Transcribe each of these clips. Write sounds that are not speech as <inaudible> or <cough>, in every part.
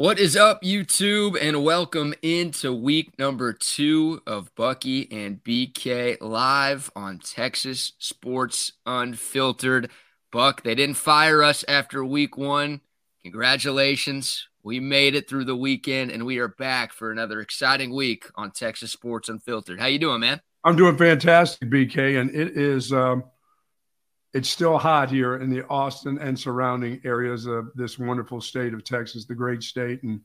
What is up, YouTube? And welcome into week number two of Bucky and BK live on Texas Sports Unfiltered. Buck, they didn't fire us after week one. Congratulations. We made it through the weekend and we are back for another exciting week on Texas Sports Unfiltered. How you doing, man? I'm doing fantastic, BK, and it is um, it's still hot here in the Austin and surrounding areas of this wonderful state of Texas, the great state. And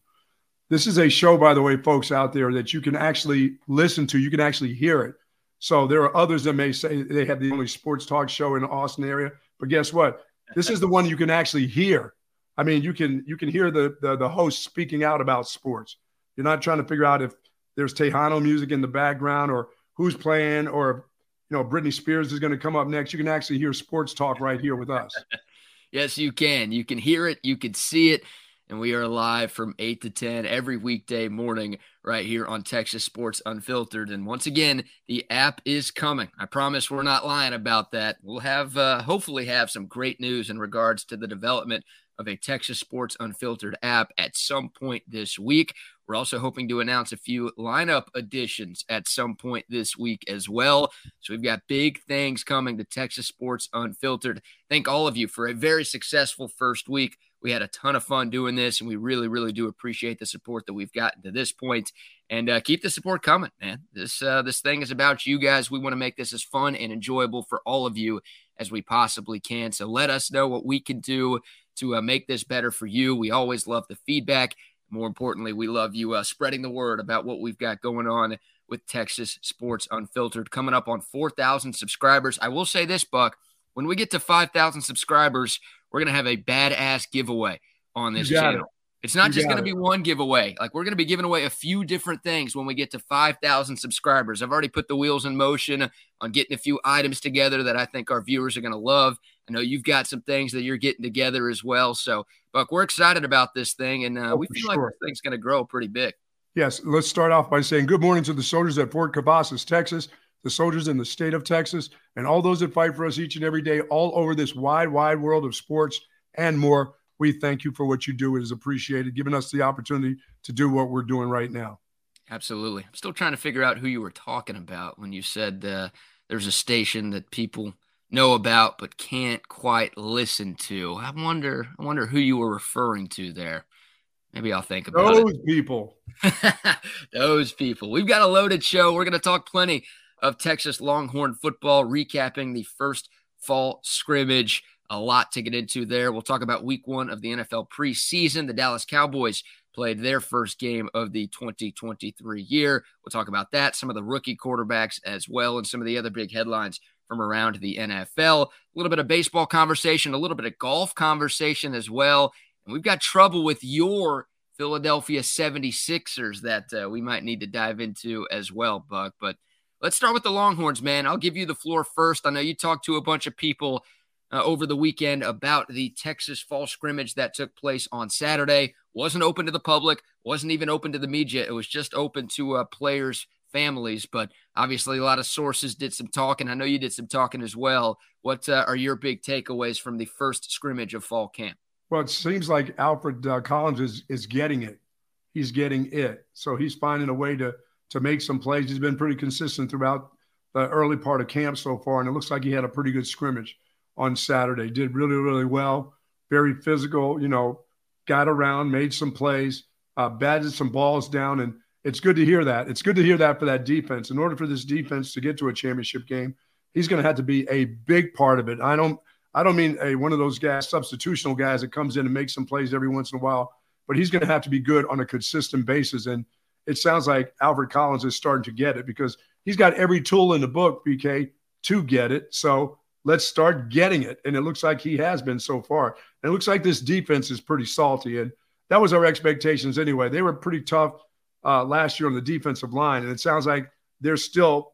this is a show, by the way, folks out there that you can actually listen to. You can actually hear it. So there are others that may say they have the only sports talk show in the Austin area, but guess what? This is the one you can actually hear. I mean, you can you can hear the the, the host speaking out about sports. You're not trying to figure out if there's Tejano music in the background or who's playing or you know, Britney Spears is going to come up next. You can actually hear sports talk right here with us. <laughs> yes, you can. You can hear it, you can see it. And we are live from 8 to 10 every weekday morning right here on Texas Sports Unfiltered. And once again, the app is coming. I promise we're not lying about that. We'll have, uh, hopefully, have some great news in regards to the development of a Texas Sports Unfiltered app at some point this week. We're also hoping to announce a few lineup additions at some point this week as well. So we've got big things coming to Texas Sports Unfiltered. Thank all of you for a very successful first week. We had a ton of fun doing this, and we really, really do appreciate the support that we've gotten to this point. And uh, keep the support coming, man. This uh, this thing is about you guys. We want to make this as fun and enjoyable for all of you as we possibly can. So let us know what we can do to uh, make this better for you. We always love the feedback. More importantly, we love you uh, spreading the word about what we've got going on with Texas Sports Unfiltered. Coming up on 4,000 subscribers. I will say this, Buck. When we get to 5,000 subscribers, we're going to have a badass giveaway on this channel. It. It's not you just going to be one giveaway. Like we're going to be giving away a few different things when we get to 5,000 subscribers. I've already put the wheels in motion on getting a few items together that I think our viewers are going to love. I know you've got some things that you're getting together as well. So, Buck, we're excited about this thing, and uh, oh, we feel sure. like this thing's going to grow pretty big. Yes, let's start off by saying good morning to the soldiers at Fort Cavazos, Texas, the soldiers in the state of Texas, and all those that fight for us each and every day, all over this wide, wide world of sports and more we thank you for what you do. It is appreciated, giving us the opportunity to do what we're doing right now. Absolutely. I'm still trying to figure out who you were talking about when you said uh, there's a station that people know about but can't quite listen to. I wonder. I wonder who you were referring to there. Maybe I'll think about those it. people. <laughs> those people. We've got a loaded show. We're going to talk plenty of Texas Longhorn football, recapping the first fall scrimmage a lot to get into there. We'll talk about week one of the NFL preseason. The Dallas Cowboys played their first game of the 2023 year. We'll talk about that, some of the rookie quarterbacks as well, and some of the other big headlines from around the NFL. A little bit of baseball conversation, a little bit of golf conversation as well. And we've got trouble with your Philadelphia 76ers that uh, we might need to dive into as well, Buck. But let's start with the Longhorns, man. I'll give you the floor first. I know you talked to a bunch of people uh, over the weekend about the Texas fall scrimmage that took place on Saturday. Wasn't open to the public, wasn't even open to the media. It was just open to uh, players' families. But obviously, a lot of sources did some talking. I know you did some talking as well. What uh, are your big takeaways from the first scrimmage of fall camp? Well, it seems like Alfred uh, Collins is is getting it. He's getting it. So he's finding a way to to make some plays. He's been pretty consistent throughout the early part of camp so far, and it looks like he had a pretty good scrimmage on Saturday. Did really, really well. Very physical, you know, got around, made some plays, uh, batted some balls down. And it's good to hear that. It's good to hear that for that defense. In order for this defense to get to a championship game, he's going to have to be a big part of it. I don't, I don't mean a one of those guys, substitutional guys that comes in and makes some plays every once in a while, but he's going to have to be good on a consistent basis. And it sounds like Alfred Collins is starting to get it because he's got every tool in the book, BK, to get it. So let's start getting it. And it looks like he has been so far. And it looks like this defense is pretty salty. And that was our expectations anyway. They were pretty tough uh, last year on the defensive line. And it sounds like they're still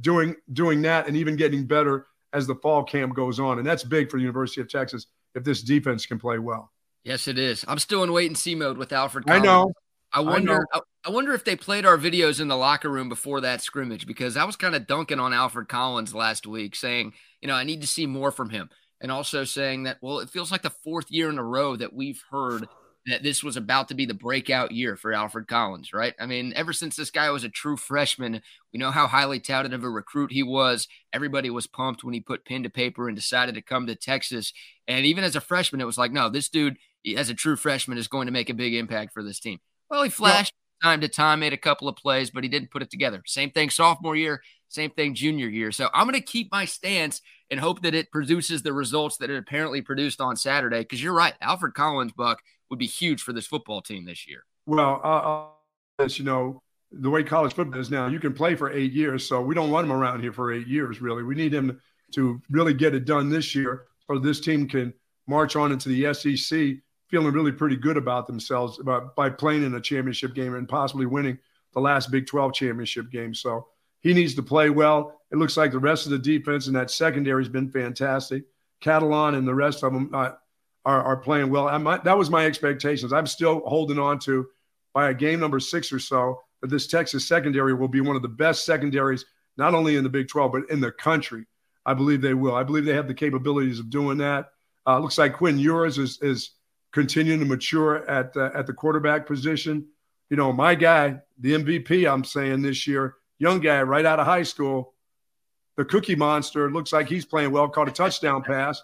doing doing that and even getting better as the fall camp goes on. And that's big for the University of Texas if this defense can play well. Yes, it is. I'm still in wait and see mode with Alfred. Collins. I know. I wonder. I, I, wonder if they played our videos in the locker room before that scrimmage because I was kind of dunking on Alfred Collins last week, saying, you know, I need to see more from him, and also saying that, well, it feels like the fourth year in a row that we've heard that this was about to be the breakout year for Alfred Collins, right? I mean, ever since this guy was a true freshman, we know how highly touted of a recruit he was. Everybody was pumped when he put pen to paper and decided to come to Texas. And even as a freshman, it was like, no, this dude, as a true freshman, is going to make a big impact for this team. Well, he flashed time to time, made a couple of plays, but he didn't put it together. Same thing sophomore year, same thing junior year. So I'm going to keep my stance and hope that it produces the results that it apparently produced on Saturday. Because you're right, Alfred Collins, Buck, would be huge for this football team this year. Well, uh, as you know, the way college football is now, you can play for eight years. So we don't want him around here for eight years, really. We need him to really get it done this year so this team can march on into the SEC feeling really pretty good about themselves about, by playing in a championship game and possibly winning the last Big 12 championship game. So he needs to play well. It looks like the rest of the defense and that secondary has been fantastic. Catalon and the rest of them uh, are, are playing well. that was my expectations. I'm still holding on to by a game number six or so that this Texas secondary will be one of the best secondaries, not only in the Big 12, but in the country. I believe they will. I believe they have the capabilities of doing that. Uh, looks like Quinn Ewers is, is continuing to mature at uh, at the quarterback position. You know, my guy, the MVP, I'm saying this year, young guy right out of high school, the Cookie Monster. Looks like he's playing well. Caught a touchdown <laughs> pass.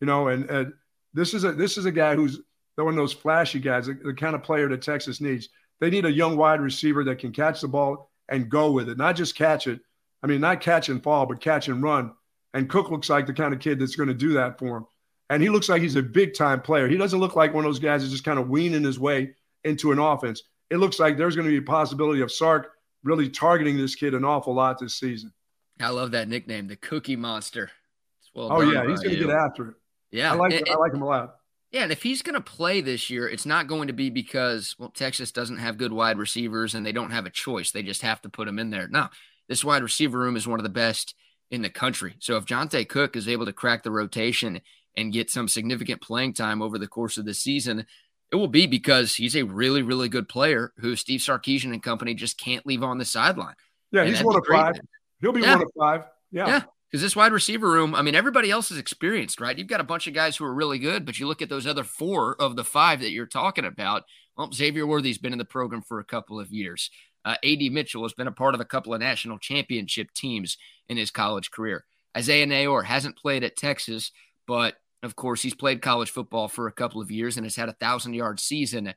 You know, and, and this is a this is a guy who's one of those flashy guys, the, the kind of player that Texas needs. They need a young wide receiver that can catch the ball and go with it, not just catch it. I mean, not catch and fall, but catch and run. And Cook looks like the kind of kid that's going to do that for him. And he looks like he's a big time player. He doesn't look like one of those guys that's just kind of weaning his way into an offense. It looks like there's going to be a possibility of Sark really targeting this kid an awful lot this season. I love that nickname, the Cookie Monster. Well oh yeah, he's going to get after it. Yeah, I like and, I like him a lot. Yeah, and if he's going to play this year, it's not going to be because well Texas doesn't have good wide receivers and they don't have a choice. They just have to put him in there. No, this wide receiver room is one of the best in the country. So if Johntay Cook is able to crack the rotation and get some significant playing time over the course of the season, it will be because he's a really, really good player who Steve Sarkisian and company just can't leave on the sideline. Yeah, and he's one of five. He'll be yeah. one of five. Yeah. Yeah. Because this wide receiver room, I mean, everybody else is experienced, right? You've got a bunch of guys who are really good, but you look at those other four of the five that you're talking about. Well, Xavier Worthy's been in the program for a couple of years. Uh, AD Mitchell has been a part of a couple of national championship teams in his college career. Isaiah Neyor hasn't played at Texas, but of course, he's played college football for a couple of years and has had a thousand yard season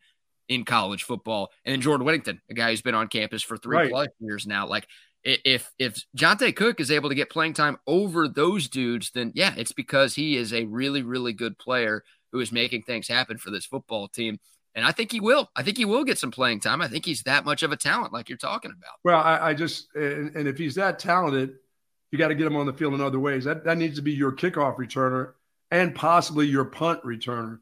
in college football. And then Jordan Whittington, a guy who's been on campus for three right. plus years now. Like if if Johntay Cook is able to get playing time over those dudes, then yeah, it's because he is a really, really good player who is making things happen for this football team. And I think he will. I think he will get some playing time. I think he's that much of a talent, like you're talking about. Well, I, I just and, and if he's that talented, you got to get him on the field in other ways. That that needs to be your kickoff returner and possibly your punt returner.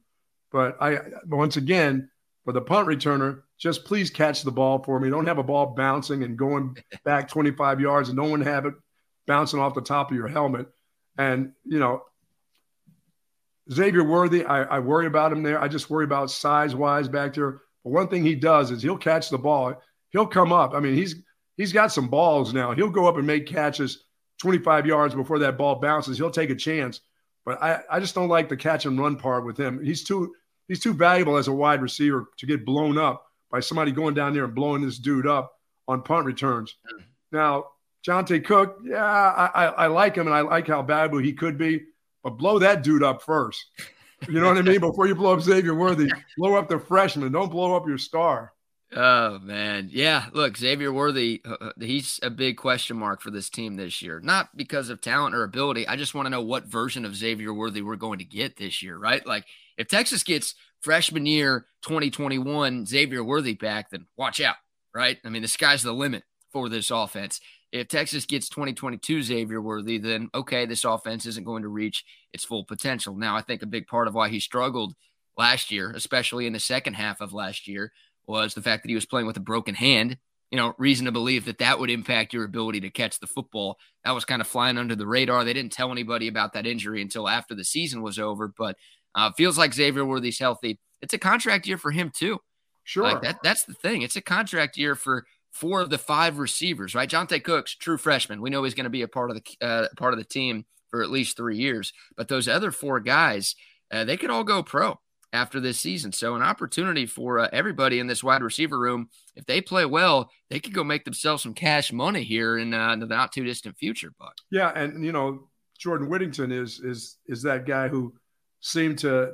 But I once again, for the punt returner, just please catch the ball for me. Don't have a ball bouncing and going <laughs> back 25 yards and no one have it bouncing off the top of your helmet. And, you know, Xavier Worthy, I, I worry about him there. I just worry about size wise back there. But one thing he does is he'll catch the ball. He'll come up. I mean, he's he's got some balls now. He'll go up and make catches 25 yards before that ball bounces. He'll take a chance. But I, I just don't like the catch and run part with him. He's too he's too valuable as a wide receiver to get blown up by somebody going down there and blowing this dude up on punt returns. Hmm. Now, Johntay Cook, yeah, I, I, I like him and I like how valuable he could be, but blow that dude up first. You know what I mean? <laughs> Before you blow up Xavier Worthy, blow up the freshman. Don't blow up your star. Oh man, yeah. Look, Xavier Worthy, uh, uh, he's a big question mark for this team this year. Not because of talent or ability. I just want to know what version of Xavier Worthy we're going to get this year, right? Like, if Texas gets freshman year 2021 Xavier Worthy back, then watch out, right? I mean, the sky's the limit for this offense. If Texas gets 2022 Xavier Worthy, then okay, this offense isn't going to reach its full potential. Now, I think a big part of why he struggled last year, especially in the second half of last year was the fact that he was playing with a broken hand. You know, reason to believe that that would impact your ability to catch the football. That was kind of flying under the radar. They didn't tell anybody about that injury until after the season was over. But uh, feels like Xavier Worthy's healthy. It's a contract year for him too. Sure, like that. That's the thing. It's a contract year for four of the five receivers. Right, Johntay Cooks, true freshman. We know he's going to be a part of the uh, part of the team for at least three years. But those other four guys, uh, they could all go pro. After this season. So, an opportunity for uh, everybody in this wide receiver room. If they play well, they could go make themselves some cash money here in, uh, in the not too distant future. But yeah, and you know, Jordan Whittington is is is that guy who seemed to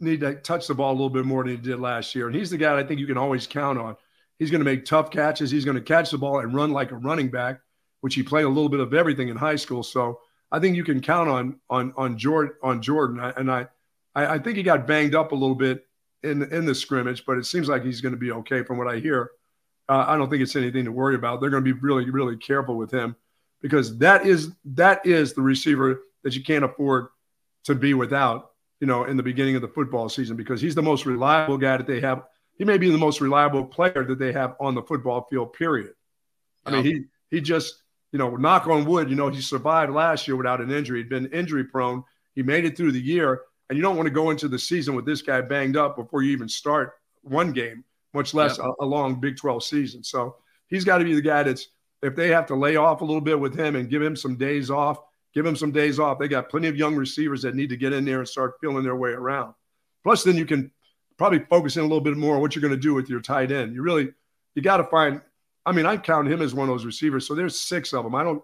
need to touch the ball a little bit more than he did last year, and he's the guy I think you can always count on. He's going to make tough catches. He's going to catch the ball and run like a running back, which he played a little bit of everything in high school. So I think you can count on on on Jordan on Jordan, and I I, I think he got banged up a little bit in in the scrimmage, but it seems like he's going to be okay from what I hear. Uh, I don't think it's anything to worry about. They're going to be really really careful with him because that is that is the receiver that you can't afford to be without. You know, in the beginning of the football season, because he's the most reliable guy that they have. He may be the most reliable player that they have on the football field. Period. I mean, he he just you know, knock on wood, you know, he survived last year without an injury. He'd been injury prone. He made it through the year, and you don't want to go into the season with this guy banged up before you even start one game, much less yep. a, a, long Big 12 season. So he's got to be the guy that's, if they have to lay off a little bit with him and give him some days off, give him some days off. They got plenty of young receivers that need to get in there and start feeling their way around. Plus, then you can probably focus in a little bit more on what you're going to do with your tight end. You really, you got to find, I mean, I count him as one of those receivers. So there's six of them. I don't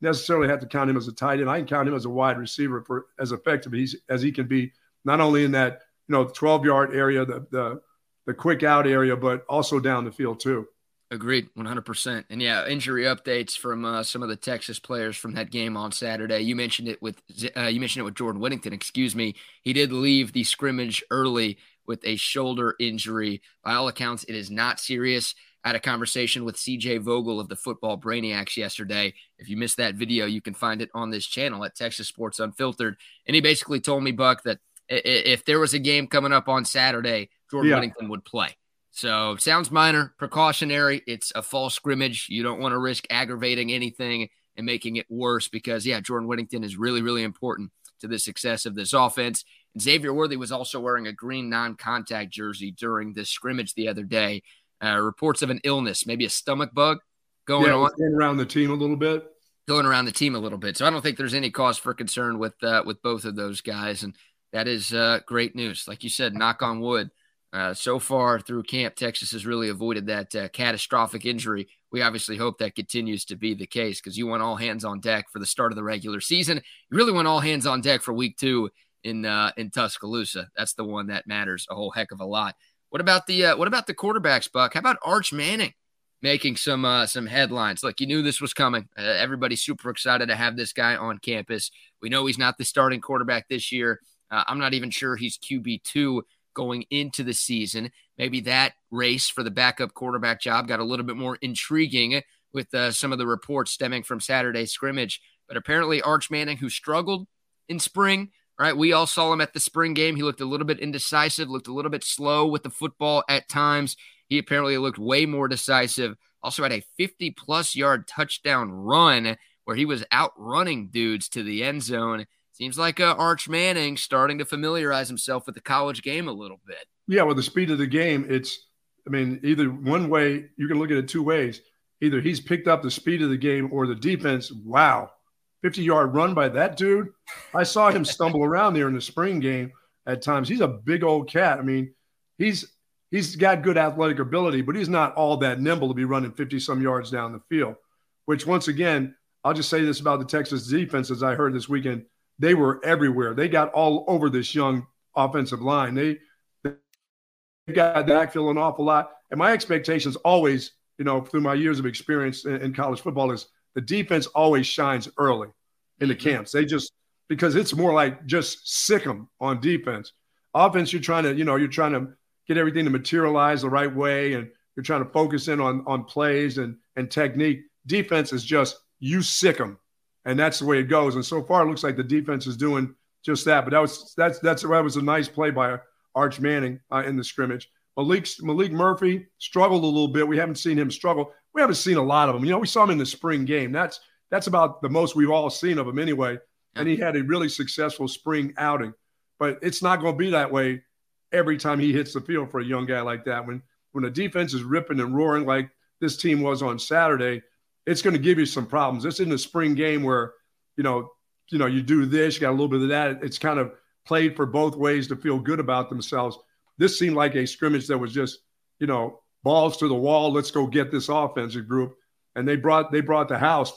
necessarily have to count him as a tight end. I can count him as a wide receiver for as effective as he can be not only in that you know 12 yard area, the the the quick out area, but also down the field too. Agreed, 100%. And yeah, injury updates from uh, some of the Texas players from that game on Saturday. You mentioned it with uh, you mentioned it with Jordan Whittington. Excuse me. He did leave the scrimmage early with a shoulder injury. By all accounts, it is not serious. I had a conversation with CJ Vogel of the Football Brainiacs yesterday. If you missed that video, you can find it on this channel at Texas Sports Unfiltered. And he basically told me, Buck, that if there was a game coming up on Saturday, Jordan yeah. Whittington would play. So sounds minor, precautionary. It's a false scrimmage. You don't want to risk aggravating anything and making it worse because, yeah, Jordan Whittington is really, really important to the success of this offense. And Xavier Worthy was also wearing a green non contact jersey during this scrimmage the other day. Uh, reports of an illness, maybe a stomach bug going yeah, on. Going around the team a little bit. Going around the team a little bit. So I don't think there's any cause for concern with uh, with both of those guys. And that is uh, great news. Like you said, knock on wood. Uh, so far through camp, Texas has really avoided that uh, catastrophic injury. We obviously hope that continues to be the case because you want all hands on deck for the start of the regular season. You really want all hands on deck for week two in uh, in Tuscaloosa. That's the one that matters a whole heck of a lot. What about the uh, what about the quarterbacks, Buck? How about Arch Manning making some uh, some headlines? Look, you knew this was coming. Uh, everybody's super excited to have this guy on campus. We know he's not the starting quarterback this year. Uh, I'm not even sure he's QB2 going into the season. Maybe that race for the backup quarterback job got a little bit more intriguing with uh, some of the reports stemming from Saturday's scrimmage. But apparently, Arch Manning, who struggled in spring, right? We all saw him at the spring game. He looked a little bit indecisive, looked a little bit slow with the football at times. He apparently looked way more decisive. Also had a 50 plus yard touchdown run where he was outrunning dudes to the end zone. Seems like uh, Arch Manning starting to familiarize himself with the college game a little bit. Yeah, with the speed of the game, it's, I mean, either one way, you can look at it two ways. Either he's picked up the speed of the game or the defense, wow, 50 yard run by that dude. I saw him <laughs> stumble around there in the spring game at times. He's a big old cat. I mean, he's he's got good athletic ability, but he's not all that nimble to be running 50 some yards down the field. Which once again, I'll just say this about the Texas defense as I heard this weekend they were everywhere. They got all over this young offensive line. They, they got backfield an awful lot. And my expectations always, you know, through my years of experience in, in college football is the defense always shines early in the mm-hmm. camps. They just because it's more like just sick them on defense. Offense, you're trying to, you know, you're trying to get everything to materialize the right way, and you're trying to focus in on on plays and and technique. Defense is just you sick them and that's the way it goes. And so far, it looks like the defense is doing just that. But that was that's that's that was a nice play by Arch Manning uh, in the scrimmage. Maalik Maalik Murphy struggled a little bit. We haven't seen him struggle. We haven't seen a lot of him. You know, we saw him in the spring game. That's that's about the most we've all seen of him anyway. And he had a really successful spring outing. But it's not going to be that way every time he hits the field for a young guy like that. When when the defense is ripping and roaring like this team was on Saturday, it's going to give you some problems. This isn't a spring game where, you know, you know, you do this, you got a little bit of that. It's kind of played for both ways to feel good about themselves. This seemed like a scrimmage that was just, you know, balls to the wall. Let's go get this offensive group, and they brought they brought the house,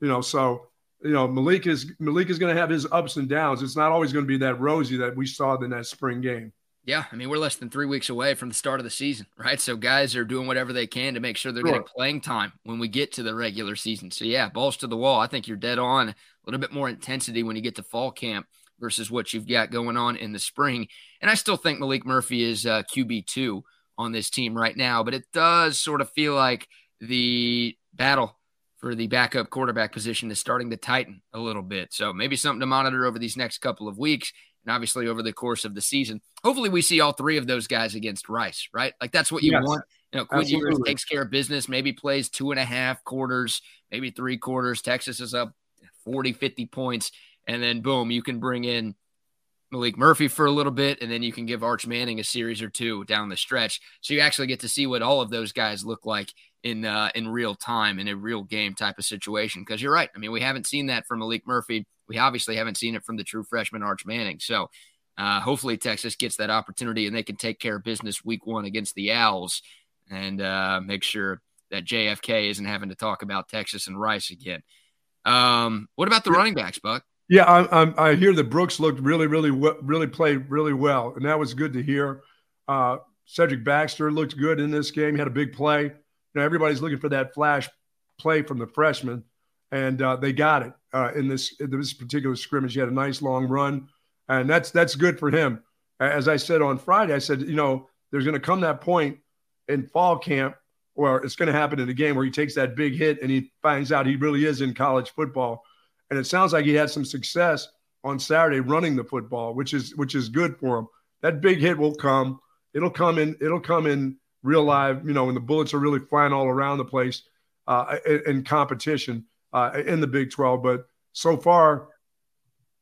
you know. So you know, Maalik is Maalik is going to have his ups and downs. It's not always going to be that rosy that we saw in that spring game. Yeah, I mean, we're less than three weeks away from the start of the season, right? So guys are doing whatever they can to make sure they're sure. getting playing time when we get to the regular season. So yeah, balls to the wall. I think you're dead on. A little bit more intensity when you get to fall camp versus what you've got going on in the spring. And I still think Maalik Murphy is uh, QB two on this team right now, but it does sort of feel like the battle for the backup quarterback position is starting to tighten a little bit. So maybe something to monitor over these next couple of weeks and obviously over the course of the season. Hopefully, we see all three of those guys against Rice, right? Like that's what you yes, want. You know, Quinn Ewers takes care of business, maybe plays two and a half quarters, maybe three quarters. Texas is up 40, 50 points. And then boom, you can bring in Maalik Murphy for a little bit, and then you can give Arch Manning a series or two down the stretch. So you actually get to see what all of those guys look like in uh, in real time in a real game type of situation. Because you're right. I mean, we haven't seen that from Maalik Murphy we obviously haven't seen it from the true freshman Arch Manning. So uh, hopefully Texas gets that opportunity and they can take care of business week one against the Owls and uh, make sure that JFK isn't having to talk about Texas and Rice again. Um, what about the running backs, Buck? Yeah, I, I, I hear that Brooks looked really, really, really played really well, and that was good to hear. Uh, Cedric Baxter looked good in this game. He had a big play. You know, everybody's looking for that flash play from the freshman, and uh, they got it uh, in this in this particular scrimmage. He had a nice long run, and that's that's good for him. As I said on Friday, I said, you know, there's going to come that point in fall camp where it's going to happen in the game where he takes that big hit and he finds out he really is in college football. And it sounds like he had some success on Saturday running the football, which is which is good for him. That big hit will come. It'll come in. It'll come in real live. You know, when the bullets are really flying all around the place uh, in, in competition uh, in the Big 12. But so far,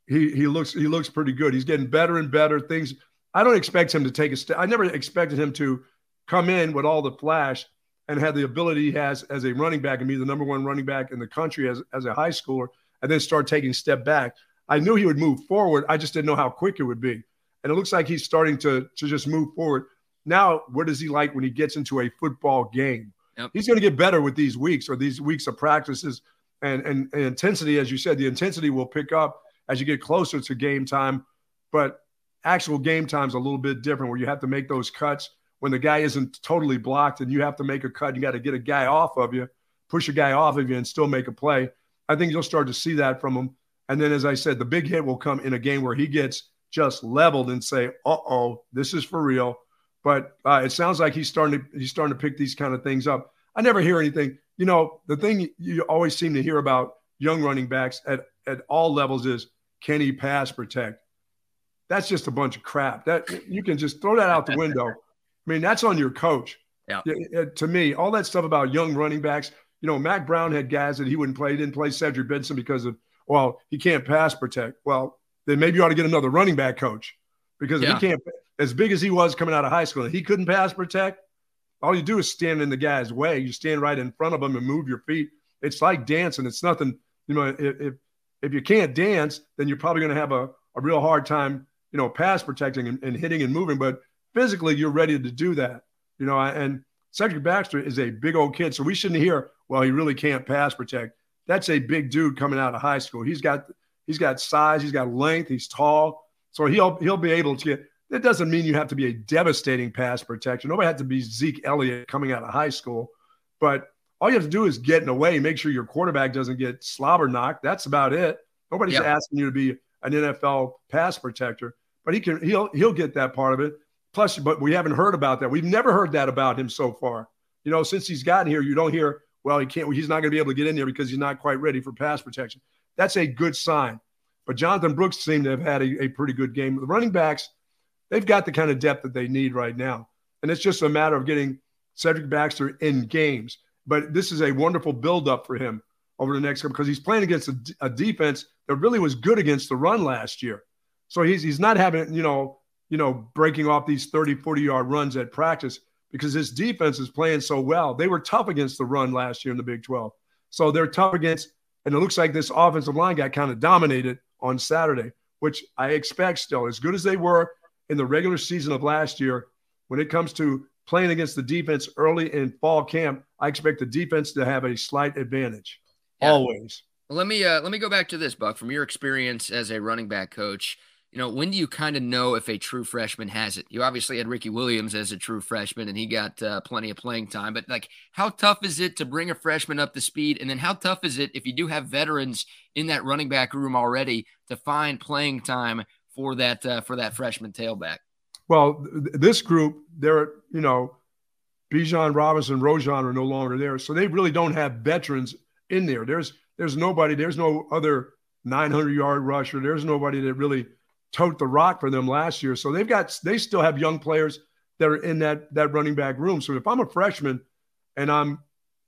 he he looks he looks pretty good. He's getting better and better. Things I don't expect him to take a step. I never expected him to come in with all the flash and have the ability he has as a running back and be the number one running back in the country as, as a high schooler and then start taking step back. I knew he would move forward. I just didn't know how quick it would be. And it looks like he's starting to, to just move forward. Now, what is he like when he gets into a football game? Yep. He's going to get better with these weeks or these weeks of practices and, and, and intensity, as you said, the intensity will pick up as you get closer to game time. But actual game time is a little bit different where you have to make those cuts when the guy isn't totally blocked and you have to make a cut. You got to get a guy off of you, push a guy off of you, and still make a play. I think you'll start to see that from him. And then, as I said, the big hit will come in a game where he gets just leveled and say, "Uh oh, this is for real." But uh, it sounds like he's starting to he's starting to pick these kind of things up. I never hear anything you know, the thing you always seem to hear about young running backs at, at all levels is can he pass protect? That's just a bunch of crap. That you can just throw that out the window. I mean, that's on your coach. Yeah. To me, all that stuff about young running backs, you know, Mack Brown had guys that he wouldn't play. He didn't play Cedric Benson because of, well, he can't pass protect. Well, then maybe you ought to get another running back coach because yeah. he can't, as big as he was coming out of high school, he couldn't pass protect all you do is stand in the guy's way. You stand right in front of him and move your feet. It's like dancing. It's nothing, you know, if if, if you can't dance, then you're probably going to have a, a real hard time, you know, pass protecting and, and, hitting and moving. But physically, you're ready to do that, you know. And Cedric Baxter is a big old kid, so we shouldn't hear, well, he really can't pass protect. That's a big dude coming out of high school. He's got he's got size, he's got length, he's tall, so he'll he'll be able to get that doesn't mean you have to be a devastating pass protector. Nobody had to be Zeke Elliott coming out of high school, but all you have to do is get in the way, make sure your quarterback doesn't get slobber knocked. That's about it. Nobody's asking you to be an NFL pass protector, but he can he'll he'll get that part of it. Plus, but we haven't heard about that. We've never heard that about him so far. You know, since he's gotten here, you don't hear, well, he can't, he's not going to be able to get in there because he's not quite ready for pass protection. That's a good sign. But Jonathan Brooks seemed to have had a, a pretty good game. The running backs, they've got the kind of depth that they need right now. And it's just a matter of getting Cedric Baxter in games. But this is a wonderful buildup for him over the next couple because he's playing against a, a, defense that really was good against the run last year. So he's he's not having, you know, you know, breaking off these 30, 40 yard runs at practice because his defense is playing so well. They were tough against the run last year in the Big 12. So they're tough against, and it looks like this offensive line got kind of dominated on Saturday which I expect still, as good as they were in the regular season of last year, when it comes to playing against the defense early in fall camp, I expect the defense to have a slight advantage. Yeah. Always. let me uh, let me go back to this, Buck. From your experience as a running back coach, you know, when do you kind of know if a true freshman has it? You obviously had Ricky Williams as a true freshman, and he got uh, plenty of playing time. But like, how tough is it to bring a freshman up to speed? And then how tough is it if you do have veterans in that running back room already to find playing time for that uh, for that freshman tailback? Well, th- this group, they're you know, Bijan Robinson, Roschon are no longer there, so they really don't have veterans in there. There's there's nobody. There's no other 900 yard rusher. There's nobody that really tote the rock for them last year. So they've got they still have young players that are in that that running back room. So if I'm a freshman and I'm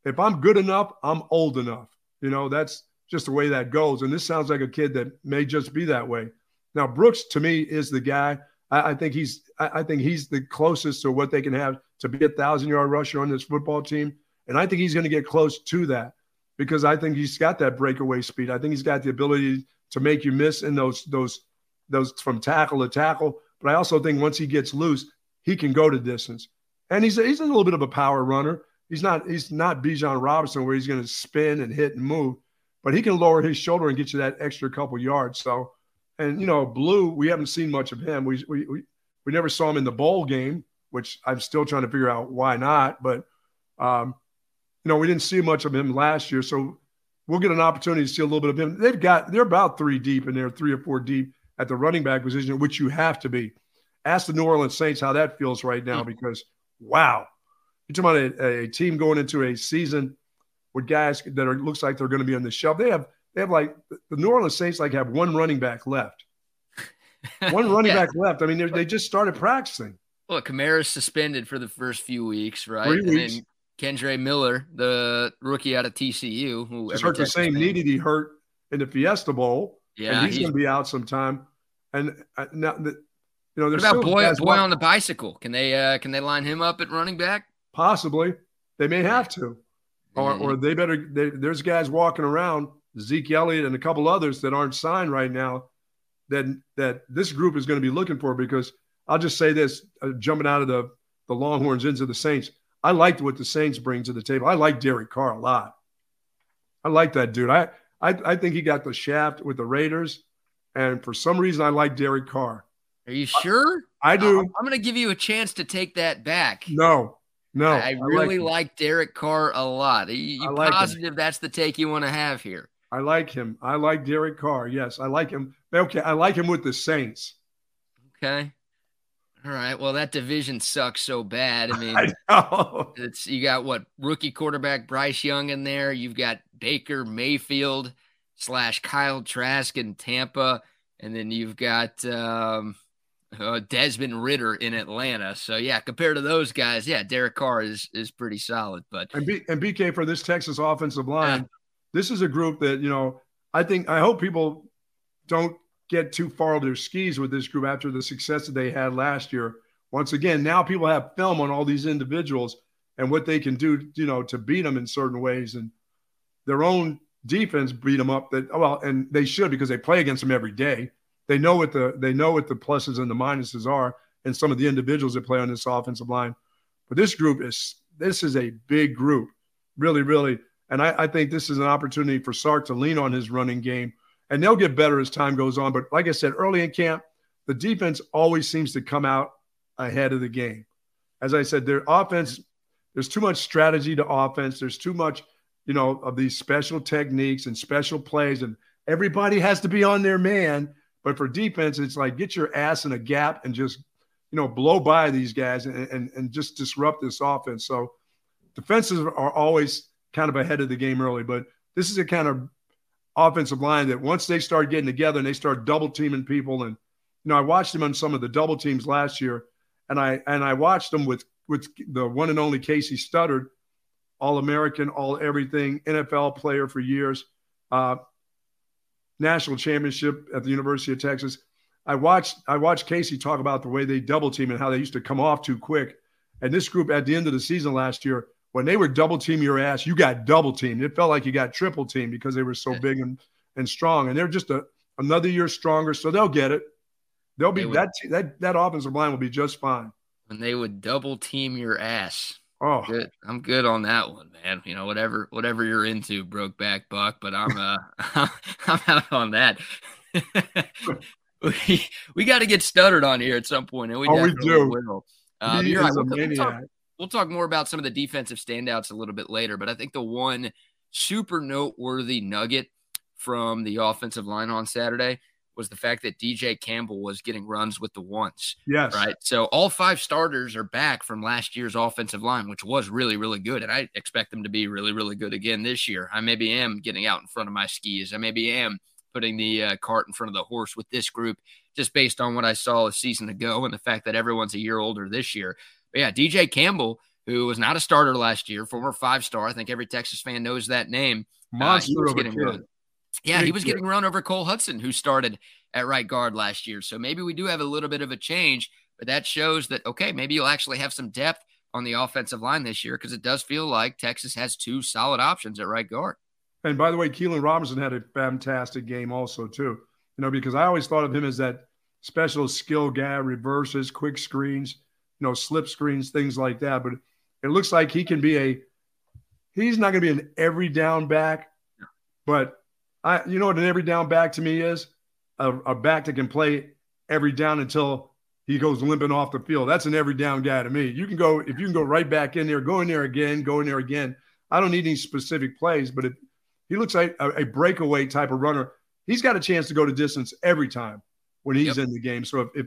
if I'm good enough, I'm old enough. You know, that's just the way that goes. And this sounds like a kid that may just be that way. Now Brooks to me is the guy. I, I think he's I, I think he's the closest to what they can have to be a thousand yard rusher on this football team. And I think he's going to get close to that because I think he's got that breakaway speed. I think he's got the ability to make you miss in those those those from tackle to tackle. But I also think once he gets loose, he can go to distance. And he's he's a little bit of a power runner. He's not he's not Bijan Robinson where he's going to spin and hit and move, but he can lower his shoulder and get you that extra couple yards. So, and you know, Blue, we haven't seen much of him. We we we, we never saw him in the bowl game, which I'm still trying to figure out why not. But um, you know, we didn't see much of him last year, so we'll get an opportunity to see a little bit of him. They've got they're about three deep in there, three or four deep at the running back position, which you have to be. Ask the New Orleans Saints how that feels right now because, wow, you're talking about a, a team going into a season with guys that are looks like they're going to be on the shelf. They have they have like the New Orleans Saints like have one running back left. <laughs> One running yeah. back left. I mean, they just started practicing. Well, Kamara's suspended for the first few weeks, right? Three weeks. And then Kendre Miller, the rookie out of TCU, who hurt the same knee that he hurt in the Fiesta Bowl. Yeah, and he's, he's going to be out sometime. And uh, now, the, you know, there's about boy boy on the bicycle? Can they uh, can they line him up at running back? Possibly, they may have to, or mm-hmm. or they better. They, there's guys walking around, Zeke Elliott and a couple others that aren't signed right now, that that this group is going to be looking for. Because I'll just say this, uh, jumping out of the the Longhorns into the Saints, I liked what the Saints bring to the table. I like Derek Carr a lot. I like that dude. I I, I think he got the shaft with the Raiders. And for some reason, I like Derek Carr. Are you sure? I, I do. I'm going to give you a chance to take that back. No, no. I, I really like, like, Derek Carr a lot. Are you, you like positive him. that's the take you want to have here? I like him. I like Derek Carr. Yes, I like him. Okay, I like him with the Saints. Okay. All right. Well, that division sucks so bad. I <laughs> mean, I it's you got what rookie quarterback Bryce Young in there. You've got Baker Mayfield slash Kyle Trask in Tampa, and then you've got um, uh, Desmond Ridder in Atlanta. So yeah, compared to those guys, yeah, Derek Carr is is pretty solid. But and, B, and BK for this Texas offensive line, yeah. this is a group that you know I think I hope people don't get too far over their skis with this group after the success that they had last year. Once again, now people have film on all these individuals and what they can do, you know, to beat them in certain ways. And their own defense beat them up. That well, and they should because they play against them every day. They know what the they know what the pluses and the minuses are, and some of the individuals that play on this offensive line. But this group is this is a big group, really, really. And I, I think this is an opportunity for Sark to lean on his running game, and they'll get better as time goes on. But like I said, early in camp, the defense always seems to come out ahead of the game. As I said, their offense, there's too much strategy to offense. There's too much you know, of these special techniques and special plays, and everybody has to be on their man. But for defense, it's like get your ass in a gap and just, you know, blow by these guys and, and, and just disrupt this offense. So defenses are always kind of ahead of the game early, but this is a kind of offensive line that once they start getting together and they start double teaming people, and you know, I watched them on some of the double teams last year, and I and I watched them with with the one and only Kasey Studdard all American, all everything, NFL player for years, uh, national championship at the University of Texas. I watched I watched Kasey talk about the way they double team and how they used to come off too quick. And this group at the end of the season last year, when they were double team your ass, you got double teamed. It felt like you got triple team because they were so big and, and strong. And they're just a another year stronger, so they'll get it. They'll be they would, that that that offensive line will be just fine. And they would double team your ass. Oh, good. I'm good on that one, man. You know, whatever whatever you're into, broke back buck, but I'm uh <laughs> I'm out on that. <laughs> we we got to get Studdard on here at some point, and we oh, we do. Will. Um, you're right. We'll, we'll, talk, we'll talk more about some of the defensive standouts a little bit later, but I think the one super noteworthy nugget from the offensive line on Saturday was the fact that DJ Campbell was getting runs with the ones. Yes. Right. So all five starters are back from last year's offensive line, which was really, really good. And I expect them to be really, really good again this year. I maybe am getting out in front of my skis. I maybe am putting the uh, cart in front of the horse with this group just based on what I saw a season ago and the fact that everyone's a year older this year. But yeah, DJ Campbell, who was not a starter last year, former five star. I think every Texas fan knows that name. Uh, Monster uh, getting run. Yeah, he was getting run over Cole Hudson, who started at right guard last year. So maybe we do have a little bit of a change, but that shows that, okay, maybe you'll actually have some depth on the offensive line this year because it does feel like Texas has two solid options at right guard. And by the way, Keilan Robinson had a fantastic game also, too. You know, because I always thought of him as that special skill guy, reverses, quick screens, you know, slip screens, things like that. But it looks like he can be a he's not going to be an every down back, but I, you know what an every down back to me is? A, a back that can play every down until he goes limping off the field. That's an every down guy to me. You can go if you can go right back in there, go in there again, go in there again. I don't need any specific plays, but if he looks like a, a breakaway type of runner, he's got a chance to go to distance every time when he's yep. in the game. So if, if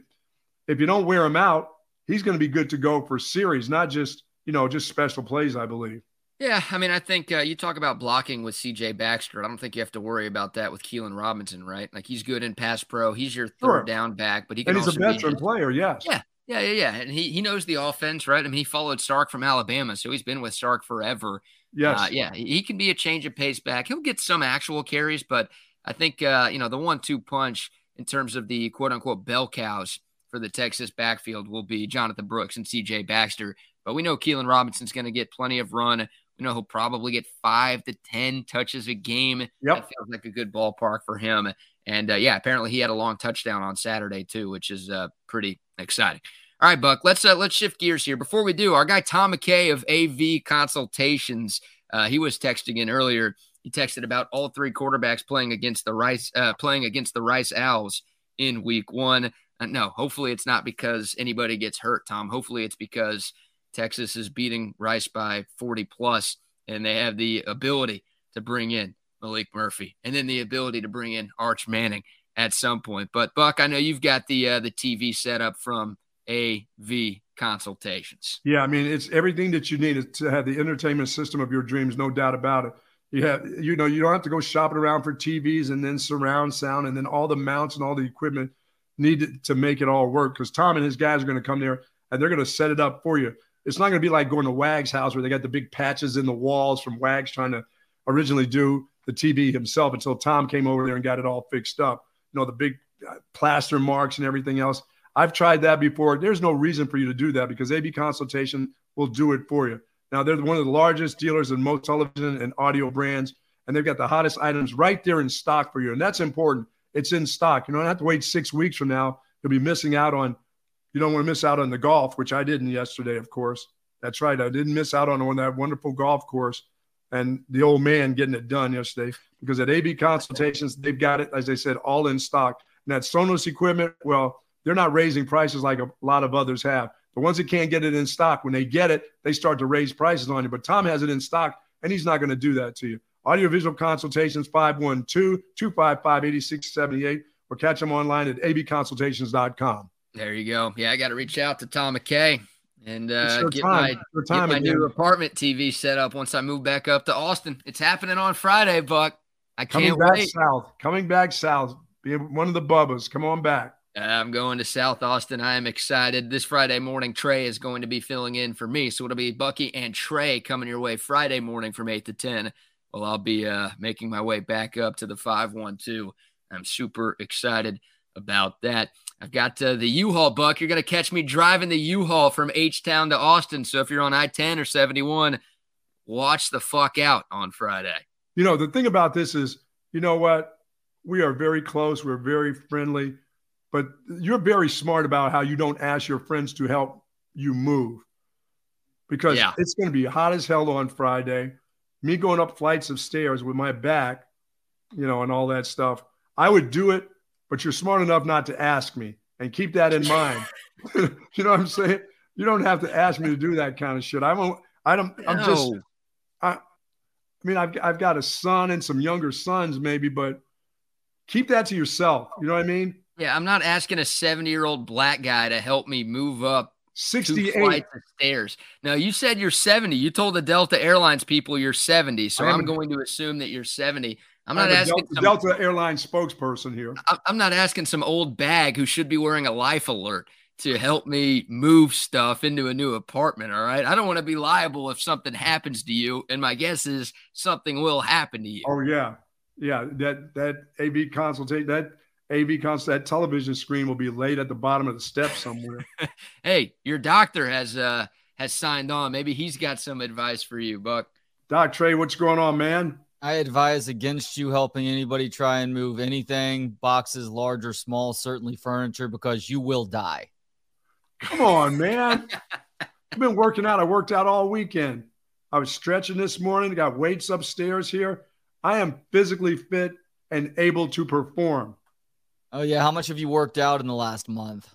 if you don't wear him out, he's going to be good to go for series, not just you know just special plays. I believe. Yeah, I mean, I think uh, you talk about blocking with CJ Baxter. I don't think you have to worry about that with Keilan Robinson, right? Like he's good in pass pro. He's your third sure. down back, but he can and he's a veteran player. Yes. Yeah, yeah, yeah, yeah. And he he knows the offense, right? I mean, he followed Sark from Alabama, so he's been with Sark forever. Yes. Uh, yeah, he can be a change of pace back. He'll get some actual carries, but I think uh, you know the one-two punch in terms of the quote-unquote bell cows for the Texas backfield will be Jonathan Brooks and CJ Baxter. But we know Keilan Robinson's going to get plenty of run. You know, he'll probably get five to 10 touches a game. Yep. That feels like a good ballpark for him. And uh, yeah, apparently he had a long touchdown on Saturday too, which is uh, pretty exciting. All right, Buck, let's uh, let's shift gears here. Before we do, our guy Tom McKay of AV Consultations, uh, he was texting in earlier. He texted about all three quarterbacks playing against the Rice, uh, playing against the Rice Owls in Week One. Uh, no, hopefully it's not because anybody gets hurt, Tom. Hopefully it's because Texas is beating Rice by 40 plus, and they have the ability to bring in Maalik Murphy and then the ability to bring in Arch Manning at some point. But Buck, I know you've got the uh, the TV set up from AV Consultations. Yeah, I mean it's everything that you need to have the entertainment system of your dreams, no doubt about it. You have, you know, you don't have to go shopping around for TVs and then surround sound and then all the mounts and all the equipment needed to make it all work. Because Tom and his guys are going to come there and they're going to set it up for you. It's not going to be like going to Wag's house where they got the big patches in the walls from Wags trying to originally do the TV himself until Tom came over there and got it all fixed up. You know, the big uh, plaster marks and everything else. I've tried that before. There's no reason for you to do that because AV Consultation will do it for you. Now, they're one of the largest dealers in most television and audio brands, and they've got the hottest items right there in stock for you. And that's important. It's in stock. You don't have to wait six weeks from now. You'll be missing out on you don't want to miss out on the golf, which I didn't yesterday, of course. That's right. I didn't miss out on, on that wonderful golf course and the old man getting it done yesterday because at AV Consultations, they've got it, as I said, all in stock. And that Sonos equipment, well, they're not raising prices like a lot of others have. The ones that can't get it in stock, when they get it, they start to raise prices on you. But Tom has it in stock, and he's not going to do that to you. Audiovisual consultations 512 255 8678 or catch them online at avconsultations.com. There you go. Yeah, I got to reach out to Tom McKay and uh, get my, get my new apartment TV set up once I move back up to Austin. It's happening on Friday, Buck. I can't Coming back wait. south. Coming back south. Be one of the Bubbas. Come on back. I'm going to South Austin. I am excited. This Friday morning, Trey is going to be filling in for me. So it'll be Bucky and Trey coming your way Friday morning from 8 to 10. Well, I'll be uh, making my way back up to the 512. I'm super excited about that. I've got uh, the U-Haul buck. You're going to catch me driving the U-Haul from H-Town to Austin. So if you're on I-10 or 71, watch the fuck out on Friday. You know, the thing about this is, you know what? we are very close. We're very friendly, but you're very smart about how you don't ask your friends to help you move because yeah. it's going to be hot as hell on Friday. Me going up flights of stairs with my back, you know, and all that stuff. I would do it, but you're smart enough not to ask me and keep that in mind. <laughs> <laughs> you know what I'm saying? You don't have to ask me to do that kind of shit. I won't. I don't. I'm no. just. I. I mean, I've I've got a son and some younger sons, maybe, but keep that to yourself. You know what I mean? Yeah, I'm not asking a 70 year old black guy to help me move up 68 flights of stairs. Now you said you're 70. You told the Delta Airlines people you're 70, so I'm going to assume that you're 70. I'm not asking Delta, some, Delta Airlines spokesperson here. I'm not asking some old bag who should be wearing a life alert to help me move stuff into a new apartment. All right. I don't want to be liable if something happens to you. And my guess is something will happen to you. Oh, yeah. Yeah. That, that AV consultate, that AV consult, that television screen will be laid at the bottom of the steps somewhere. <laughs> hey, your doctor has, uh, has signed on. Maybe he's got some advice for you, Buck. Doc Trey, what's going on, man? I advise against you helping anybody try and move anything, boxes, large or small, certainly furniture, because you will die. Come on, man. I've been working out. I worked out all weekend. I was stretching this morning, got weights upstairs here. I am physically fit and able to perform. Oh, yeah. How much have you worked out in the last month?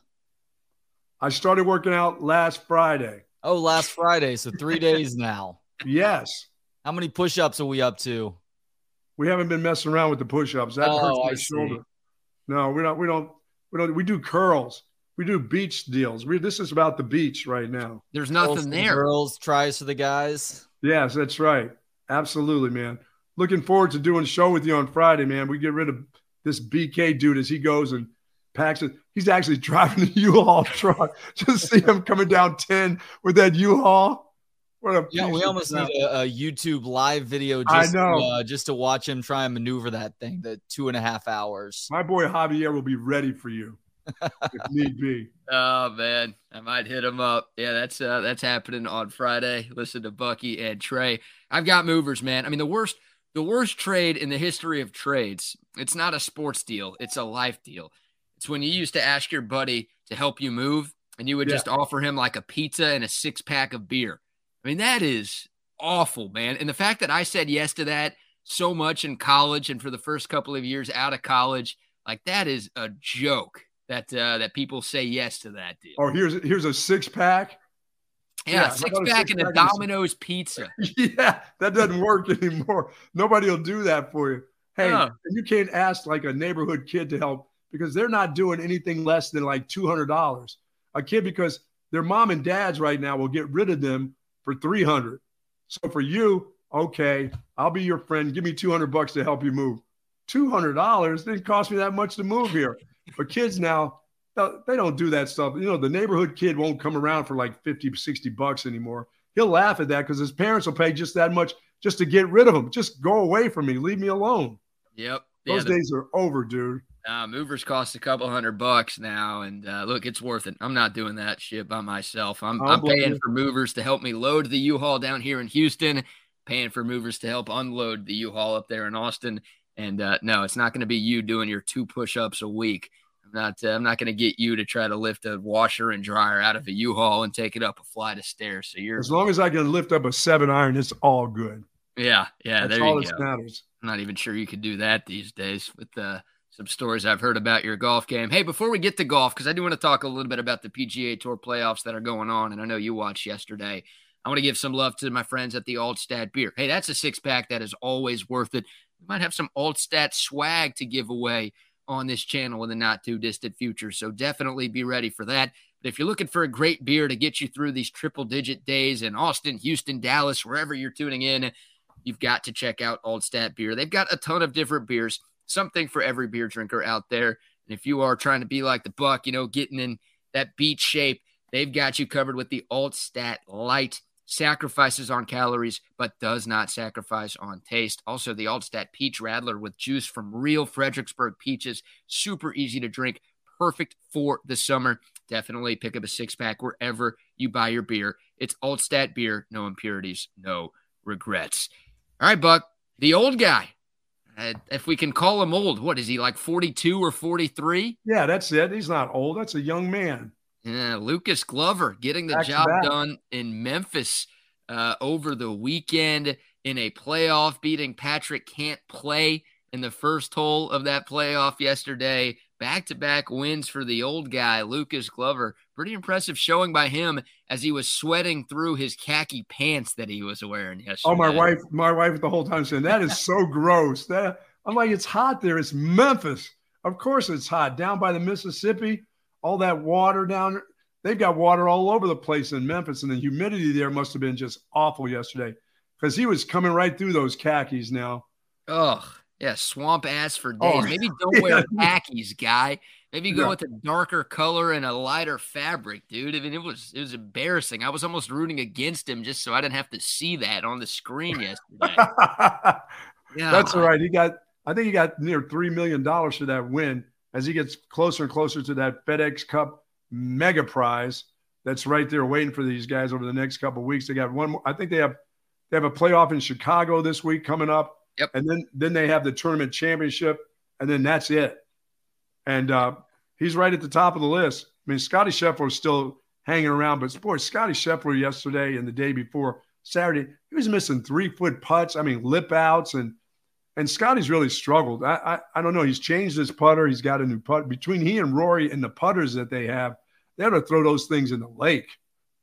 I started working out last Friday. Oh, last Friday. So three days now. Yes. How many push ups are we up to? We haven't been messing around with the push ups. That oh, hurts my I shoulder. See. No, we don't. We don't. We don't. We do curls we do beach deals. We this is about the beach right now. There's nothing girls there. girls tries for the guys. Yes, that's right. Absolutely, man. Looking forward to doing a show with you on Friday, man. We get rid of this BK dude as he goes and packs it. He's actually <laughs> driving the U-Haul truck. Just see him coming down 10 with that U-Haul. What a yeah, we almost need a, a, YouTube live video just, I know. To, uh, just to watch him try and maneuver that thing, the two and a half hours. My boy Javier will be ready for you <laughs> if need be. Oh man, I might hit him up. Yeah, that's uh, that's happening on Friday. Listen to Bucky and Trey. I've got movers, man. I mean, the worst, the worst trade in the history of trades. It's not a sports deal. It's a life deal. It's when you used to ask your buddy to help you move, and you would yeah. just offer him like a pizza and a six pack of beer. I mean, that is awful, man. And the fact that I said yes to that so much in college and for the first couple of years out of college, like that is a joke that uh, that people say yes to that deal. Oh, here's here's a six pack. Yeah, yeah six pack and a Domino's pizza. <laughs> yeah, that doesn't work <laughs> anymore. Nobody will do that for you. Hey, you can't ask like a neighborhood kid to help because they're not doing anything less than like two hundred dollars. A kid because their mom and dads right now will get rid of them for three hundred. So for you, okay, I'll be your friend. Give me two hundred bucks to help you move. Two hundred dollars didn't cost me that much to move here. But kids now, they don't do that stuff. You know, the neighborhood kid won't come around for like 50, 60 bucks anymore. He'll laugh at that because his parents will pay just that much just to get rid of him. Just go away from me. Leave me alone. Yep. Those yeah, the, days are over, dude. Uh, movers cost a couple hundred bucks now, and uh, look, it's worth it. I'm not doing that shit by myself. I'm, I'm paying for movers to help me load the U-Haul down here in Houston, paying for movers to help unload the U-Haul up there in Austin. And uh, no, it's not going to be you doing your two push-ups a week. I'm not. Uh, I'm not going to get you to try to lift a washer and dryer out of a U-Haul and take it up a flight of stairs. So you're as long as I can lift up a seven iron, it's all good. Yeah, yeah. That's there all you that go. matters. I'm not even sure you could do that these days with uh, some stories I've heard about your golf game. Hey, before we get to golf, because I do want to talk a little bit about the PGA Tour playoffs that are going on, and I know you watched yesterday. I want to give some love to my friends at the Altstadt Beer. Hey, that's a six pack that is always worth it. We might have some Altstadt swag to give away on this channel in the not too distant future. So definitely be ready for that. But if you're looking for a great beer to get you through these triple digit days in Austin, Houston, Dallas, wherever you're tuning in, you've got to check out Altstadt Beer. They've got a ton of different beers, something for every beer drinker out there. And if you are trying to be like the Buck, you know, getting in that beach shape, they've got you covered with the Altstadt Light sacrifices on calories, but does not sacrifice on taste. Also, the Altstadt Peach Radler with juice from real Fredericksburg peaches, super easy to drink, perfect for the summer. Definitely pick up a six pack wherever you buy your beer. It's Altstadt beer, no impurities, no regrets. All right, Buck, the old guy. Uh, if we can call him old, what is he like 42 or 43? Yeah, that's it. He's not old. That's a young man. Yeah, Lucas Glover getting the back job done in Memphis uh, over the weekend in a playoff, beating Patrick Cantlay in the first hole of that playoff yesterday. Back to back wins for the old guy, Lucas Glover. Pretty impressive showing by him as he was sweating through his khaki pants that he was wearing yesterday. Oh, my wife, my wife the whole time saying, That is so <laughs> gross. That I'm like, it's hot there. It's Memphis. Of course it's hot. Down by the Mississippi, all that water down there. They've got water all over the place in Memphis, and the humidity there must have been just awful yesterday because he was coming right through those khakis now. Ugh. Yeah, swamp ass for oh, days. Oh, Maybe don't <laughs> wear khakis, guy. Maybe go with a darker color and a lighter fabric, dude. I mean, it was it was embarrassing. I was almost rooting against him just so I didn't have to see that on the screen yesterday. <laughs> yeah, that's all right. He got, I think he got near three million dollars for that win. As he gets closer and closer to that FedEx Cup mega prize, that's right there waiting for these guys over the next couple weeks. They got one more. I think they have they have a playoff in Chicago this week coming up. Yep. And then then they have the tournament championship, and then that's it. And uh, he's right at the top of the list. I mean, Scottie Scheffler is still hanging around, but boy, Scottie Scheffler yesterday and the day before Saturday, he was missing three foot putts. I mean, lip outs and and Scottie's really struggled. I, I, I don't know. He's changed his putter. He's got a new putt. Between he and Rory and the putters that they have, they ought to throw those things in the lake.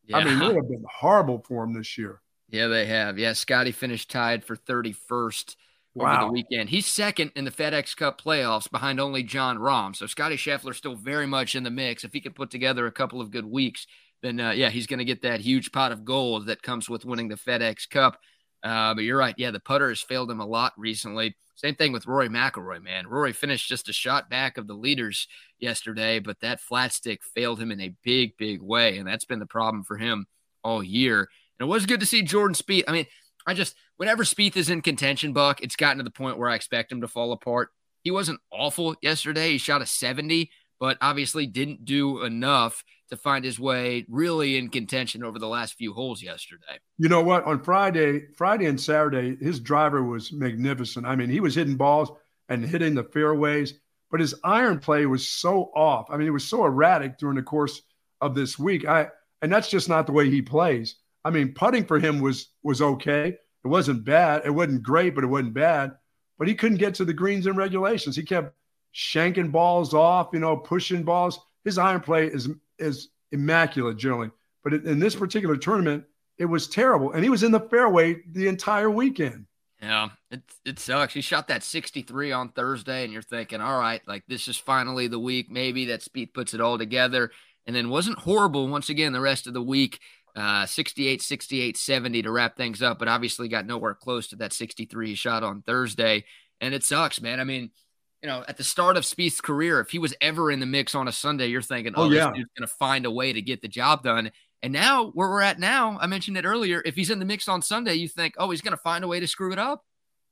Yeah. I mean, they have been horrible for him this year. Yeah, they have. Yeah, Scottie finished tied for 31st wow. over the weekend. He's second in the FedEx Cup playoffs behind only Jon Rahm. So Scottie Scheffler still very much in the mix. If he can put together a couple of good weeks, then uh, yeah, he's going to get that huge pot of gold that comes with winning the FedEx Cup. Uh, but you're right. Yeah, the putter has failed him a lot recently. Same thing with Rory McIlroy, man. Rory finished just a shot back of the leaders yesterday, but that flat stick failed him in a big, big way. And that's been the problem for him all year. And it was good to see Jordan Spieth. I mean, I just whenever Spieth is in contention, Buck, it's gotten to the point where I expect him to fall apart. He wasn't awful yesterday. He shot a 70, but obviously didn't do enough to find his way really in contention over the last few holes yesterday. You know what? On Friday, Friday and Saturday, his driver was magnificent. I mean, he was hitting balls and hitting the fairways, but his iron play was so off. I mean, it was so erratic during the course of this week. I and that's just not the way he plays. I mean, putting for him was was okay. It wasn't bad. It wasn't great, but it wasn't bad. But he couldn't get to the greens and regulations. He kept shanking balls off, you know, pushing balls. His iron play is is immaculate generally, but in this particular tournament, it was terrible. And he was in the fairway the entire weekend. Yeah, it it sucks. He shot that 63 on Thursday, and you're thinking, all right, like this is finally the week. Maybe that Spieth puts it all together. And then wasn't horrible once again the rest of the week uh, 68, 68, 70 to wrap things up, but obviously got nowhere close to that 63 shot on Thursday. And it sucks, man. I mean, you know, at the start of Spieth's career, if he was ever in the mix on a Sunday, you're thinking, oh, oh yeah. this dude's going to find a way to get the job done. And now, where we're at now, I mentioned it earlier. If he's in the mix on Sunday, you think, oh, he's going to find a way to screw it up.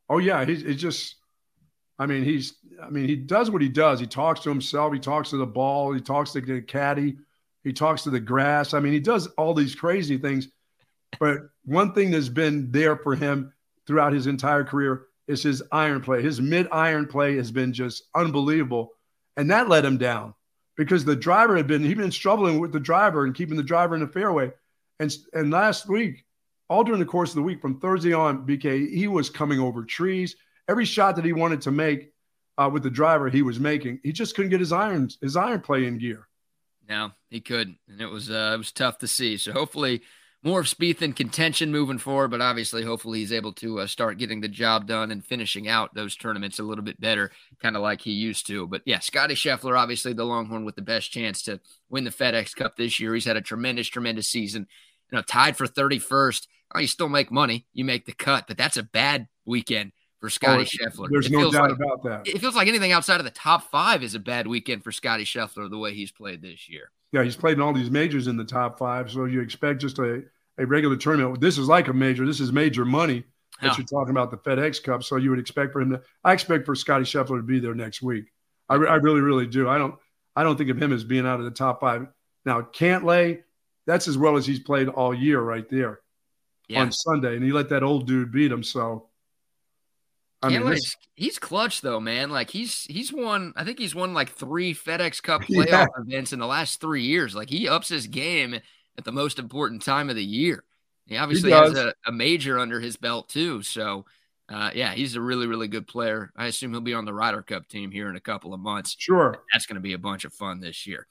Oh yeah, he's, he's just. I mean, he's. I mean, he does what he does. He talks to himself. He talks to the ball. He talks to the caddy. He talks to the grass. I mean, he does all these crazy things. But one thing that's been there for him throughout his entire career is his iron play. His mid iron play has been just unbelievable. And that let him down because the driver had been, he'd been struggling with the driver and keeping the driver in the fairway. And, and last week, all during the course of the week, from Thursday on, BK, he was coming over trees. Every shot that he wanted to make uh, with the driver, he was making. He just couldn't get his irons, his iron play in gear. No, he couldn't, and it was uh, it was tough to see. So hopefully, more of Spieth in contention moving forward. But obviously, hopefully, he's able to uh, start getting the job done and finishing out those tournaments a little bit better, kind of like he used to. But yeah, Scottie Scheffler, obviously the Longhorn with the best chance to win the FedEx Cup this year. He's had a tremendous, tremendous season. You know, tied for thirty first. Oh, you still make money. You make the cut, but that's a bad weekend for Scottie oh, Scheffler. There's it no doubt like, about that. It feels like anything outside of the top five is a bad weekend for Scottie Scheffler the way he's played this year. Yeah, he's played in all these majors in the top five, so you expect just a, a regular tournament. This is like a major. This is major money that you're talking about the FedEx Cup. So you would expect for him to. I expect for Scottie Scheffler to be there next week. I, I really, really do. I don't. I don't think of him as being out of the top five. Now Cantlay, that's as well as he's played all year right there yeah. on Sunday, and he let that old dude beat him. So I mean, this, he's clutch though, man. Like he's he's won. I think he's won like three FedEx Cup <laughs> playoff yeah. events in the last three years. Like he ups his game at the most important time of the year. He obviously he has a, a, major under his belt too. So, uh, yeah, he's a really really good player. I assume he'll be on the Ryder Cup team here in a couple of months. Sure, that's going to be a bunch of fun this year.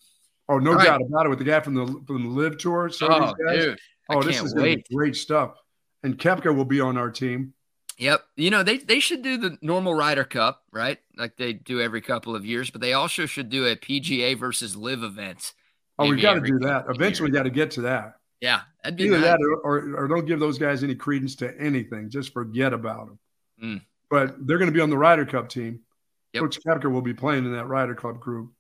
Oh, no All doubt right. about it. With the guy from the from the LIV Tour. Oh, dude, oh, this is great stuff. And Koepka will be on our team. Yep. You know, they, they should do the normal Ryder Cup, right? Like they do every couple of years, but they also should do a PGA versus LIV event. Oh, we've got to do that. Eventually, we got to get to that. Yeah. That'd be Either nice. that or, or, or, don't give those guys any credence to anything. Just forget about them. Mm. But they're going to be on the Ryder Cup team. Yep. Brooks Koepka will be playing in that Ryder Cup group.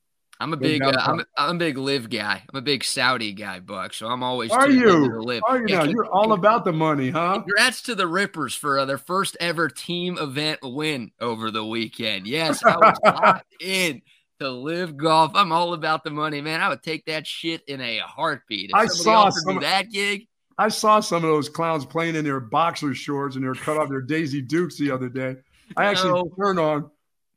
I'm a big, uh, I'm, a, I'm a big LIV guy. I'm a big Saudi guy, Buck. So I'm always. Are you? LIV. Are you now? You're all about the money, huh? Congrats to the Rippers for uh, their first ever team event win over the weekend. Yes, I was <laughs> locked in to LIV golf. I'm all about the money, man. I would take that shit in a heartbeat. If I saw some, that gig. I saw some of those clowns playing in their boxer shorts and they are cut off their Daisy Dukes the other day. I actually no. turned on,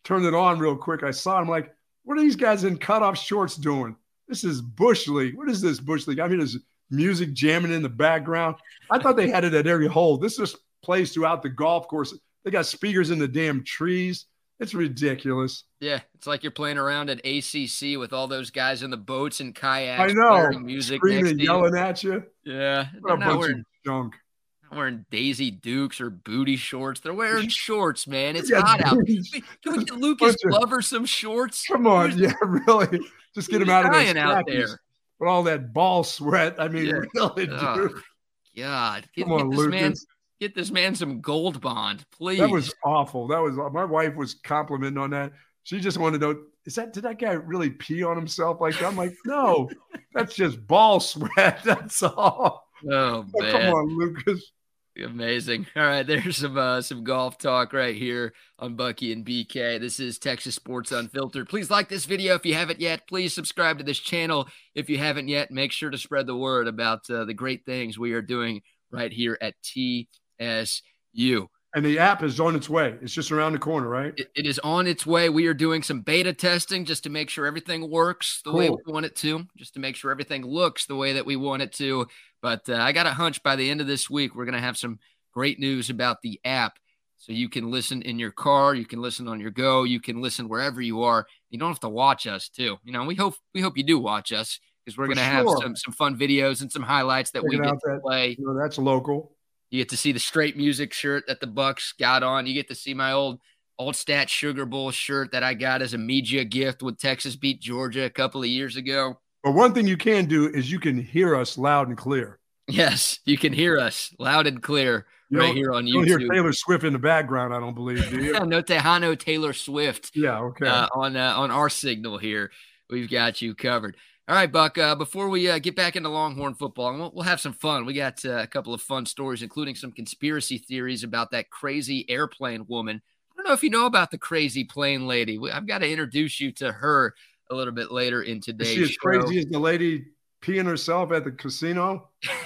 turned it on real quick. I saw. It, I'm like what are these guys in cutoff shorts doing? This is Bush League. What is this Bush League? I mean, there's music jamming in the background. I thought they had it at every hole. This just plays throughout the golf course. They got speakers in the damn trees. It's ridiculous. Yeah, it's like you're playing around at ACC with all those guys in the boats and kayaks. I know, music, screaming, yelling at you. Yeah, what a bunch wearing, of junk wearing Daisy Dukes or booty shorts. They're wearing <laughs> shorts, man. It's yeah, hot out. Can we get Lucas Glover some shorts? Come on, yeah, <laughs> really. Just get him out of there. out there. With all that ball sweat. I mean, yeah. <laughs> really, oh, God. Get, Come on, get this Lucas. man get this man some gold bond, please. That was awful. That was my wife was complimenting on that. She just wanted to know, is that did that guy really pee on himself like that? I'm like, no, that's just ball sweat. That's all. Oh, oh man. come on, Lucas. Amazing. <laughs> All right, there's some uh, some golf talk right here on Bucky and BK. This is Texas Sports Unfiltered. Please like this video if you haven't yet. Please subscribe to this channel if you haven't yet. Make sure to spread the word about uh, the great things we are doing right here at TSU. And the app is on its way. It's just around the corner, right? it, it is on its way. We are doing some beta testing just to make sure everything works the cool. way we want it to, just to make sure everything looks the way that we want it to. But uh, I got a hunch by the end of this week, we're going to have some great news about the app. So you can listen in your car, you can listen on your go, you can listen wherever you are. You don't have to watch us too. You know, we hope we hope you do watch us because we're going to sure. have some some fun videos and some highlights that Check we get to that, play. You know, that's local. You get to see the straight music shirt that the Bucks got on. You get to see my old Altstadt Sugar Bowl shirt that I got as a media gift with Texas beat Georgia a couple of years ago. But one thing you can do is you can hear us loud and clear. Yes, you can hear us loud and clear you right here on YouTube. You hear Taylor Swift in the background, I don't believe, do you? <laughs> no Tejano Taylor Swift. Yeah, okay. Uh, on uh, on our signal here, we've got you covered. All right, Buck. Uh, before we uh, get back into Longhorn football, we'll, we'll have some fun. We got uh, a couple of fun stories, including some conspiracy theories about that crazy airplane woman. I don't know if you know about the crazy plane lady. I've got to introduce you to her a little bit later in today's Is she as show. crazy as the lady peeing herself at the casino? <laughs>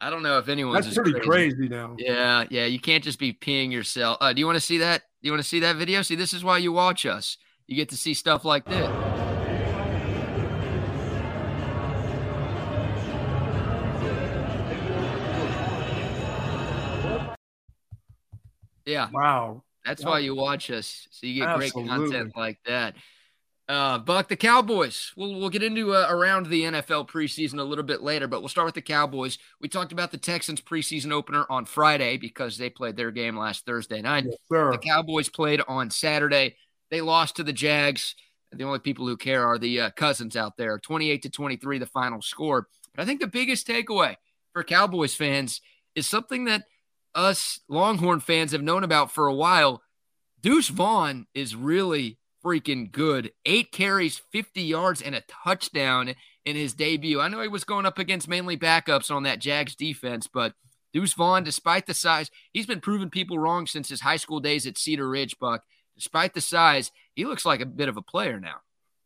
I don't know if anyone's That's pretty crazy. crazy. now. Yeah, yeah. You can't just be peeing yourself. Uh, do you want to see that? Do you want to see that video? See, this is why you watch us. You get to see stuff like this. Yeah. Wow. That's why you watch us. So you get Absolutely. great content like that. Uh, Buck, the Cowboys. We'll we'll get into uh, around the NFL preseason a little bit later, but we'll start with the Cowboys. We talked about the Texans preseason opener on Friday because they played their game last Thursday night. Yes, the Cowboys played on Saturday. They lost to the Jags. The only people who care are the uh, cousins out there. Twenty-eight to twenty-three, the final score. But I think the biggest takeaway for Cowboys fans is something that us Longhorn fans have known about for a while. Deuce Vaughn is really freaking good. Eight carries, 50 yards, and a touchdown in his debut. I know he was going up against mainly backups on that Jags defense, but Deuce Vaughn, despite the size, he's been proving people wrong since his high school days at Cedar Ridge, Buck. Despite the size, he looks like a bit of a player now.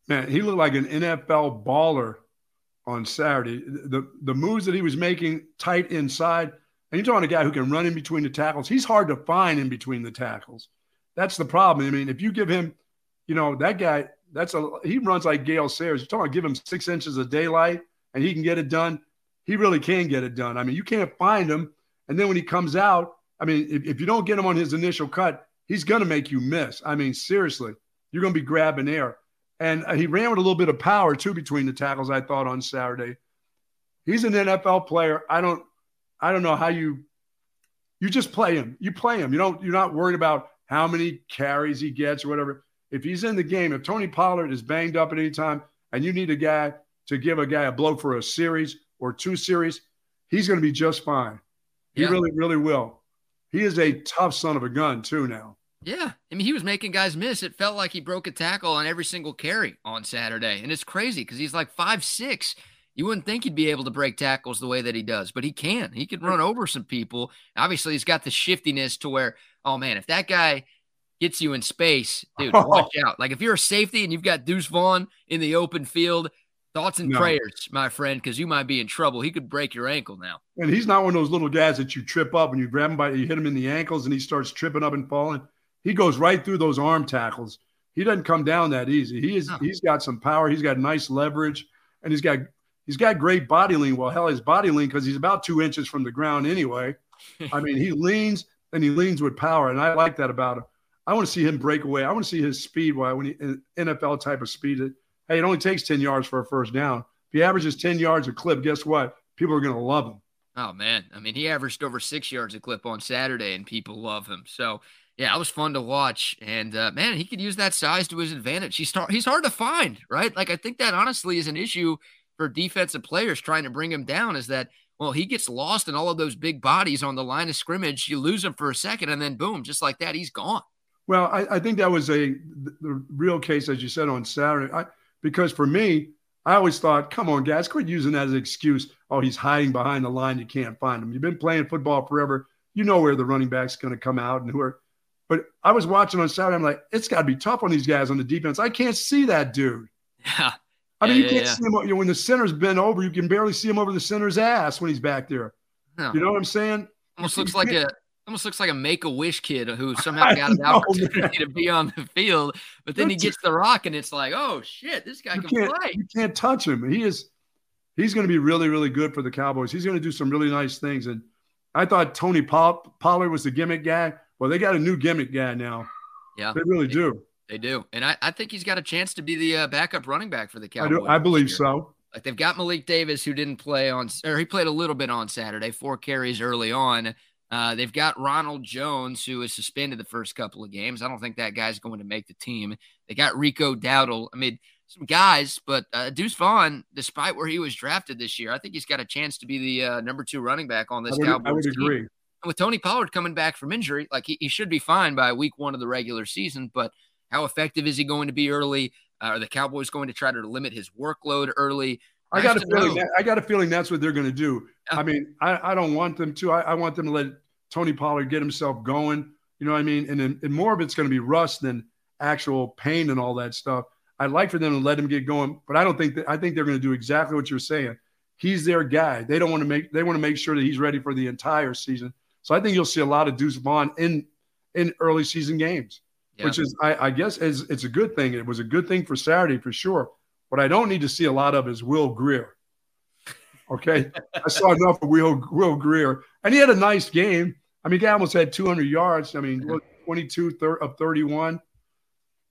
Man, he looked like an NFL baller on Saturday. The the moves that he was making tight inside, and you're talking a guy who can run in between the tackles. He's hard to find in between the tackles. that's the problem. I mean, if you give him, you know, that guy, that's a he runs like Gale Sayers. You're talking about give him six inches of daylight and he can get it done. He really can get it done. I mean, you can't find him. And then when he comes out, I mean, if, if you don't get him on his initial cut, he's going to make you miss. I mean, seriously, you're going to be grabbing air. And uh, he ran with a little bit of power too between the tackles. I thought on Saturday, he's an NFL player. I don't, I don't know how you, you just play him. You play him. You don't. You're not worried about how many carries he gets or whatever. If he's in the game, if Tony Pollard is banged up at any time, and you need a guy to give a guy a blow for a series or two series, he's going to be just fine. He yeah. really, really will. He is a tough son of a gun too now. Yeah. I mean, he was making guys miss. It felt like he broke a tackle on every single carry on Saturday. And it's crazy because he's like five six. You wouldn't think he'd be able to break tackles the way that he does, but he can. He can run over some people. Obviously, he's got the shiftiness to where, oh man, if that guy gets you in space, dude, <laughs> watch out. Like if you're a safety and you've got Deuce Vaughn in the open field, thoughts and no. prayers, my friend, because you might be in trouble. He could break your ankle now. And he's not one of those little guys that you trip up and you grab him by, you hit him in the ankles and he starts tripping up and falling. He goes right through those arm tackles. He doesn't come down that easy. He is. No. He's got some power. He's got nice leverage, and he's got he's got great body lean. Well, hell, his body lean because he's about two inches from the ground anyway. <laughs> I mean, he leans and he leans with power, and I like that about him. I want to see him break away. I want to see his speed. Why when he NFL type of speed, hey, it only takes ten yards for a first down. If he averages ten yards a clip, guess what? People are going to love him. Oh man, I mean, he averaged over six yards a clip on Saturday, and people love him. So yeah, it was fun to watch. And uh, man, he could use that size to his advantage. He's start, he's hard to find, right? Like I think that honestly is an issue for defensive players trying to bring him down. Is that well, he gets lost in all of those big bodies on the line of scrimmage. You lose him for a second, and then boom, just like that, he's gone. Well, I, I think that was a the real case, as you said on Saturday. I, because for me, I always thought, come on, guys, quit using that as an excuse. Oh, he's hiding behind the line. You can't find him. You've been playing football forever. You know where the running back's going to come out and who are but I was watching on Saturday. I'm like, it's got to be tough on these guys on the defense. I can't see that dude. Yeah. I mean, yeah, you can't yeah. see him you know, when the center's bent over. You can barely see him over the center's ass when he's back there. No. You know what I'm saying? Almost looks like a almost looks like a make a wish kid who <laughs> somehow got an opportunity man. to be on the field, but then That's he gets the rock and it's like, oh shit, this guy can play. You can't touch him. He is he's going to be really, really good for the Cowboys. He's going to do some really nice things. And I thought Tony Pollard was the gimmick guy. Well, they got a new gimmick guy now. Yeah, they really do. They do, and I, I think he's got a chance to be the uh, backup running back for the Cowboys. I, do, I believe so. Like they've got Malik Davis, who didn't play on, or he played a little bit on Saturday, four carries early on. Uh, they've got Ronald Jones, who is suspended the first couple of games. I don't think that guy's going to make the team. They got Rico Dowdle. I mean, some guys, but uh, Deuce Vaughn, despite where he was drafted this year, I think he's got a chance to be the uh, number two running back on this I would, Cowboys I would team. agree with Tony Pollard coming back from injury, like he, he should be fine by week one of the regular season. But how effective is he going to be early? Uh, are the Cowboys going to try to limit his workload early? I got a feeling. That, I got a feeling that's what they're going to do. I mean, I, I don't want them to. I, I, want them to let Tony Pollard get himself going. You know what I mean? And, and more of it's going to be rust than actual pain and all that stuff. I'd like for them to let him get going, but I don't think that. I think they're going to do exactly what you're saying. He's their guy. They don't want to make. They want to make sure that he's ready for the entire season. So I think you'll see a lot of Deuce Vaughn in in early season games, yeah. which is I, I guess is it's a good thing. It was a good thing for Saturday for sure. What I don't need to see a lot of is Will Grier. Okay, <laughs> I saw enough of Will Will Grier, and he had a nice game. I mean, he almost had 200 yards. I mean, 22 thir- of 31,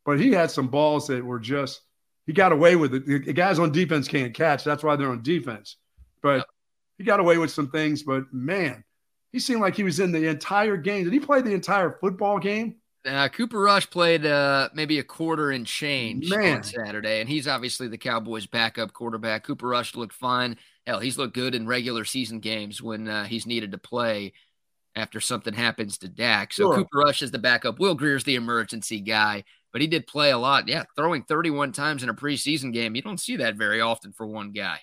but he had some balls that were just he got away with it. The guys on defense can't catch. That's why they're on defense. But he got away with some things. But man, he seemed like he was in the entire game. Did he play the entire football game? Uh, Cooper Rush played uh, maybe a quarter and change Man. on Saturday, and he's obviously the Cowboys' backup quarterback. Cooper Rush looked fine. Hell, he's looked good in regular season games when uh, he's needed to play after something happens to Dak. So sure. Cooper Rush is the backup. Will Grier's the emergency guy, but he did play a lot. Yeah, throwing 31 times in a preseason game. You don't see that very often for one guy.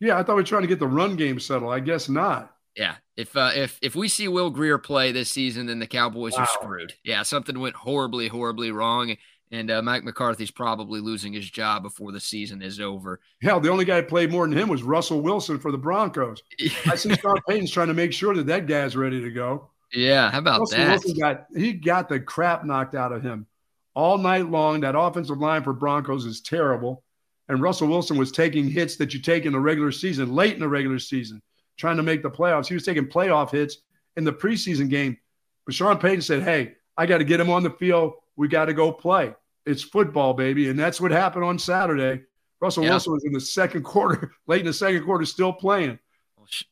Yeah, I thought we were trying to get the run game settled. I guess not. Yeah, if uh, if if we see Will Grier play this season, then the Cowboys wow. are screwed. Yeah, something went horribly, horribly wrong, and uh, Mike McCarthy's probably losing his job before the season is over. Hell, the only guy that played more than him was Russell Wilson for the Broncos. <laughs> I see Sean Payton's trying to make sure that that guy's ready to go. Yeah, how about Russell that? Wilson got he got the crap knocked out of him all night long. That offensive line for Broncos is terrible. And Russell Wilson was taking hits that you take in the regular season, late in the regular season, trying to make the playoffs. He was taking playoff hits in the preseason game. But Sean Payton said, Hey, I got to get him on the field. We got to go play. It's football, baby. And that's what happened on Saturday. Russell yeah. Wilson was in the second <laughs> quarter, late in the second quarter, still playing.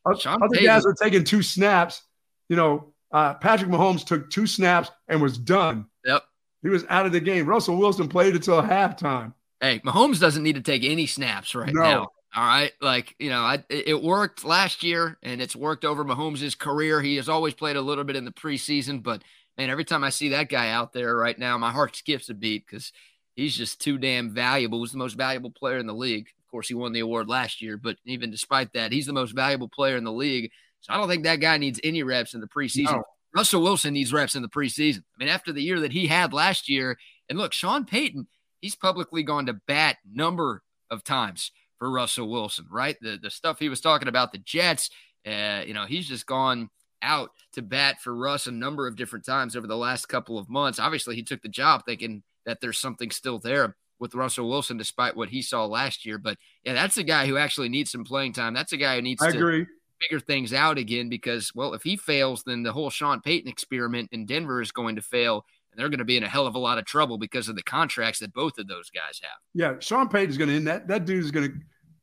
Well, Sean Other Payton. guys are taking two snaps. You know, uh, Patrick Mahomes took two snaps and was done. Yep. He was out of the game. Russell Wilson played until halftime. Hey, Mahomes doesn't need to take any snaps right no. now. All right. Like, you know, I, it worked last year and it's worked over Mahomes' career. He has always played a little bit in the preseason, but man, every time I see that guy out there right now, my heart skips a beat because he's just too damn valuable. He's the most valuable player in the league. Of course, he won the award last year, but even despite that, he's the most valuable player in the league. So I don't think that guy needs any reps in the preseason. No. Russell Wilson needs reps in the preseason. I mean, after the year that he had last year, and look, Sean Payton, he's publicly gone to bat number of times for Russell Wilson, right? The the stuff he was talking about the Jets, uh, you know, he's just gone out to bat for Russ a number of different times over the last couple of months. Obviously, he took the job thinking that there's something still there with Russell Wilson, despite what he saw last year. But yeah, that's a guy who actually needs some playing time. That's a guy who needs I to agree. figure things out again because, well, if he fails, then the whole Sean Payton experiment in Denver is going to fail. They're going to be in a hell of a lot of trouble because of the contracts that both of those guys have. Yeah, Sean Payton's going to end that. That dude is going to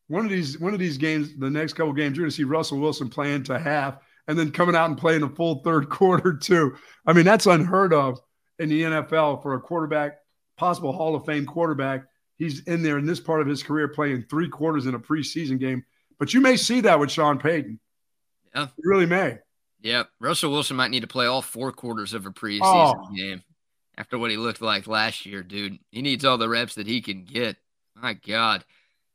one of these one of these games. The next couple games, you're going to see Russell Wilson playing to half and then coming out and playing a full third <laughs> quarter too. I mean, that's unheard of in the NFL for a quarterback, possible Hall of Fame quarterback. He's in there in this part of his career playing three quarters in a preseason game. But you may see that with Sean Payton. Yeah. You really may. Yeah. Russell Wilson might need to play all four quarters of a preseason oh. game after what he looked like last year, dude. He needs all the reps that he can get. My God.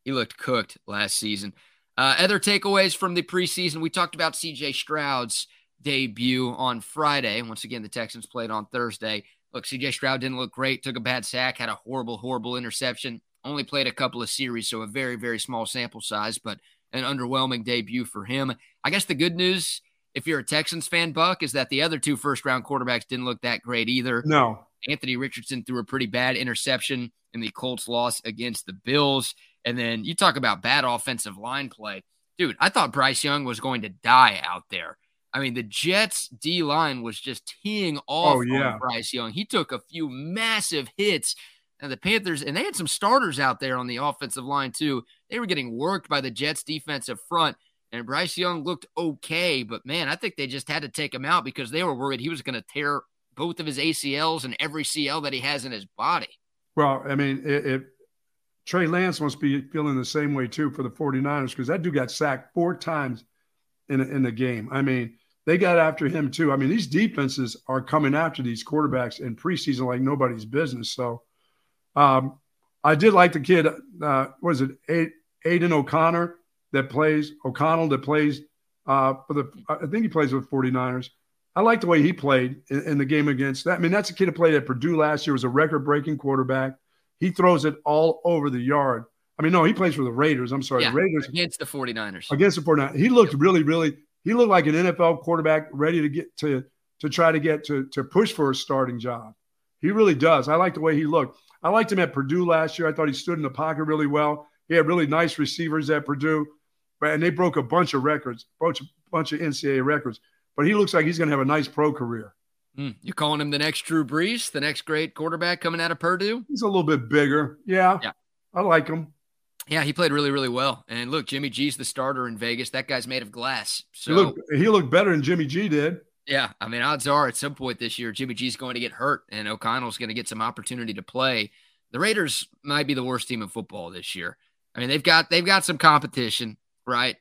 He looked cooked last season. Uh, other takeaways from the preseason, we talked about CJ Stroud's debut on Friday. Once again, the Texans played on Thursday. Look, CJ Stroud didn't look great, took a bad sack, had a horrible, horrible interception. Only played a couple of series, so a very, very small sample size, but an underwhelming debut for him. I guess the good news, if you're a Texans fan, Buck, is that the other two first round quarterbacks didn't look that great either. No. Anthony Richardson threw a pretty bad interception in the Colts loss against the Bills. And then you talk about bad offensive line play. Dude, I thought Bryce Young was going to die out there. I mean, the Jets D line was just teeing off oh, yeah. on Bryce Young. He took a few massive hits. And the Panthers, and they had some starters out there on the offensive line, too. They were getting worked by the Jets defensive front. And Bryce Young looked okay, but man, I think they just had to take him out because they were worried he was going to tear both of his ACLs and every CL that he has in his body. Well, I mean, it, it Trey Lance must be feeling the same way too for the 49ers because that dude got sacked four times in, in the game. I mean, they got after him too. I mean, these defenses are coming after these quarterbacks in preseason like nobody's business. So um, I did like the kid, uh, was it Aidan O'Connor that plays, O'Connell that plays uh, for the, I think he plays with 49ers. I like the way he played in, in the game against that. I mean, that's a kid who played at Purdue last year, was a record breaking quarterback. He throws it all over the yard. I mean, no, he plays for the Raiders. I'm sorry, yeah, the Raiders against the 49ers. Against the 49ers. He looked really, really, he looked like an NFL quarterback ready to get to to try to get to to push for a starting job. He really does. I like the way he looked. I liked him at Purdue last year. I thought he stood in the pocket really well. He had really nice receivers at Purdue, and they broke a bunch of records, bunch of bunch of NCAA records. But he looks like he's going to have a nice pro career. Mm, you calling him the next Drew Brees, the next great quarterback coming out of Purdue? He's a little bit bigger. Yeah. Yeah. I like him. Yeah, he played really, really well. And look, Jimmy G's the starter in Vegas. That guy's made of glass. So he looked, he looked better than Jimmy G did. Yeah, I mean, odds are at some point this year, Jimmy G's going to get hurt, and O'Connell's going to get some opportunity to play. The Raiders might be the worst team in football this year. I mean, they've got they've got some competition, right?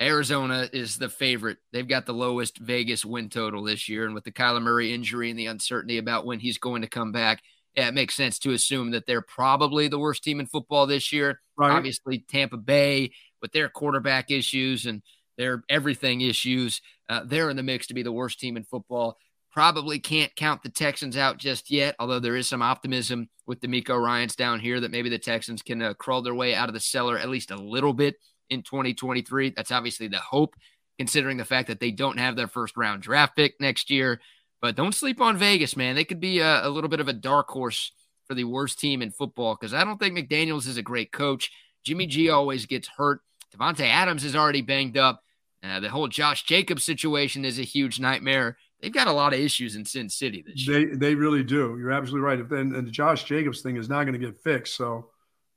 Arizona is the favorite. They've got the lowest Vegas win total this year. And with the Kyler Murray injury and the uncertainty about when he's going to come back, yeah, it makes sense to assume that they're probably the worst team in football this year. Right. Obviously, Tampa Bay with their quarterback issues and their everything issues, uh, they're in the mix to be the worst team in football. Probably can't count the Texans out just yet, although there is some optimism with DeMeco Ryans down here that maybe the Texans can uh, crawl their way out of the cellar at least a little bit in 2023. That's obviously the hope considering the fact that they don't have their first round draft pick next year. But don't sleep on Vegas, man. They could be a, a little bit of a dark horse for the worst team in football because I don't think McDaniels is a great coach. Jimmy G always gets hurt. Davante Adams is already banged up. Uh, the whole Josh Jacobs situation is a huge nightmare. They've got a lot of issues in Sin City this year. They they really do. You're absolutely right. Then and the Josh Jacobs thing is not going to get fixed, so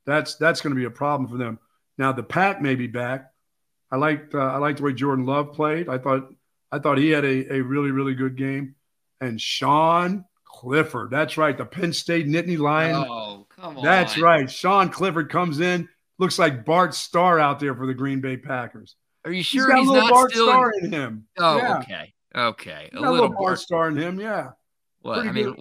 that's that's going to be a problem for them. Now the Pack may be back. I liked uh, I liked the way Jordan Love played. I thought I thought he had a, a really really good game. And Sean Clifford, that's right, the Penn State Nittany Lion. Oh come on, that's right. Sean Clifford comes in, looks like Bart Starr out there for the Green Bay Packers. Are you sure he's, he's not Bart still Starr in him? Oh, yeah. okay, okay, a little, little Bart Starr in him, yeah. What I mean,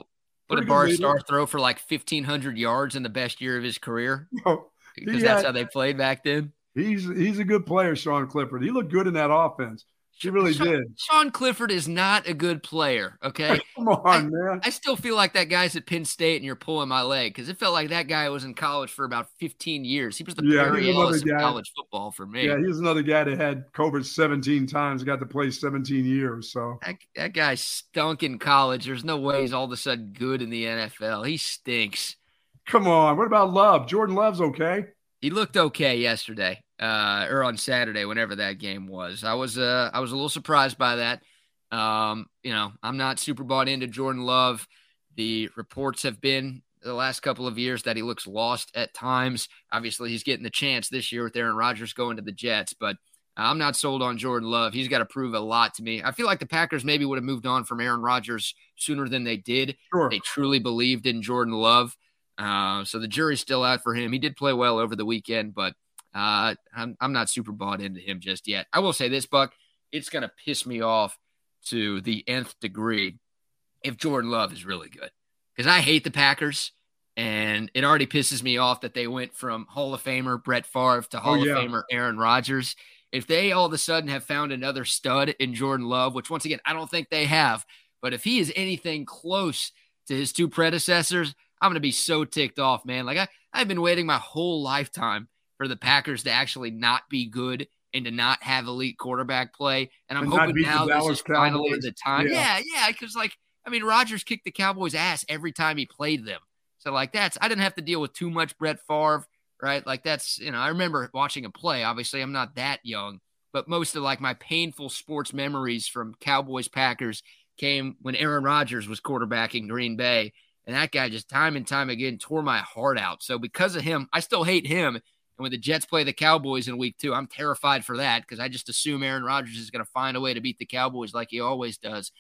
what did Bart Starr throw for like fifteen hundred yards in the best year of his career? <laughs> because that's how they played back then. He's he's a good player, Sean Clifford. He looked good in that offense. She really Sean, did. Sean Clifford is not a good player. Okay, <laughs> come on, I, man. I still feel like that guy's at Penn State, and you're pulling my leg because it felt like that guy was in college for about 15 years. He was the yeah, Perry Ellis of college football for me. Yeah, he was another guy that had COVID 17 times, got to play 17 years. So that, that guy stunk in college. There's no way he's all of a sudden good in the NFL. He stinks. Come on. What about Love? Jordan Love's okay. He looked okay yesterday uh, or on Saturday, whenever that game was. I was uh, I was a little surprised by that. Um, you know, I'm not super bought into Jordan Love. The reports have been the last couple of years that he looks lost at times. Obviously, he's getting the chance this year with Aaron Rodgers going to the Jets, but I'm not sold on Jordan Love. He's got to prove a lot to me. I feel like the Packers maybe would have moved on from Aaron Rodgers sooner than they did. Sure. They truly believed in Jordan Love. Uh, so the jury's still out for him. He did play well over the weekend, but uh, I'm, I'm not super bought into him just yet. I will say this, Buck, it's going to piss me off to the nth degree if Jordan Love is really good because I hate the Packers. And it already pisses me off that they went from Hall of Famer Brett Favre to Hall oh, yeah. of Famer Aaron Rodgers. If they all of a sudden have found another stud in Jordan Love, which once again, I don't think they have, but if he is anything close to his two predecessors, I'm going to be so ticked off, man. Like I, I've been waiting my whole lifetime for the Packers to actually not be good and to not have elite quarterback play. And I'm and hoping now this is finally the time. Yeah, yeah, because yeah, like I mean, Rodgers kicked the Cowboys' ass every time he played them. So like that's I didn't have to deal with too much Brett Favre, right? Like that's you know I remember watching him play. Obviously, I'm not that young, but most of like my painful sports memories from Cowboys Packers came when Aaron Rodgers was quarterbacking Green Bay. And that guy just time and time again tore my heart out. So because of him, I still hate him. And when the Jets play the Cowboys in week two, I'm terrified for that because I just assume Aaron Rodgers is going to find a way to beat the Cowboys like he always does.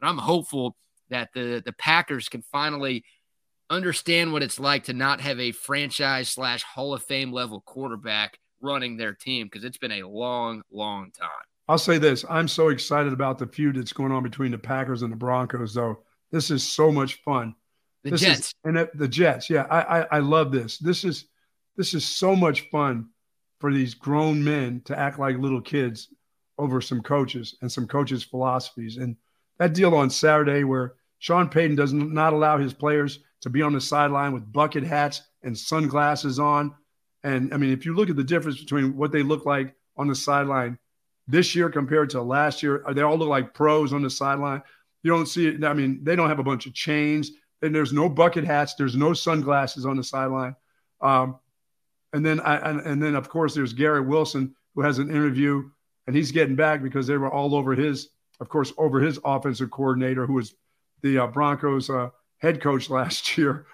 But I'm hopeful that the, the Packers can finally understand what it's like to not have a franchise slash Hall of Fame level quarterback running their team because it's been a long, long time. I'll say this I'm so excited about the feud that's going on between the Packers and the Broncos, though. This is so much fun. The this Jets. Is, and it, the Jets. Yeah, I, I, I love this. This is this is so much fun for these grown men to act like little kids over some coaches and some coaches' philosophies. And that deal on Saturday where Sean Payton does not allow his players to be on the sideline with bucket hats and sunglasses on. And I mean, if you look at the difference between what they look like on the sideline this year compared to last year, they all look like pros on the sideline. You don't see it. I mean, they don't have a bunch of chains, and there's no bucket hats, there's no sunglasses on the sideline. Um, and then I and, and then of course there's Garrett Wilson who has an interview and he's getting back because they were all over his, of course, over his offensive coordinator who was the uh, Broncos uh, head coach last <laughs> year.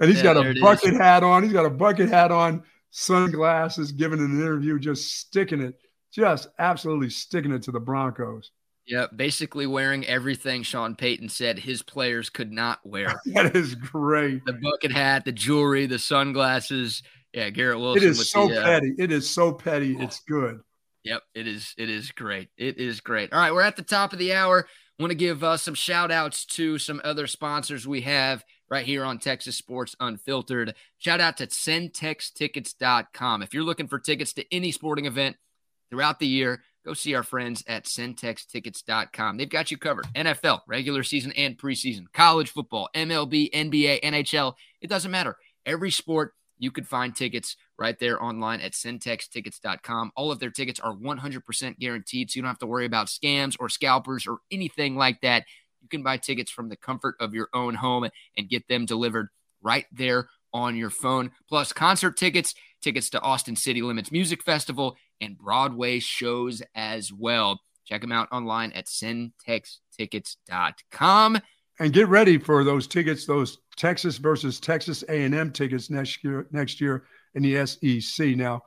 and he's yeah, got a bucket is. hat on. He's got a bucket hat on, sunglasses, giving an interview, just sticking it, just absolutely sticking it to the Broncos. Yeah, basically wearing everything Sean Payton said his players could not wear. <laughs> that is great. The bucket hat, the jewelry, the sunglasses. Yeah, Garrett Wilson. It is so the, uh, petty. It is so petty. It's good. Yep, it is. It is great. It is great. All right, we're at the top of the hour. Want to give uh, some shout outs to some other sponsors we have right here on Texas Sports Unfiltered. Shout out to centextickets.com. If you're looking for tickets to any sporting event throughout the year, go see our friends at centextickets.com. They've got you covered NFL, regular season and preseason, college football, MLB, NBA, NHL. It doesn't matter. Every sport you could find tickets right there online at centextickets.com. All of their tickets are 100% guaranteed, so you don't have to worry about scams or scalpers or anything like that. You can buy tickets from the comfort of your own home and get them delivered right there on your phone. Plus, concert tickets, tickets to Austin City Limits Music Festival, and Broadway shows as well. Check them out online at centextickets.com. And get ready for those tickets, those Texas versus Texas A&M tickets next year next year in the SEC. Now,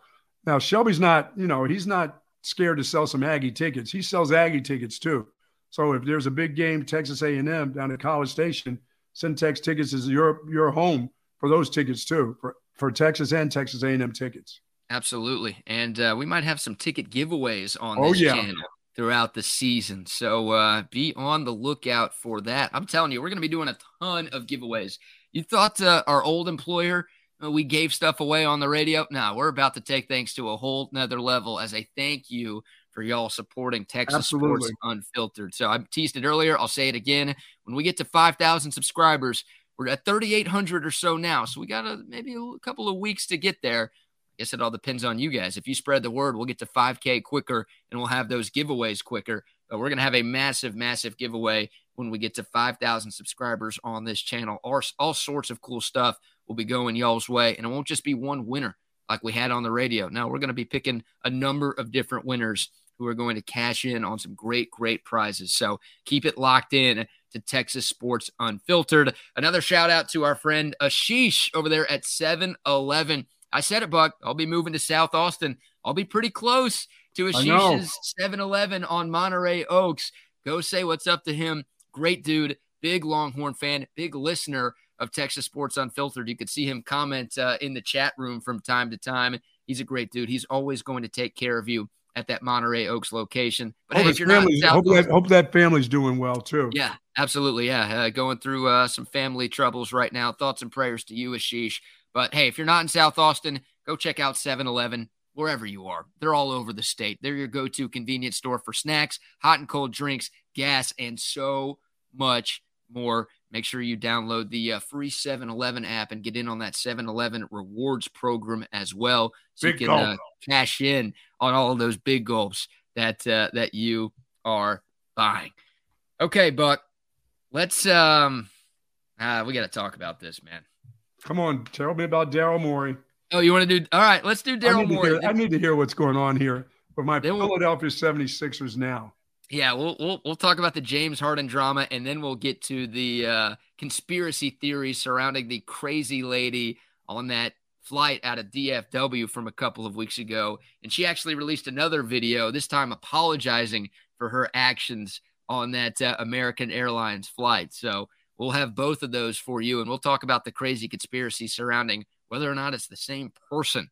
now Shelby's not, you know, he's not scared to sell some Aggie tickets. He sells Aggie tickets too. So if there's a big game, Texas A&M down at College Station, Centex Tickets is your your home for those tickets too, for, for Texas and Texas A&M tickets. Absolutely, and uh, we might have some ticket giveaways on oh, this yeah. channel throughout the season. So uh, be on the lookout for that. I'm telling you, we're going to be doing a ton of giveaways. You thought uh, our old employer uh, we gave stuff away on the radio? Now we're about to take things to a whole nother level as a thank you for y'all supporting Texas Absolutely. Sports Unfiltered. So I teased it earlier. I'll say it again. When we get to 5,000 subscribers, we're at 3,800 or so now. So we got a, maybe a couple of weeks to get there. I guess it all depends on you guys. If you spread the word, we'll get to 5K quicker and we'll have those giveaways quicker. But we're going to have a massive, massive giveaway when we get to 5,000 subscribers on this channel. All, all sorts of cool stuff will be going y'all's way. And it won't just be one winner like we had on the radio. Now we're going to be picking a number of different winners who are going to cash in on some great, great prizes. So keep it locked in to Texas Sports Unfiltered. Another shout out to our friend Ashish over there at 7 Eleven. I said it, Buck. I'll be moving to South Austin. I'll be pretty close to Ashish's 7 Eleven on Monterey Oaks. Go say what's up to him. Great dude, big Longhorn fan, big listener of Texas Sports Unfiltered. You could see him comment uh, in the chat room from time to time. He's a great dude. He's always going to take care of you at that Monterey Oaks location. But hope hey, if you're not hope, that, hope that family's doing well too. Yeah, absolutely. Yeah, uh, going through uh, some family troubles right now. Thoughts and prayers to you, Ashish. But hey, if you're not in South Austin, go check out 7-Eleven wherever you are. They're all over the state. They're your go-to convenience store for snacks, hot and cold drinks, gas, and so much more. Make sure you download the uh, free 7 Eleven app and get in on that 7 Eleven rewards program as well. So big you can uh, cash in on all of those big gulps that uh, that you are buying. Okay, Buck, let's um uh, we got to talk about this, man. Come on, tell me about Daryl Morey. Oh, you want to do? All right, let's do Daryl Morey. I need to hear what's going on here with my Philadelphia 76ers now. Yeah, we'll, we'll we'll talk about the James Harden drama, and then we'll get to the uh, conspiracy theories surrounding the crazy lady on that flight out of DFW from a couple of weeks ago. And she actually released another video, this time apologizing for her actions on that uh, American Airlines flight. So we'll have both of those for you, and we'll talk about the crazy conspiracy surrounding whether or not it's the same person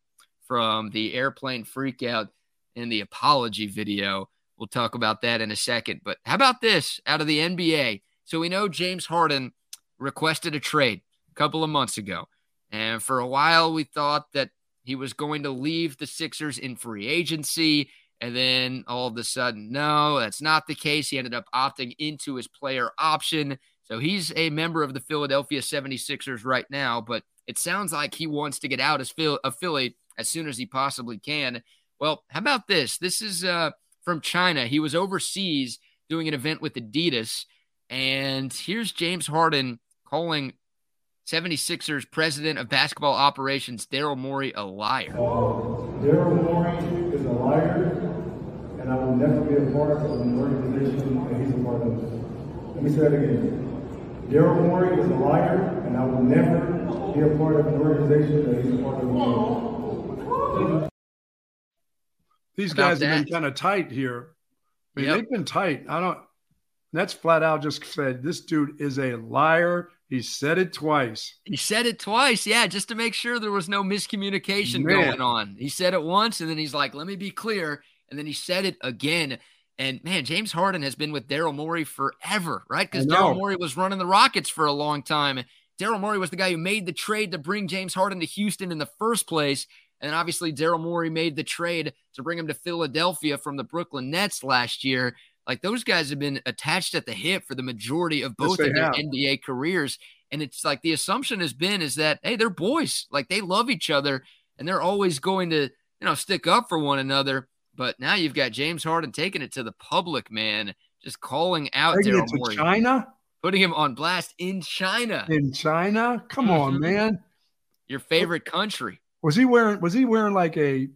from the airplane freakout in the apology video. We'll talk about that in a second. But how about this out of the NBA? So we know James Harden requested a trade a couple of months ago. And for a while, we thought that he was going to leave the Sixers in free agency. And then all of a sudden, no, that's not the case. He ended up opting into his player option. So he's a member of the Philadelphia 76ers right now, but it sounds like he wants to get out as Philly as soon as he possibly can. Well, how about this? This is uh, from China. He was overseas doing an event with Adidas. And here's James Harden calling 76ers president of basketball operations, Daryl Morey, a liar. Uh, Daryl Morey is a liar, and I will never be a part of an organization that he's a part of. Let me say that again. Daryl Morey is a liar, and I will never be a part of an organization that he's a part of. These guys that. have been kind of tight here. I mean, yep. they've been tight. I don't. That's flat out just said this dude is a liar. He said it twice. He said it twice, yeah, just to make sure there was no miscommunication Man. going on. He said it once, and then he's like, "Let me be clear," and then he said it again. And man, James Harden has been with Daryl Morey forever, right? Because Daryl Morey was running the Rockets for a long time. Daryl Morey was the guy who made the trade to bring James Harden to Houston in the first place. And obviously, Daryl Morey made the trade to bring him to Philadelphia from the Brooklyn Nets last year. Like those guys have been attached at the hip for the majority of both yes, of their have. NBA careers. And it's like the assumption has been is that, hey, they're boys. Like they love each other and they're always going to, you know, stick up for one another. But now you've got James Harden taking it to the public, man, just calling out Daryl Morey. China? Putting him on blast in China. In China? Come mm-hmm. on, man. Your favorite country. Was he wearing was he wearing like a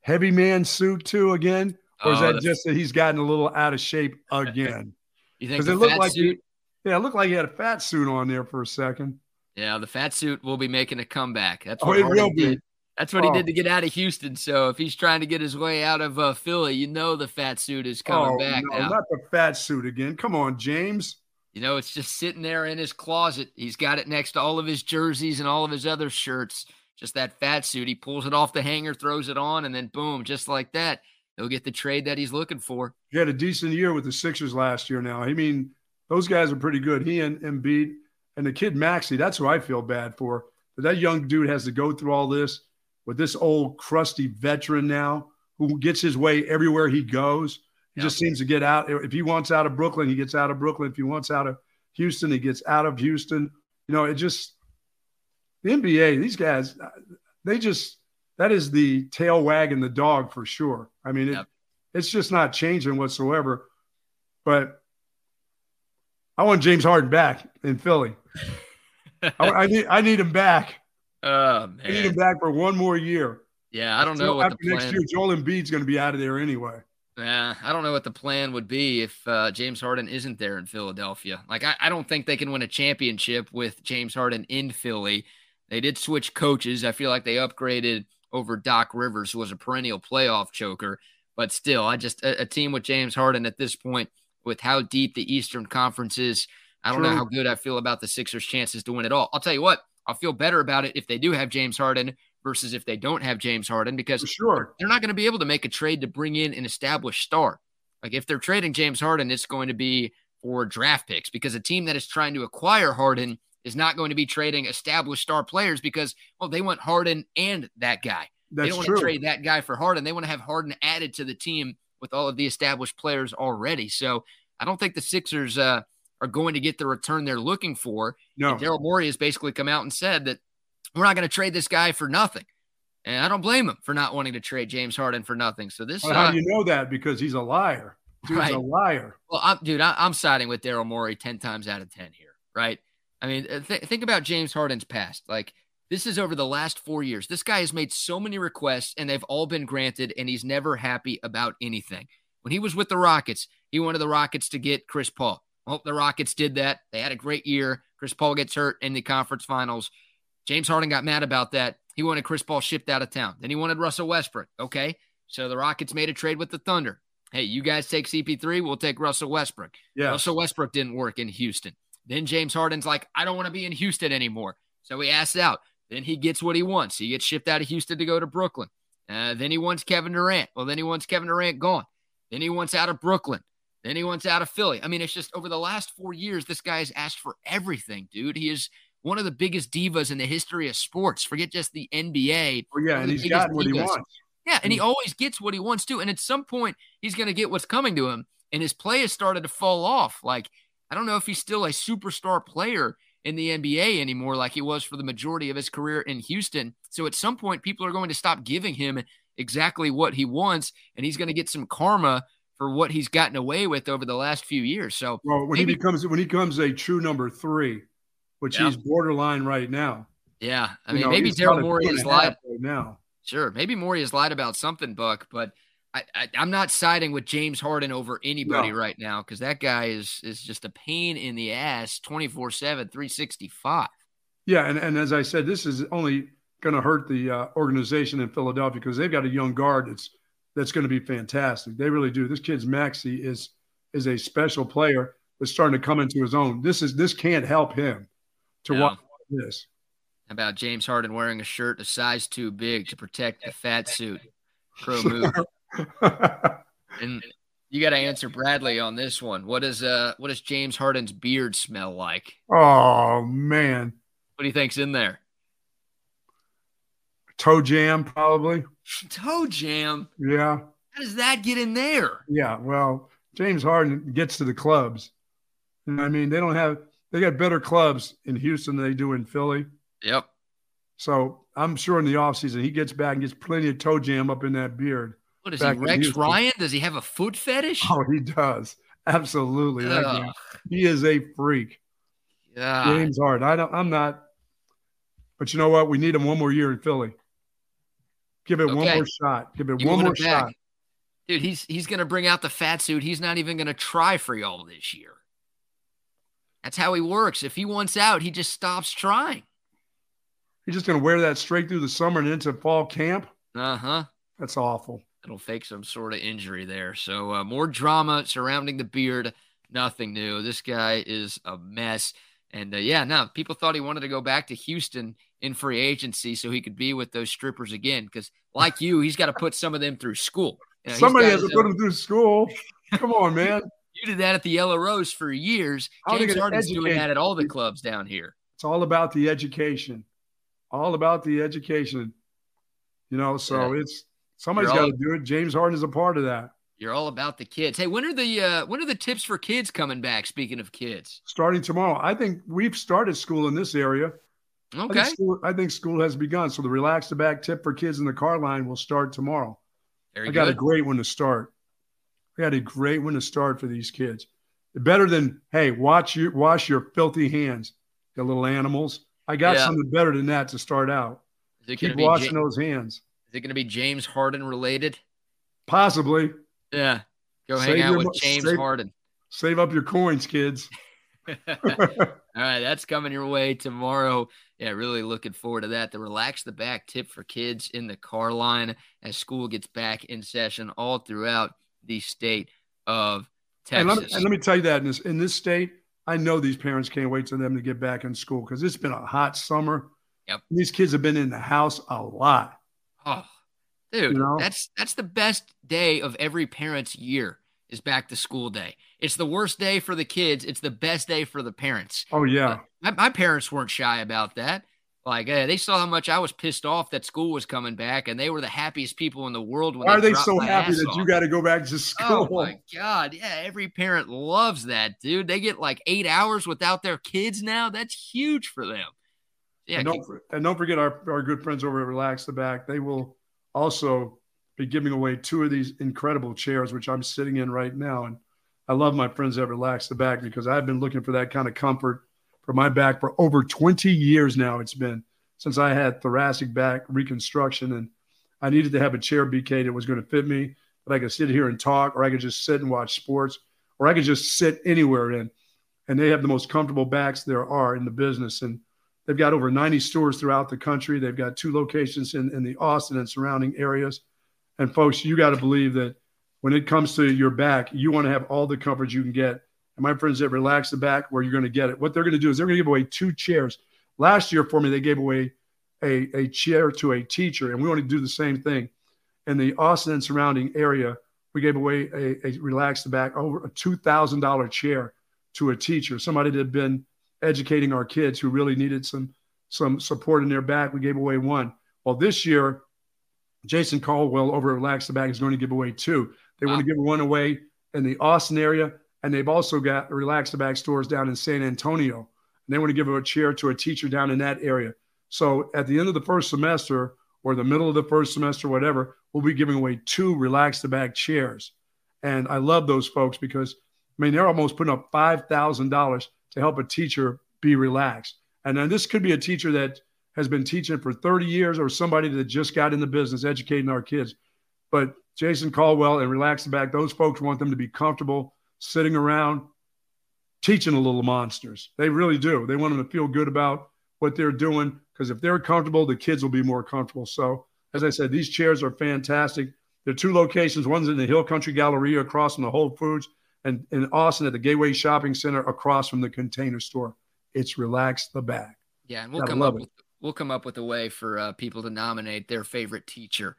heavy man suit too again? Or is oh, that just that he's gotten a little out of shape again? <laughs> you think it looked like suit? He, yeah, it looked like he had a fat suit on there for a second. Yeah, the fat suit will be making a comeback. That's oh, what oh, it will be. That's what oh. he did to get out of Houston. So if he's trying to get his way out of uh, Philly, you know the fat suit is coming oh, back no, now. Not the fat suit again. Come on, James. You know, it's just sitting there in his closet. He's got it next to all of his jerseys and all of his other shirts. Just that fat suit. He pulls it off the hanger, throws it on, and then boom, just like that he'll get the trade that he's looking for. He had a decent year with the Sixers last year. Now, I mean, those guys are pretty good. He and Embiid and the kid Maxey. That's who I feel bad for. But that young dude has to go through all this with this old crusty veteran now who gets his way everywhere he goes. He just seems to get out. If he wants out of Brooklyn, he gets out of Brooklyn. If he wants out of Houston, he gets out of Houston. You know, it just the NBA. These guys, they just that is the tail wagging the dog for sure. I mean, it, yep. it's just not changing whatsoever. But I want James Harden back in Philly. I, I, need I need him back. <laughs> Oh man, I need him back for one more year. Yeah, I don't know what after the plan... next year. Joel Embiid's going to be out of there anyway. Yeah, I don't know what the plan would be if uh, James Harden isn't there in Philadelphia. Like, I, I don't think they can win a championship with James Harden in Philly. They did switch coaches. I feel like they upgraded over Doc Rivers, who was a perennial playoff choker. But still, I just a, a team with James Harden at this point, with how deep the Eastern Conference is, I don't True. know how good I feel about the Sixers' chances to win it all. I'll tell you what, I'll feel better about it if they do have James Harden versus if they don't have James Harden because For sure they're not going to be able to make a trade to bring in an established star. Like if they're trading James Harden, it's going to be for draft picks because a team that is trying to acquire Harden is not going to be trading established star players because, well, they want Harden and that guy. That's they don't want true. to trade that guy for Harden. They want to have Harden added to the team with all of the established players already. So I don't think the Sixers uh, are going to get the return they're looking for. No. Daryl Morey has basically come out and said that we're not going to trade this guy for nothing. And I don't blame him for not wanting to trade James Harden for nothing. So this, well, how uh, do you know that? Because he's a liar. Dude's right. a liar. Well, I'm, dude, I, am siding with Daryl Morey ten times out of ten here. Right? I mean, uh, th- think about James Harden's past. Like this is over the last four years. This guy has made so many requests and they've all been granted, and he's never happy about anything. When he was with the Rockets, he wanted the Rockets to get Chris Paul. Well, the Rockets did that. They had a great year. Chris Paul gets hurt in the conference finals. James Harden got mad about that. He wanted Chris Paul shipped out of town. Then he wanted Russell Westbrook. Okay. So the Rockets made a trade with the Thunder. Hey, you guys take CP3, we'll take Russell Westbrook. Yeah. Russell Westbrook didn't work in Houston. Then James Harden's like, I don't want to be in Houston anymore. So he asks out. Then he gets what he wants. He gets shipped out of Houston to go to Brooklyn. Uh, then he wants Kevin Durant. Well, then he wants Kevin Durant gone. Then he wants out of Brooklyn. Then he wants out of Philly. I mean, it's just over the last four years, this guy has asked for everything, dude. He is one of the biggest divas in the history of sports. Forget just the NBA. Oh, yeah, and he's gotten what he wants. Yeah, and he always gets what he wants too. And at some point, he's going to get what's coming to him. And his play has started to fall off. Like, I don't know if he's still a superstar player in the NBA anymore like he was for the majority of his career in Houston. So at some point, people are going to stop giving him exactly what he wants, and he's going to get some karma for what he's gotten away with over the last few years. So well, when maybe, he becomes when he becomes a true number three, which yeah. he's borderline right now. Yeah, I mean, know, maybe Daryl Morey has lied right now. Sure, maybe Morey has lied about something, Buck, but I, am not siding with James Harden over anybody no. right now because that guy is is just a pain in the ass 24 7, 365. Yeah. And, and as I said, this is only going to hurt the uh, organization in Philadelphia because they've got a young guard that's that's going to be fantastic. They really do. This kid's Maxey is is a special player that's starting to come into his own. This is this can't help him to no. watch this. About James Harden wearing a shirt a size too big to protect the fat suit. Pro <laughs> move. And you got to answer Bradley on this one. What is uh what does James Harden's beard smell like? Oh man. What do you think's in there? Toe jam, probably. Toe jam. Yeah. How does that get in there? Yeah. Well, James Harden gets to the clubs. And I mean, they don't have they got better clubs in Houston than they do in Philly. Yep. So I'm sure in the offseason he gets back and gets plenty of toe jam up in that beard. What is he, Rex Ryan? Does he have a foot fetish? Oh, he does. Absolutely. he is a freak. Yeah. James Harden. I don't I'm not, but you know what? We need him one more year in Philly. Give it okay. one more shot. Give it you one more shot. Dude, he's he's gonna bring out the fat suit. He's not even gonna try for y'all this year. That's how he works. If he wants out, he just stops trying. He's just going to wear that straight through the summer and into fall camp. Uh huh. That's awful. It'll fake some sort of injury there. So uh, more drama surrounding the beard. Nothing new. This guy is a mess. And uh, yeah, no, people thought he wanted to go back to Houston in free agency so he could be with those strippers again. Because like you, he's got to put some of them through school. You know, Somebody has to put them through school. Come on, man. You did that at the Yellow Rose for years. James Harden's doing that at all the clubs down here. It's all about the education. All about the education. You know, so yeah. it's somebody's got to do it. James Harden is a part of that. You're all about the kids. Hey, when are the uh, when are the tips for kids coming back? Speaking of kids, starting tomorrow. I think we've started school in this area. Okay. I think school, I think school has begun. So the relax the back tip for kids in the car line will start tomorrow. Very I got a great one to start. We got a great one to start for these kids. Better than hey, watch your wash your filthy hands, you little animals. I got yeah. something better than that to start out. Keep washing those hands. Is it going to be James Harden related? Possibly. Yeah. Go save hang out your, with James save, Harden. Save up your coins, kids. <laughs> All right, that's coming your way tomorrow. Yeah, really looking forward to that. The relax the back tip for kids in the car line as school gets back in session all throughout the state of Texas. And let, me, and let me tell you that in this in this state, I know these parents can't wait for them to get back in school because it's been a hot summer. Yep. These kids have been in the house a lot. Oh, dude, you know? that's that's the best day of every parent's year is back to school day. It's the worst day for the kids. It's the best day for the parents. Oh yeah. My, my parents weren't shy about that. Like uh, they saw how much I was pissed off that school was coming back, and they were the happiest people in the world. When Why they are they so happy that off. you got to go back to school? Oh my god, yeah! Every parent loves that, dude. They get like eight hours without their kids now. That's huge for them. Yeah, and don't, and don't forget our, our good friends over at Relax the Back. They will also be giving away two of these incredible chairs, which I'm sitting in right now. And I love my friends at Relax the Back because I've been looking for that kind of comfort for my back for over 20 years now. It's been since I had thoracic back reconstruction and I needed to have a chair BK that was going to fit me, that I could sit here and talk, or I could just sit and watch sports, or I could just sit anywhere in. And they have the most comfortable backs there are in the business. And they've got over 90 stores throughout the country. They've got two locations in, in the Austin and surrounding areas. And folks, you got to believe that when it comes to your back, you want to have all the comfort you can get and my friends that relax the back where you're going to get it. What they're going to do is they're going to give away two chairs. Last year for me, they gave away a, a chair to a teacher, and we want to do the same thing. In the Austin and surrounding area, we gave away a, a relax the back over a two thousand dollar chair to a teacher, somebody that had been educating our kids who really needed some some support in their back. We gave away one. Well, this year, Jason Caldwell over at Relax the Back is going to give away two. They wow. want to give one away in the Austin area and they've also got Relax the Back stores down in San Antonio. And they want to give a chair to a teacher down in that area. So at the end of the first semester or the middle of the first semester, whatever, we'll be giving away two Relax the Back chairs. And I love those folks because, I mean, they're almost putting up $5,000 to help a teacher be relaxed. And then this could be a teacher that has been teaching for 30 years or somebody that just got in the business educating our kids. But Jason Caldwell and Relax the Back, those folks want them to be comfortable sitting around teaching the little monsters. They really do. They want them to feel good about what they're doing because if they're comfortable, the kids will be more comfortable. So, as I said, these chairs are fantastic. There are two locations. One's in the Hill Country Galleria across from the Whole Foods, and in Austin at the Gateway Shopping Center across from the Container Store. It's relax the back. Yeah, and we'll come up with we'll come up with a way for uh, people to nominate their favorite teacher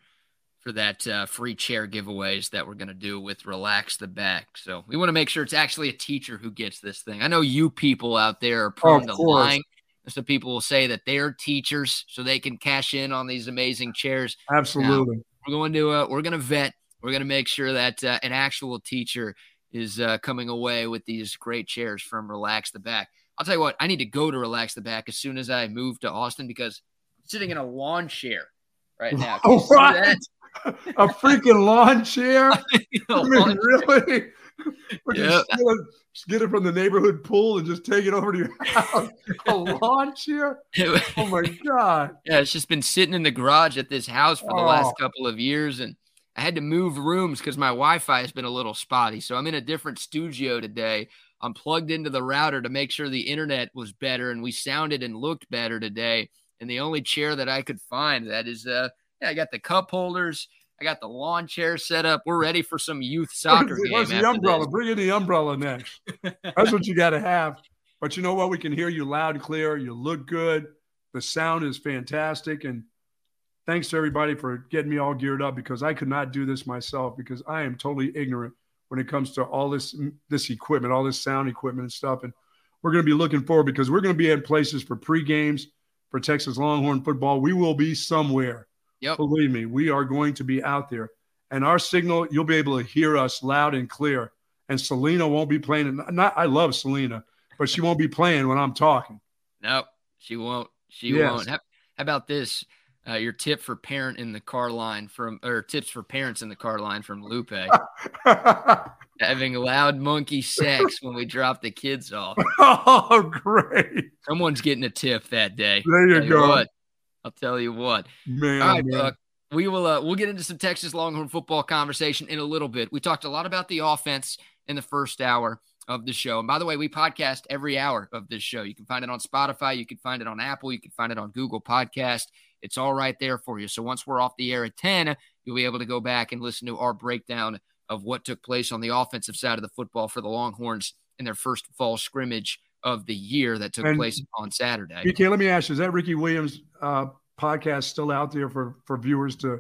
for that uh, free chair giveaways that we're going to do with Relax the Back. So we want to make sure it's actually a teacher who gets this thing. I know you people out there are prone oh, to lying. Some people will say that they're teachers so they can cash in on these amazing chairs. Absolutely. Now, we're going to uh, we're going to vet. We're going to make sure that uh, an actual teacher is uh, coming away with these great chairs from Relax the Back. I'll tell you what, I need to go to Relax the Back as soon as I move to Austin because I'm sitting in a lawn chair right now. <laughs> What? a freaking lawn chair? <laughs> <laughs> I mean, really? Yep. Steal get it from the neighborhood pool and just take it over to your house. a lawn chair? Oh my god! Yeah, it's just been sitting in the garage at this house for the oh. last couple of years, and I had to move rooms because my Wi-Fi has been a little spotty. So I'm in a different studio today. I'm plugged into the router to make sure the internet was better and we sounded and looked better today. And the only chair that I could find that is uh yeah, I got the cup holders, I got the lawn chair set up. We're ready for some youth <laughs> soccer game. What's the umbrella? This. Bring in the umbrella next. That's what you got to have. But you know what? We can hear you loud and clear. You look good. The sound is fantastic. And thanks to everybody for getting me all geared up because I could not do this myself because I am totally ignorant when it comes to all this this equipment, all this sound equipment and stuff. And we're going to be looking forward because we're going to be in places for pre games for Texas Longhorn football. We will be somewhere Yep. Believe me, we are going to be out there. And our signal, you'll be able to hear us loud and clear. And Selena won't be playing. Not, I love Selena, but she won't be playing when I'm talking. Nope, she won't. She yes. won't. How, how, about this? Uh, your tip for parent in the car line from, or tips for parents in the car line from Lupe. <laughs> Having loud monkey sex when we drop the kids off. <laughs> Oh, great! Someone's getting a tip that day. There you go. What, I'll tell you what. Man, All right, man. Buck. We will uh, we'll get into some Texas Longhorn football conversation in a little bit. We talked a lot about the offense in the first hour of the show. And by the way, we podcast every hour of this show. You can find it on Spotify, you can find it on Apple, you can find it on Google Podcast. It's all right there for you. So once we're off the air at 10, you'll be able to go back and listen to our breakdown of what took place on the offensive side of the football for the Longhorns in their first fall scrimmage of the year that took and place on Saturday. BK, let me ask you: Is that Ricky Williams uh, podcast still out there for for viewers to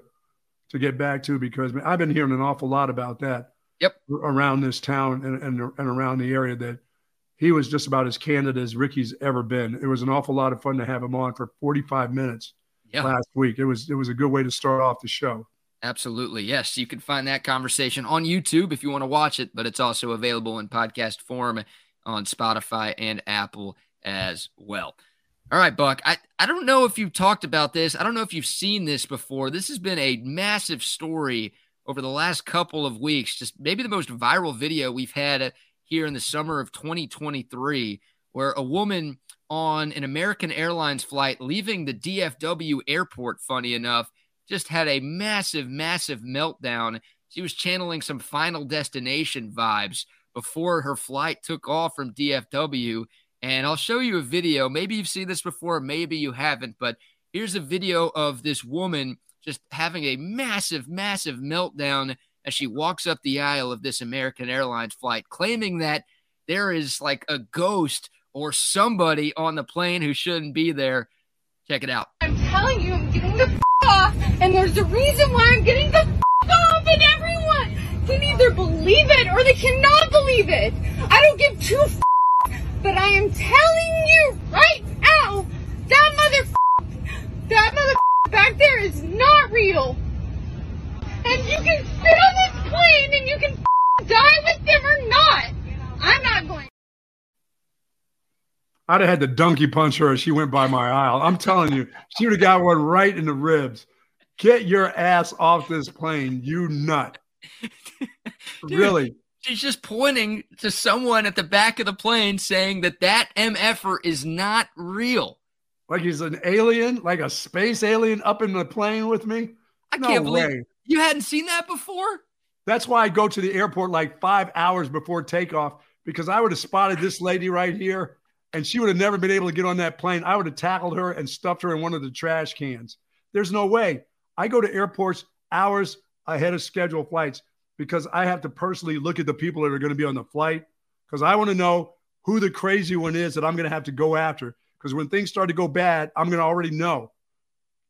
to get back to? Because I've been hearing an awful lot about that. Yep. Around this town and, and and around the area that he was just about as candid as Ricky's ever been. It was an awful lot of fun to have him on for 45 minutes yep. last week. It was it was a good way to start off the show. Absolutely. Yes. You can find that conversation on YouTube if you want to watch it, but it's also available in podcast form on Spotify and Apple as well. All right, Buck. I, I don't know if you've talked about this. I don't know if you've seen this before. This has been a massive story over the last couple of weeks. Just maybe the most viral video we've had here in the summer of 2023, where a woman on an American Airlines flight leaving the DFW airport, funny enough, just had a massive, massive meltdown. She was channeling some final destination vibes before her flight took off from DFW. And I'll show you a video. Maybe you've seen this before, maybe you haven't, but here's a video of this woman just having a massive, massive meltdown as she walks up the aisle of this American Airlines flight, claiming that there is like a ghost or somebody on the plane who shouldn't be there. Check it out. I'm telling you, I'm getting the f- off, and there's a reason why I'm getting the f- off, and everyone can either believe it or they cannot believe it. I don't give two f- but I am telling you right now, that mother that mother back there is not real. And you can sit on this plane and you can die with them or not. I'm not going. I'd have had to donkey punch her as she went by my aisle. I'm telling you, she would have got one right in the ribs. Get your ass off this plane, you nut. <laughs> Dude, really? She's just pointing to someone at the back of the plane saying that that MFer is not real. Like he's an alien, like a space alien up in the plane with me? I no can't believe way. you hadn't seen that before. That's why I go to the airport like five hours before takeoff because I would have spotted this lady right here and she would have never been able to get on that plane. I would have tackled her and stuffed her in one of the trash cans. There's no way. I go to airports hours ahead of scheduled flights because I have to personally look at the people that are going to be on the flight because I want to know who the crazy one is that I'm going to have to go after. Because when things start to go bad, I'm going to already know.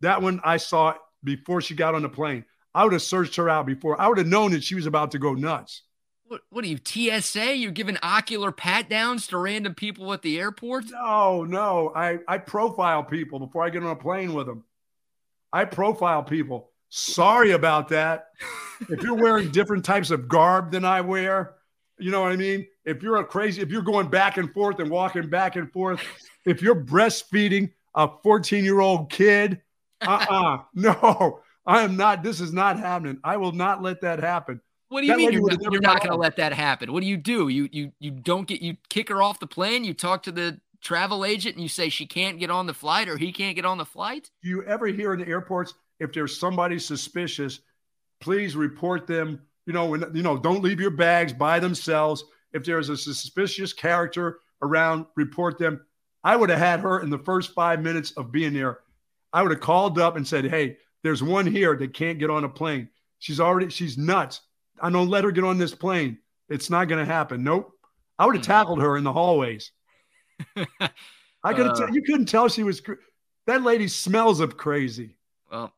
That one I saw before she got on the plane. I would have searched her out before. I would have known that she was about to go nuts. What, what are you, TSA? You're giving ocular pat downs to random people at the airport? No, no. I, I profile people before I get on a plane with them. I profile people. Sorry about that. if you're wearing different types of garb than I wear, You know what I mean? If you're a crazy, if you're going back and forth and walking back and forth, if you're breastfeeding a 14 year old kid, uh uh-uh, uh <laughs> no, I am not. This is not happening. I will not let that happen. What do you that mean you're, not, you're not going to let that happen? What do you do? You you you don't get you kick her off the plane. You talk to the travel agent and you say she can't get on the flight or he can't get on the flight. Do you ever hear in the airports if there's somebody suspicious, please report them. You know, when you know, don't leave your bags by themselves. If there's a suspicious character around, report them. I would have had her in the first five minutes of being there. I would have called up and said, "Hey, there's one here that can't get on a plane. She's already she's nuts. I don't let her get on this plane. It's not going to happen. Nope. I would have hmm. tackled her in the hallways. <laughs> I could uh, you couldn't tell she was that lady smells of crazy. Well,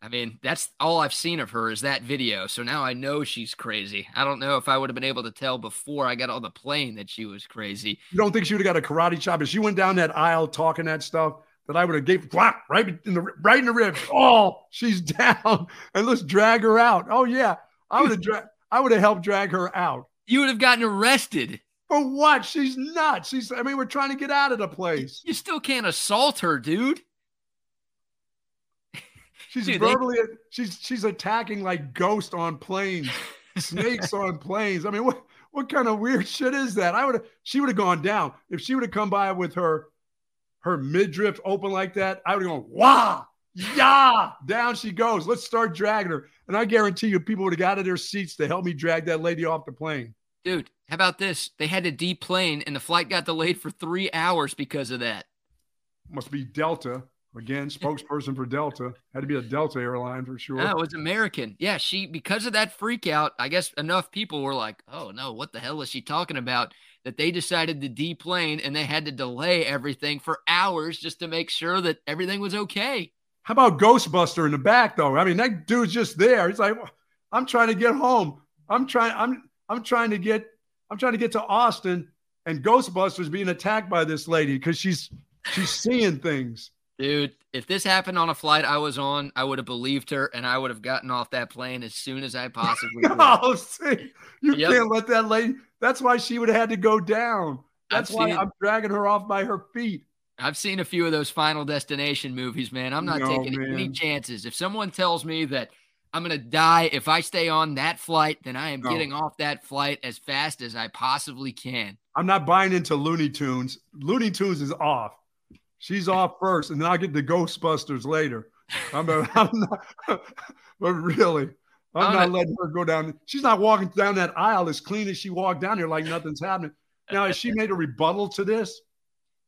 I mean, that's all I've seen of her is that video. So now I know she's crazy. I don't know if I would have been able to tell before I got on the plane that she was crazy. You don't think she would have got a karate chop if she went down that aisle talking that stuff? That I would have gave whap, right in the right in the ribs. Oh, she's <laughs> down, and let's drag her out. Oh yeah, I would have dra- I would have helped drag her out. You would have gotten arrested. For what? She's nuts. She's. I mean, we're trying to get out of the place. You still can't assault her, dude. She's dude, verbally. They... She's she's attacking like ghosts on planes, <laughs> snakes on planes. I mean, what what kind of weird shit is that? I would have. She would have gone down if she would have come by with her her midriff open like that. I would have gone wah yeah, down she goes. Let's start dragging her. And I guarantee you, people would have got out of their seats to help me drag that lady off the plane. Dude, how about this? They had to deplane and the flight got delayed for three hours because of that. Must be Delta. Again, spokesperson for Delta. Had to be a Delta airline for sure. No, it was American. Yeah, she because of that freak out, I guess enough people were like, oh no, what the hell is she talking about? That they decided to deplane and they had to delay everything for hours just to make sure that everything was okay. How about Ghostbuster in the back though? I mean, that dude's just there. He's like, I'm trying to get home. I'm trying. I'm I'm trying to get I'm trying to get to Austin, and Ghostbusters being attacked by this lady because she's she's seeing things. Dude, if this happened on a flight I was on, I would have believed her and I would have gotten off that plane as soon as I possibly <laughs> could. oh, see, you yep. can't let that lady. That's why she would have had to go down. That's I've why I'm dragging her off by her feet. I've seen a few of those Final Destination movies, man. I'm not no, taking man. any chances. If someone tells me that I'm going to die if I stay on that flight, then I am no. getting off that flight as fast as I possibly can. I'm not buying into Looney Tunes. Looney Tunes is off. She's off first, and then I'll get the Ghostbusters later. I'm, a, <laughs> I'm not, <laughs> but really, I'm, I'm not letting her go down. She's not walking down that aisle as clean as she walked down here like nothing's happening. Now, has she made a rebuttal to this?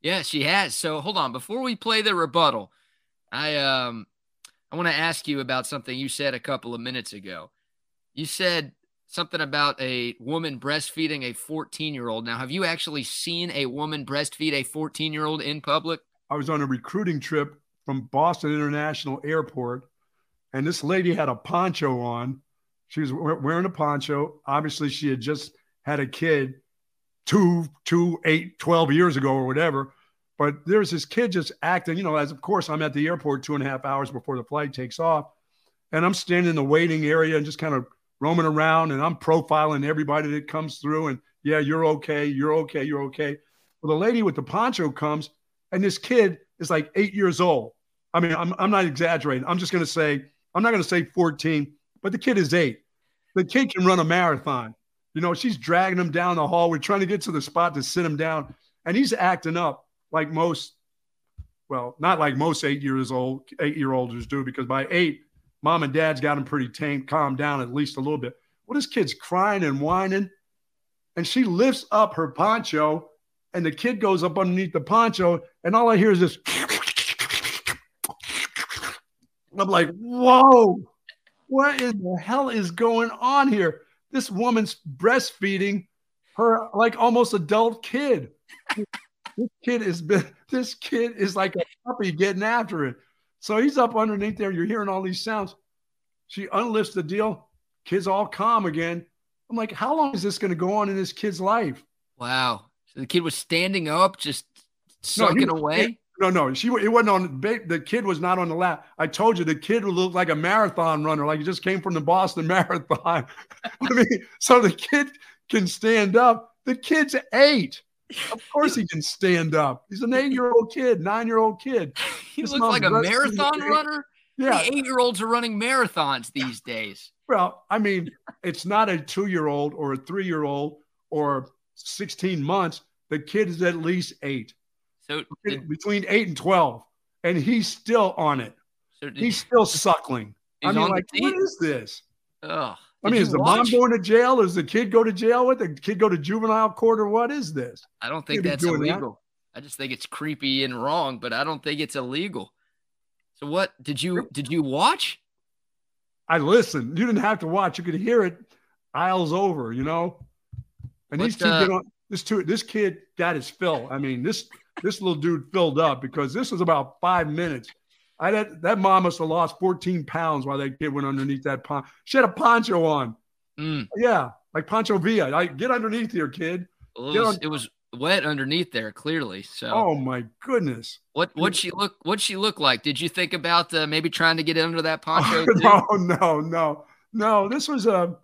Yeah, she has. So hold on. Before we play the rebuttal, I um I want to ask you about something you said a couple of minutes ago. You said something about a woman breastfeeding a 14 year old. Now, have you actually seen a woman breastfeed a 14 year old in public? I was on a recruiting trip from Boston International Airport, and this lady had a poncho on. She was wearing a poncho. Obviously, she had just had a kid two, two, eight, 12 years ago or whatever. But there's this kid just acting, you know, as of course I'm at the airport two and a half hours before the flight takes off. And I'm standing in the waiting area and just kind of roaming around and I'm profiling everybody that comes through. And yeah, you're okay. You're okay. You're okay. Well, the lady with the poncho comes and this kid is like eight years old. I mean, I'm, I'm not exaggerating. I'm just going to say, I'm not going to say 14, but the kid is eight. The kid can run a marathon. You know, she's dragging him down the hall. We're trying to get to the spot to sit him down. And he's acting up like most, well, not like most eight years old, eight year olds do, because by eight, mom and dad's got him pretty tame, calmed down at least a little bit. Well, this kid's crying and whining. And she lifts up her poncho, and the kid goes up underneath the poncho, and all I hear is this. I'm like, whoa, what in the hell is going on here? This woman's breastfeeding her like almost adult kid. this kid is this kid is like a puppy getting after it. So he's up underneath there. You're hearing all these sounds. She unlifts the deal. Kid's all calm again. I'm like, how long is this going to go on in this kid's life? Wow. So the kid was standing up, just sucking no, away. No, no, she it wasn't on the kid was not on the lap. I told you the kid looked like a marathon runner, like he just came from the Boston <laughs> Marathon. I mean, so the kid can stand up. The kid's eight. Of course he can stand up. He's an eight-year-old kid, nine-year-old kid. <laughs> He this looks like a marathon runner. Yeah, eight-year-olds are running marathons these days. Well, I mean, it's not a two-year-old or a three-year-old or 16 months. The kid is at least eight. So did, between eight and 12, and he's still on it. So he's still suckling. I mean, like, what is this? Ugh. I mean, is the watch? mom going to jail? Does the kid go to jail with the kid go to juvenile court or what is this? I don't think that's illegal. That. I just think it's creepy and wrong, but I don't think it's illegal. So what did you did you watch? I listened. You didn't have to watch. You could hear it aisles over, you know. And these two uh, on this two this kid got his fill. I mean, this this little dude filled up because this was about five minutes I that that mom must have lost 14 pounds while that kid went underneath that pond. She had a poncho on. Mm. Yeah, like Poncho Villa. I get underneath here, kid. It, was, it, was, wet underneath there, clearly. So. Oh my goodness. What what she look what she look like? Did you think about uh, maybe trying to get under that <laughs> poncho? No, no, no, no. This was a. Uh,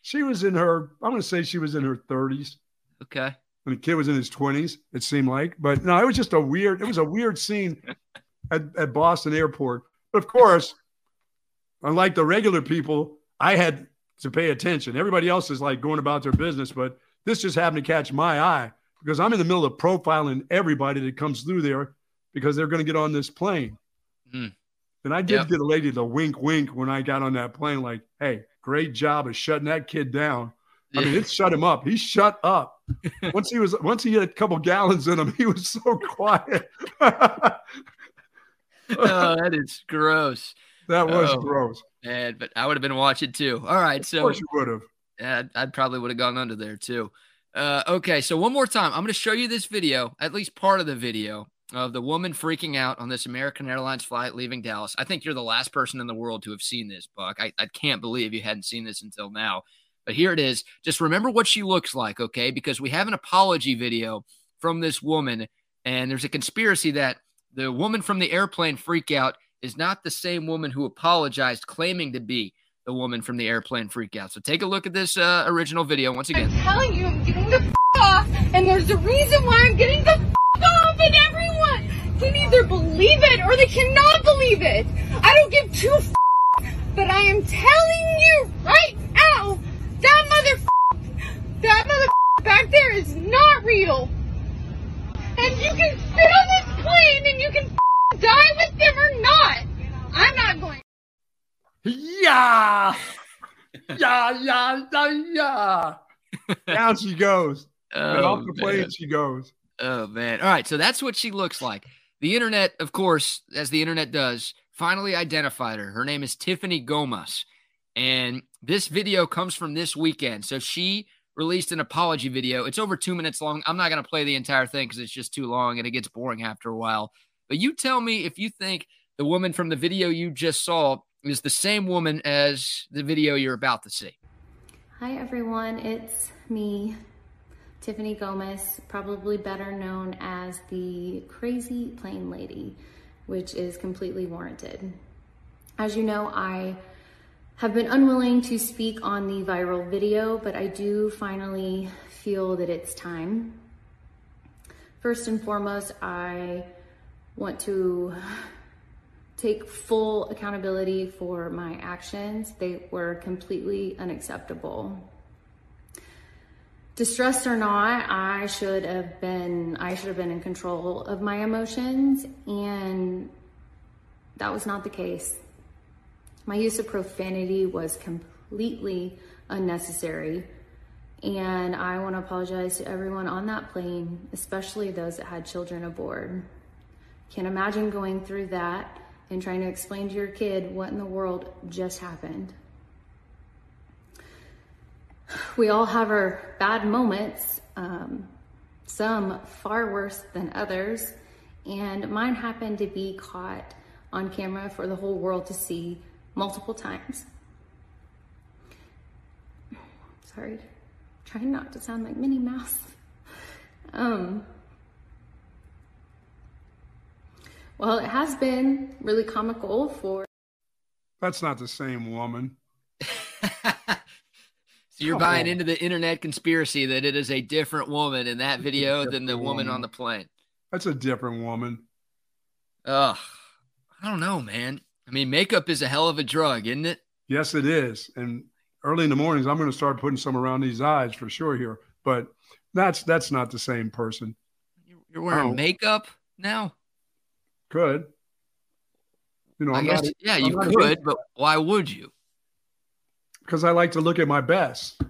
she was in her. I'm going to say she was in her 30s. Okay. And the kid was in his 20s. It seemed like, but no, it was just a weird. It was a weird scene <laughs> at, at Boston Airport. But of course, unlike the regular people, I had to pay attention. Everybody else is like going about their business, but this just happened to catch my eye because I'm in the middle of profiling everybody that comes through there because they're going to get on this plane. Mm. And I did yep. get a lady to wink, wink when I got on that plane, like, hey, great job of shutting that kid down. I mean, it shut him up. He shut up. <laughs> once he was once he had a couple gallons in him, he was so <laughs> quiet. <laughs> oh, that is gross. That was oh, gross. Man, but I would have been watching too. All right, of so course you would have. Yeah, I'd probably would have gone under there too. Uh, okay, so one more time, I'm going to show you this video, at least part of the video of the woman freaking out on this American Airlines flight leaving Dallas. I think you're the last person in the world to have seen this, Buck. I, I can't believe you hadn't seen this until now. But here it is. Just remember what she looks like, okay? Because we have an apology video from this woman, and there's a conspiracy that the woman from the airplane freakout is not the same woman who apologized, claiming to be the woman from the airplane freakout. So take a look at this uh, original video once again. I'm telling you, I'm getting the f- off, and there's a reason why I'm getting the f- off, and everyone can either believe it or they cannot believe it. I don't give two f- but I am telling you right mother, that mother back there is not real and you can sit on this plane and you can die with them or not. I'm not going. Yeah. <laughs> yeah, yeah, yeah, yeah. Down she goes. <laughs> Oh, and off the plane man. she goes. Oh man. All right. So that's what she looks like. The internet, of course, as the internet does, finally identified her. Her name is Tiffany Gomez. And this video comes from this weekend. So she released an apology video. It's over two minutes long. I'm not going to play the entire thing because it's just too long and it gets boring after a while. But you tell me if you think the woman from the video you just saw is the same woman as the video you're about to see. Hi, everyone. It's me, Tiffany Gomez, probably better known as the Crazy Plane Lady, which is completely warranted. As you know, I have been unwilling to speak on the viral video, but I do finally feel that it's time. First and foremost, I want to take full accountability for my actions. They were completely unacceptable. Distressed or not, I should have been I should have been in control of my emotions and that was not the case. My use of profanity was completely unnecessary. And I want to apologize to everyone on that plane, especially those that had children aboard. Can't imagine going through that and trying to explain to your kid what in the world just happened. We all have our bad moments, um, some far worse than others, and mine happened to be caught on camera for the whole world to see multiple times. Sorry, trying not to sound like Minnie Mouse. Um, well, it has been really comical for. That's not the same woman. <laughs> So you're Come buying on. into the internet conspiracy that it is a different woman in that video than the woman, woman on the plane. That's a different woman. Ugh. I don't know, man. I mean, makeup is a hell of a drug, isn't it? Yes, it is. And early in the mornings, I'm going to start putting some around these eyes for sure here. But that's that's not the same person. You're wearing oh. makeup now. Could. You know, I I'm guess, not, yeah, I'm you could, but why would you? Because I like to look at my best.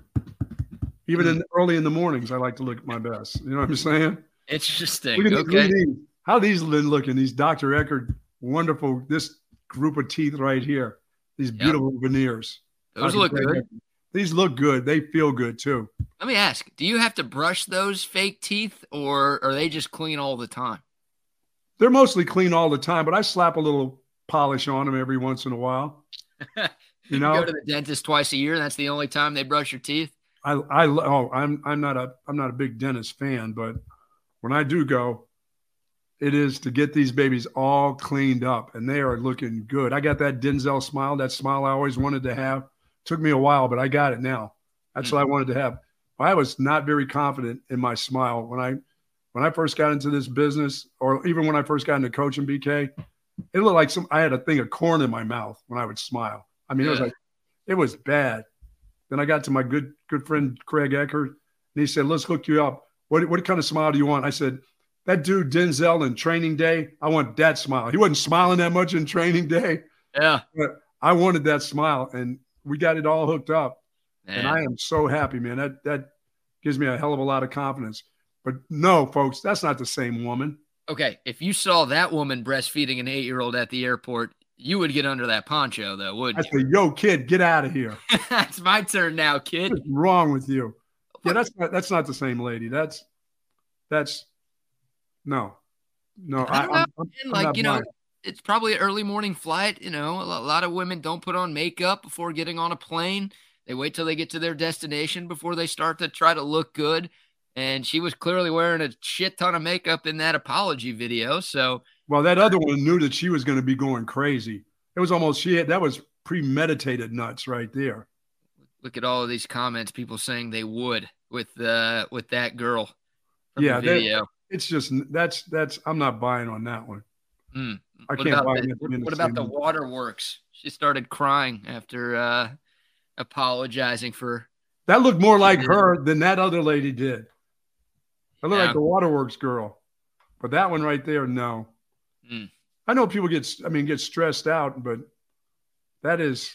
Even in hmm. early in the mornings, I like to look at my best. You know what I'm saying? Interesting. Look at, okay. These, how these been looking? These Dr. Eckerd wonderful. This group of teeth right here. These beautiful yep. veneers. Those look good. These look good. They feel good too. Let me ask: Do you have to brush those fake teeth, or are they just clean all the time? They're mostly clean all the time, but I slap a little polish on them every once in a while. <laughs> you know, you go to the dentist twice a year. That's the only time they brush your teeth. I, I, oh, I'm, I'm not a, I'm not a big dentist fan, but when I do go, it is to get these babies all cleaned up, and they are looking good. I got that Denzel smile, that smile I always wanted to have. Took me a while, but I got it now. That's mm-hmm. what I wanted to have. I was not very confident in my smile when I when I first got into this business, or even when I first got into coaching BK. It looked like some I had a thing of corn in my mouth when I would smile. I mean, yeah. it was like it was bad. Then I got to my good good friend Craig Eckert, and he said, "Let's hook you up. What what kind of smile do you want?" I said, "That dude Denzel in Training Day. I want that smile. He wasn't smiling that much in Training Day. Yeah, but I wanted that smile, and we got it all hooked up. Man. And I am so happy, man. That that gives me a hell of a lot of confidence. But no, folks, that's not the same woman. Okay, if you saw that woman breastfeeding an eight-year-old at the airport, you would get under that poncho, though, would you? I say, "Yo, kid, get out of here." <laughs> that's my turn now, kid. What's wrong with you? Yeah, that's not that's not the same lady. That's that's no, no. I, I am like you know, it's probably an early morning flight. You know, a lot of women don't put on makeup before getting on a plane. They wait till they get to their destination before they start to try to look good. And she was clearly wearing a shit ton of makeup in that apology video. So, well, that other one knew that she was going to be going crazy. It was almost she had that was premeditated nuts right there. Look at all of these comments, people saying they would with uh with that girl. Yeah, that, it's just that's that's I'm not buying on that one. Mm. I what can't buy the, what, what about the waterworks? She started crying after uh apologizing for that looked more like her than that other lady did. I looked yeah. like the waterworks girl. But that one right there, no. Mm. I know people get I mean get stressed out, but that is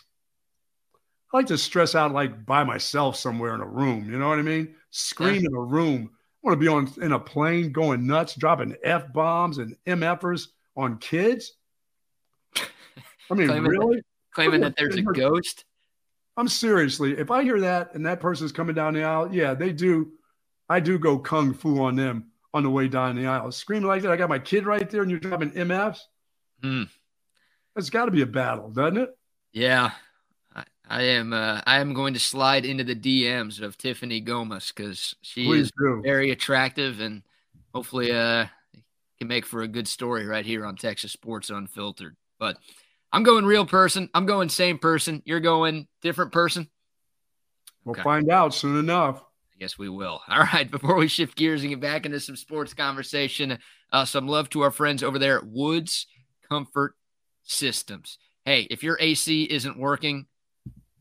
I like to stress out like by myself somewhere in a room. You know what I mean? Scream yeah. in a room. I want to be on in a plane going nuts, dropping F bombs and MFers on kids. I mean, claiming, really? Claiming that there's a ghost. I'm seriously, if I hear that and that person's coming down the aisle, yeah, they do. I do go kung fu on them on the way down the aisle, screaming like that. I got my kid right there, and you're dropping MFs. Mm. That's got to be a battle, doesn't it? Yeah, I, am. Uh, I am going to slide into the DMs of Tiffany Gomez because she Please is do. very attractive, and hopefully, uh, can make for a good story right here on Texas Sports Unfiltered. But I'm going real person. I'm going same person. You're going different person. We'll okay. find out soon enough. I guess we will. <laughs> All right. Before we shift gears and get back into some sports conversation, uh, some love to our friends over there at Woods Comfort Systems. Hey, if your AC isn't working,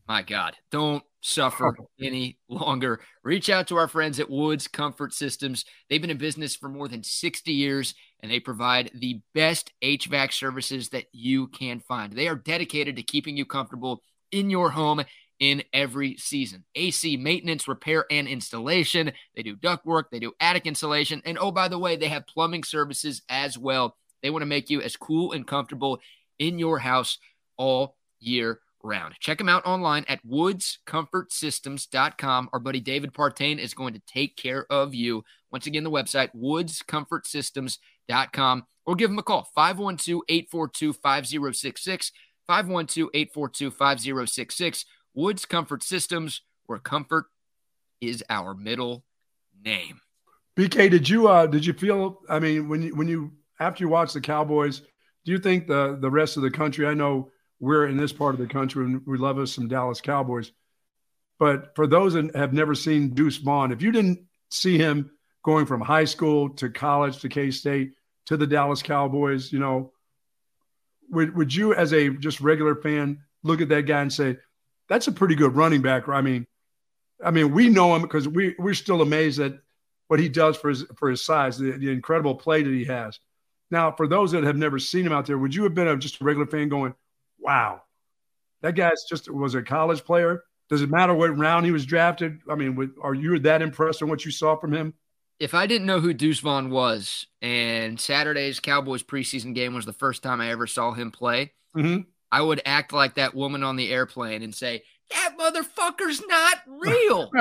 my God, don't suffer oh. any longer. Reach out to our friends at Woods Comfort Systems. They've been in business for more than 60 years and they provide the best HVAC services that you can find. They are dedicated to keeping you comfortable in your home in every season. AC maintenance, repair, and installation. They do duct work, they do attic insulation, and oh, by the way, they have plumbing services as well. They want to make you as cool and comfortable in your house all year round. Check them out online at woodscomfortsystems.com. Our buddy David Partain is going to take care of you. Once again, the website, woodscomfortsystems.com, or give them a call, 512 842 5066. 512 842 5066. Woods Comfort Systems, where comfort is our middle name. BK, did you uh did you feel I mean when you when you after you watched the Cowboys, do you think the the rest of the country I know we're in this part of the country and we love us some Dallas Cowboys. But for those that have never seen Deuce Vaughn, if you didn't see him going from high school to college to K State to the Dallas Cowboys, you know, would, would you, as a just regular fan, look at that guy and say, that's a pretty good running back? I mean, I mean, we know him because we we're still amazed at what he does for his for his size, the, the incredible play that he has. Now, for those that have never seen him out there, would you have been a, just a regular fan going, "Wow, that guy's just was a college player"? Does it matter what round he was drafted? I mean, are you that impressed on what you saw from him? If I didn't know who Deuce Vaughn was, and Saturday's Cowboys preseason game was the first time I ever saw him play, mm-hmm. I would act like that woman on the airplane and say, that motherfucker's not real.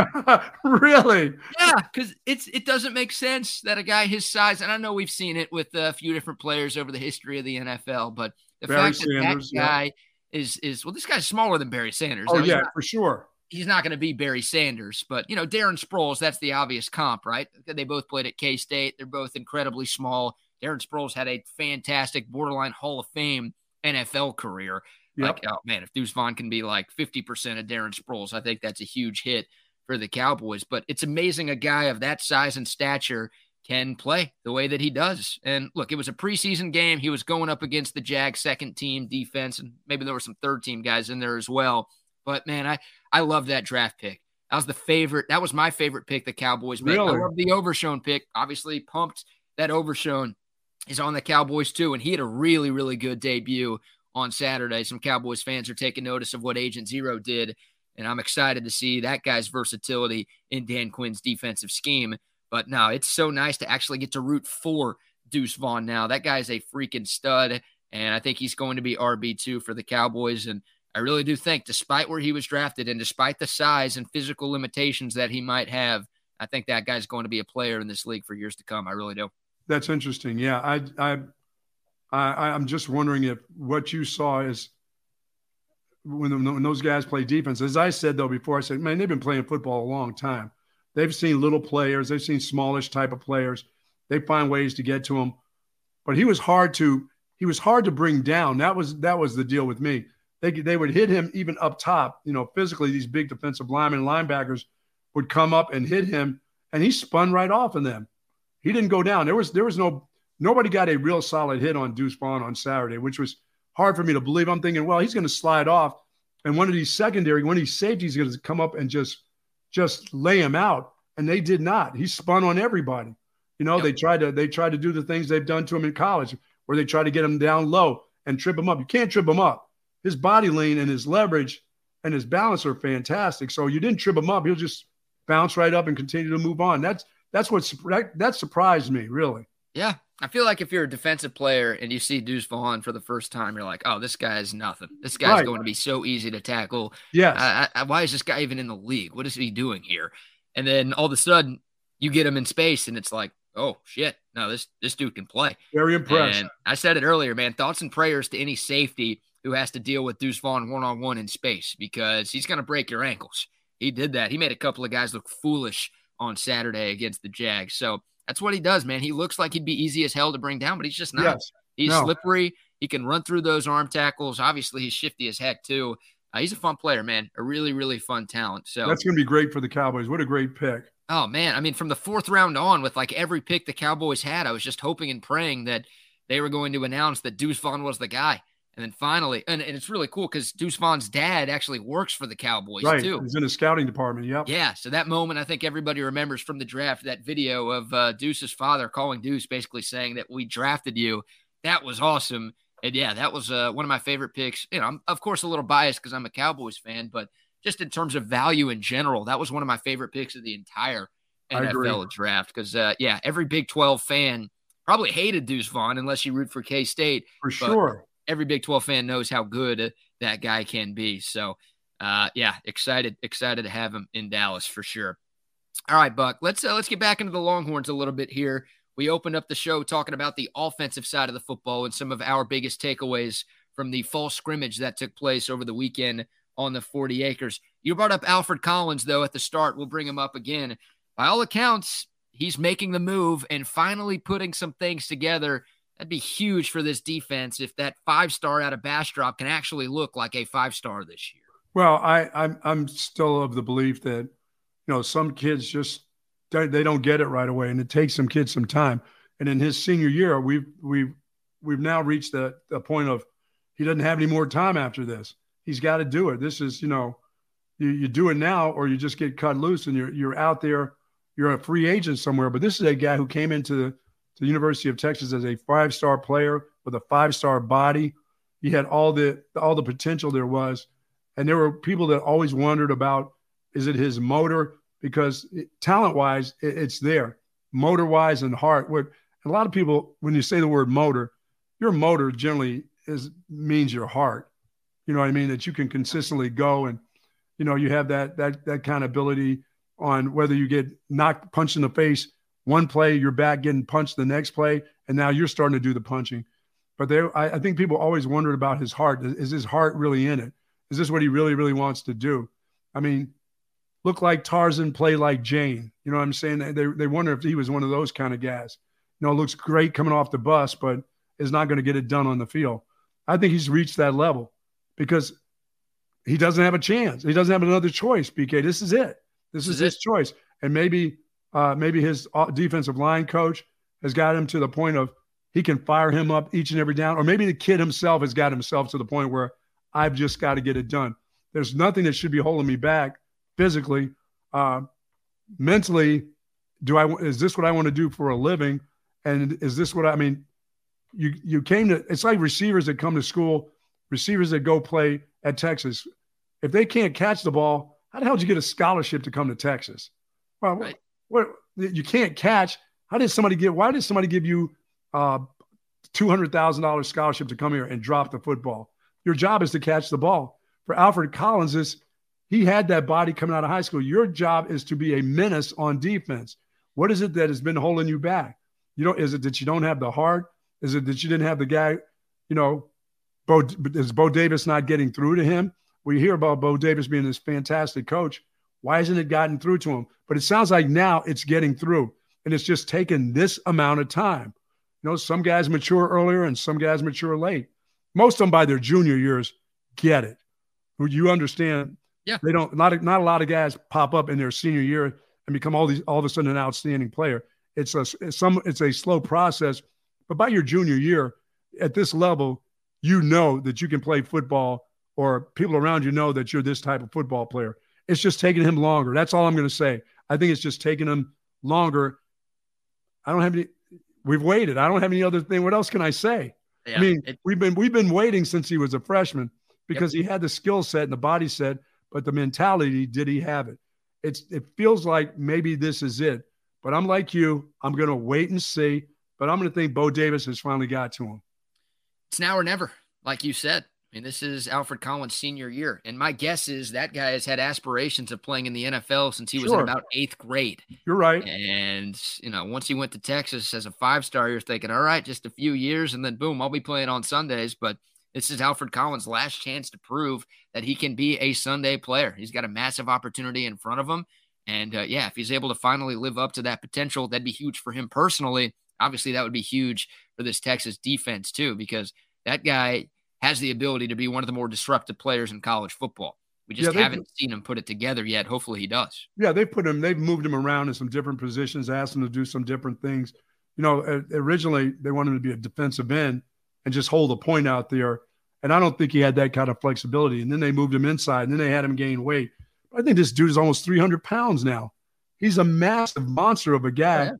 <laughs> really? Yeah, because it's it doesn't make sense that a guy his size, and I know we've seen it with a few different players over the history of the NFL, but the Barry fact Sanders, that that guy yeah. is is well, this guy's smaller than Barry Sanders. Oh yeah, not, for sure. He's not going to be Barry Sanders, but you know Darren Sproles. That's the obvious comp, right? They both played at K State. They're both incredibly small. Darren Sproles had a fantastic, borderline Hall of Fame NFL career. Yep. Like, oh man, if Deuce Vaughn can be like 50% of Darren Sproles, I think that's a huge hit for the Cowboys. But it's amazing a guy of that size and stature can play the way that he does. And look, it was a preseason game. He was going up against the Jags second team defense, and maybe there were some third team guys in there as well. But man, I I love that draft pick. That was the favorite. That was my favorite pick the Cowboys made. Really? I love the Overshown pick. Obviously, pumped that Overshown is on the Cowboys too, and he had a really really good debut on Saturday. Some Cowboys fans are taking notice of what Agent Zero did, and I'm excited to see that guy's versatility in Dan Quinn's defensive scheme. But no, it's so nice to actually get to root for Deuce Vaughn now. That guy's a freaking stud, and I think he's going to be RB2 for the Cowboys. And I really do think, despite where he was drafted and despite the size and physical limitations that he might have, I think that guy's going to be a player in this league for years to come. I really do. That's interesting. Yeah, I I I, I'm just wondering if what you saw is when, when those guys play defense. As I said though before, I said, man, they've been playing football a long time. They've seen little players, they've seen smallish type of players. They find ways to get to him. But he was hard to he was hard to bring down. That was that was the deal with me. They they would hit him even up top. You know, physically, these big defensive linemen, linebackers would come up and hit him, and he spun right off of them. He didn't go down. There was there was no nobody got a real solid hit on Deuce Vaughn on Saturday, which was hard for me to believe. I'm thinking, well, he's going to slide off, and one of these secondary, one of these safeties, is going to come up and just just lay him out, and they did not. He spun on everybody. You know, yep. they tried to they tried to do the things they've done to him in college, where they try to get him down low and trip him up. You can't trip him up. His body lean and his leverage and his balance are fantastic. So you didn't trip him up. He'll just bounce right up and continue to move on. That's that's what that, that surprised me really. Yeah, I feel like if you're a defensive player and you see Deuce Vaughn for the first time, you're like, oh, this guy is nothing. This guy's right. going to be so easy to tackle. Yes. why is this guy even in the league? What is he doing here? And then all of a sudden, you get him in space, and it's like, oh shit, no, this this dude can play. Very impressed. And I said it earlier, man. Thoughts and prayers to any safety who has to deal with Deuce Vaughn one on one in space because he's going to break your ankles. He did that. He made a couple of guys look foolish on Saturday against the Jags. So that's what he does, man. He looks like he'd be easy as hell to bring down, but he's just not. Yes. He's no. slippery. He can run through those arm tackles. Obviously, he's shifty as heck too. Uh, he's a fun player, man. A really, really fun talent. So that's going to be great for the Cowboys. What a great pick. Oh man, I mean, from the fourth round on, with like every pick the Cowboys had, I was just hoping and praying that they were going to announce that Deuce Vaughn was the guy. And then finally, and, and it's really cool because Deuce Vaughn's dad actually works for the Cowboys right. too. He's in the scouting department. Yep. Yeah. So that moment, I think everybody remembers from the draft that video of uh, Deuce's father calling Deuce, basically saying that we drafted you. That was awesome. And yeah, that was uh, one of my favorite picks. You know, I'm of course a little biased because I'm a Cowboys fan, but just in terms of value in general, that was one of my favorite picks of the entire NFL draft. Because uh, yeah, every Big 12 fan probably hated Deuce Vaughn unless you root for K State. For sure every Big 12 fan knows how good that guy can be. So, uh, yeah, excited, excited to have him in Dallas for sure. All right, Buck, let's uh, let's get back into the Longhorns a little bit here. We opened up the show talking about the offensive side of the football and some of our biggest takeaways from the fall scrimmage that took place over the weekend on the 40 acres. You brought up Alfred Collins, though, at the start. We'll bring him up again. By all accounts, he's making the move and finally putting some things together That'd be huge for this defense if that five star out of Bastrop can actually look like a five star this year. Well, I, I'm I'm still of the belief that you know some kids just they don't get it right away, and it takes some kids some time. And in his senior year, we've we've we've now reached the, the point of he doesn't have any more time after this. He's got to do it. This is you know you, you do it now or you just get cut loose and you're you're out there. You're a free agent somewhere. But this is a guy who came into the, the University of Texas as a five star player with a five star body. He had all the all the potential there was, and there were people that always wondered about is it his motor because talent wise it, it's there, motor wise and heart. What a lot of people when you say the word motor, your motor generally is means your heart. You know what I mean? That you can consistently go and you know you have that that that kind of ability on whether you get knocked punched in the face one play, you're back getting punched the next play, and now you're starting to do the punching. But there, I, I think people always wondered about his heart. Is his heart really in it? Is this what he really, really wants to do? I mean, look like Tarzan, play like Jane. You know what I'm saying? They, they wonder if he was one of those kind of guys. You know, looks great coming off the bus, but is not going to get it done on the field. I think he's reached that level because he doesn't have a chance. He doesn't have another choice. BK, this is it. This, this is, is his choice. And maybe, uh, maybe his uh, defensive line coach has got him to the point of he can fire him up each and every down, or maybe the kid himself has got himself to the point where I've just got to get it done. There's nothing that should be holding me back physically, uh, mentally. Do I is this what I want to do for a living? And is this what I, mean? You you came to it's like receivers that come to school, receivers that go play at Texas. If they can't catch the ball, how the hell did you get a scholarship to come to Texas? Well, right. What, you can't catch. How did somebody get? Why did somebody give you uh, two hundred thousand dollars scholarship to come here and drop the football? Your job is to catch the ball. For Alfred Collins, is he had that body coming out of high school. Your job is to be a menace on defense. What is it that has been holding you back? You know, is it that you don't have the heart? Is it that you didn't have the guy? You know, Bo, is Bo Davis not getting through to him? We hear about Bo Davis being this fantastic coach. Why hasn't it gotten through to him? But it sounds like now it's getting through, and it's just taken this amount of time. You know, some guys mature earlier and some guys mature late. Most of them by their junior years get it. You understand? Yeah. They don't. Not not a lot of guys pop up in their senior year and become all these all of a sudden an outstanding player. It's a it's some it's a slow process, but by your junior year, at this level, you know that you can play football, or people around you know that you're this type of football player. It's just taking him longer. That's all I'm going to say. I think it's just taking him longer. I don't have any. We've waited. I don't have any other thing. What else can I say? Yeah, I mean, it, we've been we've been waiting since he was a freshman because yep. he had the skill set and the body set, but the mentality did he have it? It's it feels like maybe this is it. But I'm like you. I'm going to wait and see. But I'm going to think Bo Davis has finally got to him. It's now or never, like you said. I mean, this is Alfred Collins' senior year. And my guess is that guy has had aspirations of playing in the NFL since he was in about eighth grade. You're right. And, you know, once he went to Texas as a five star, you're thinking, all right, just a few years and then boom, I'll be playing on Sundays. But this is Alfred Collins' last chance to prove that he can be a Sunday player. He's got a massive opportunity in front of him. And uh, yeah, if he's able to finally live up to that potential, that'd be huge for him personally. Obviously, that would be huge for this Texas defense, too, because that guy has the ability to be one of the more disruptive players in college football. We just yeah, haven't seen him put it together yet. Hopefully, he does. Yeah, they put him. They've moved him around in some different positions, asked him to do some different things. You know, originally they wanted him to be a defensive end and just hold a point out there. And I don't think he had that kind of flexibility. And then they moved him inside, and then they had him gain weight. I think this dude is almost 300 pounds now. He's a massive monster of a guy yeah.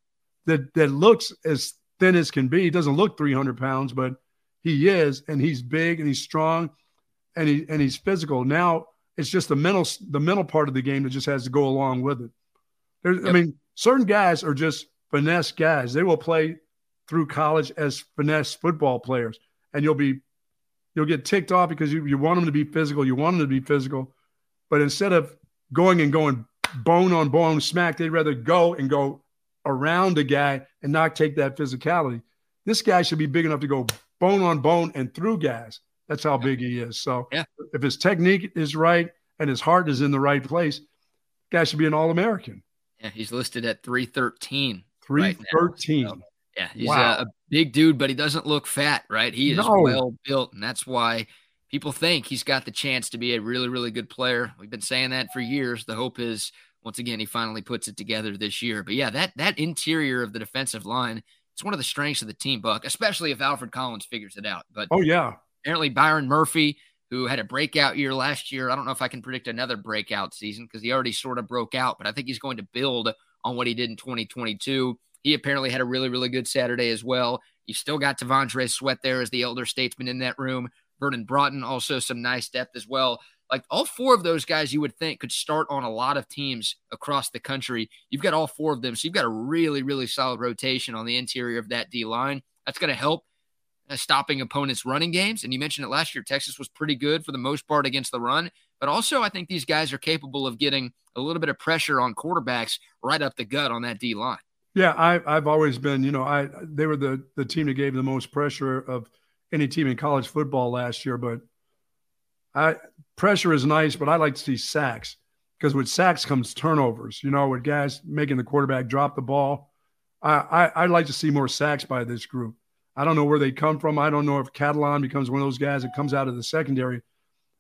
that that looks as thin as can be. He doesn't look 300 pounds, but he is, and he's big and he's strong, and he and he's physical. Now it's just the mental the mental part of the game that just has to go along with it. There's, yep. I mean, certain guys are just finesse guys. They will play through college as finesse football players, and you'll be you'll get ticked off because you, you want them to be physical. You want them to be physical, but instead of going and going bone on bone smack, they'd rather go and go around a guy and not take that physicality. This guy should be big enough to go bone on bone and through gas. That's how big he is. So yeah. if his technique is right and his heart is in the right place, guy should be an All American. Yeah, he's listed at 313. 313. Right so, yeah, he's wow. a, a, big dude, but he doesn't look fat, right? He is no. well built, and that's why people think he's got the chance to be a really, really good player. We've been saying that for years. The hope is once again he finally puts it together this year. But yeah, that that interior of the defensive line, it's one of the strengths of the team, Buck, especially if Alfred Collins figures it out. But oh yeah, apparently Byron Murphy, who had a breakout year last year. I don't know if I can predict another breakout season because he already sort of broke out, but I think he's going to build on what he did in 2022. He apparently had a really, really good Saturday as well. You still got T'Vondre Sweat there as the elder statesman in that room. Vernon Broughton also some nice depth as well. Like all four of those guys, you would think could start on a lot of teams across the country. You've got all four of them, so you've got a really, really solid rotation on the interior of that D line. That's going to help uh, stopping opponents' running games. And you mentioned it last year. Texas was pretty good for the most part against the run, but also I think these guys are capable of getting a little bit of pressure on quarterbacks right up the gut on that D line. Yeah, I, I've always been, you know, I they were the the team that gave the most pressure of any team in college football last year. But I pressure is nice, but I like to see sacks because with sacks comes turnovers. You know, with guys making the quarterback drop the ball. I, I I'd like to see more sacks by this group. I don't know where they come from. I don't know if Catalon becomes one of those guys that comes out of the secondary,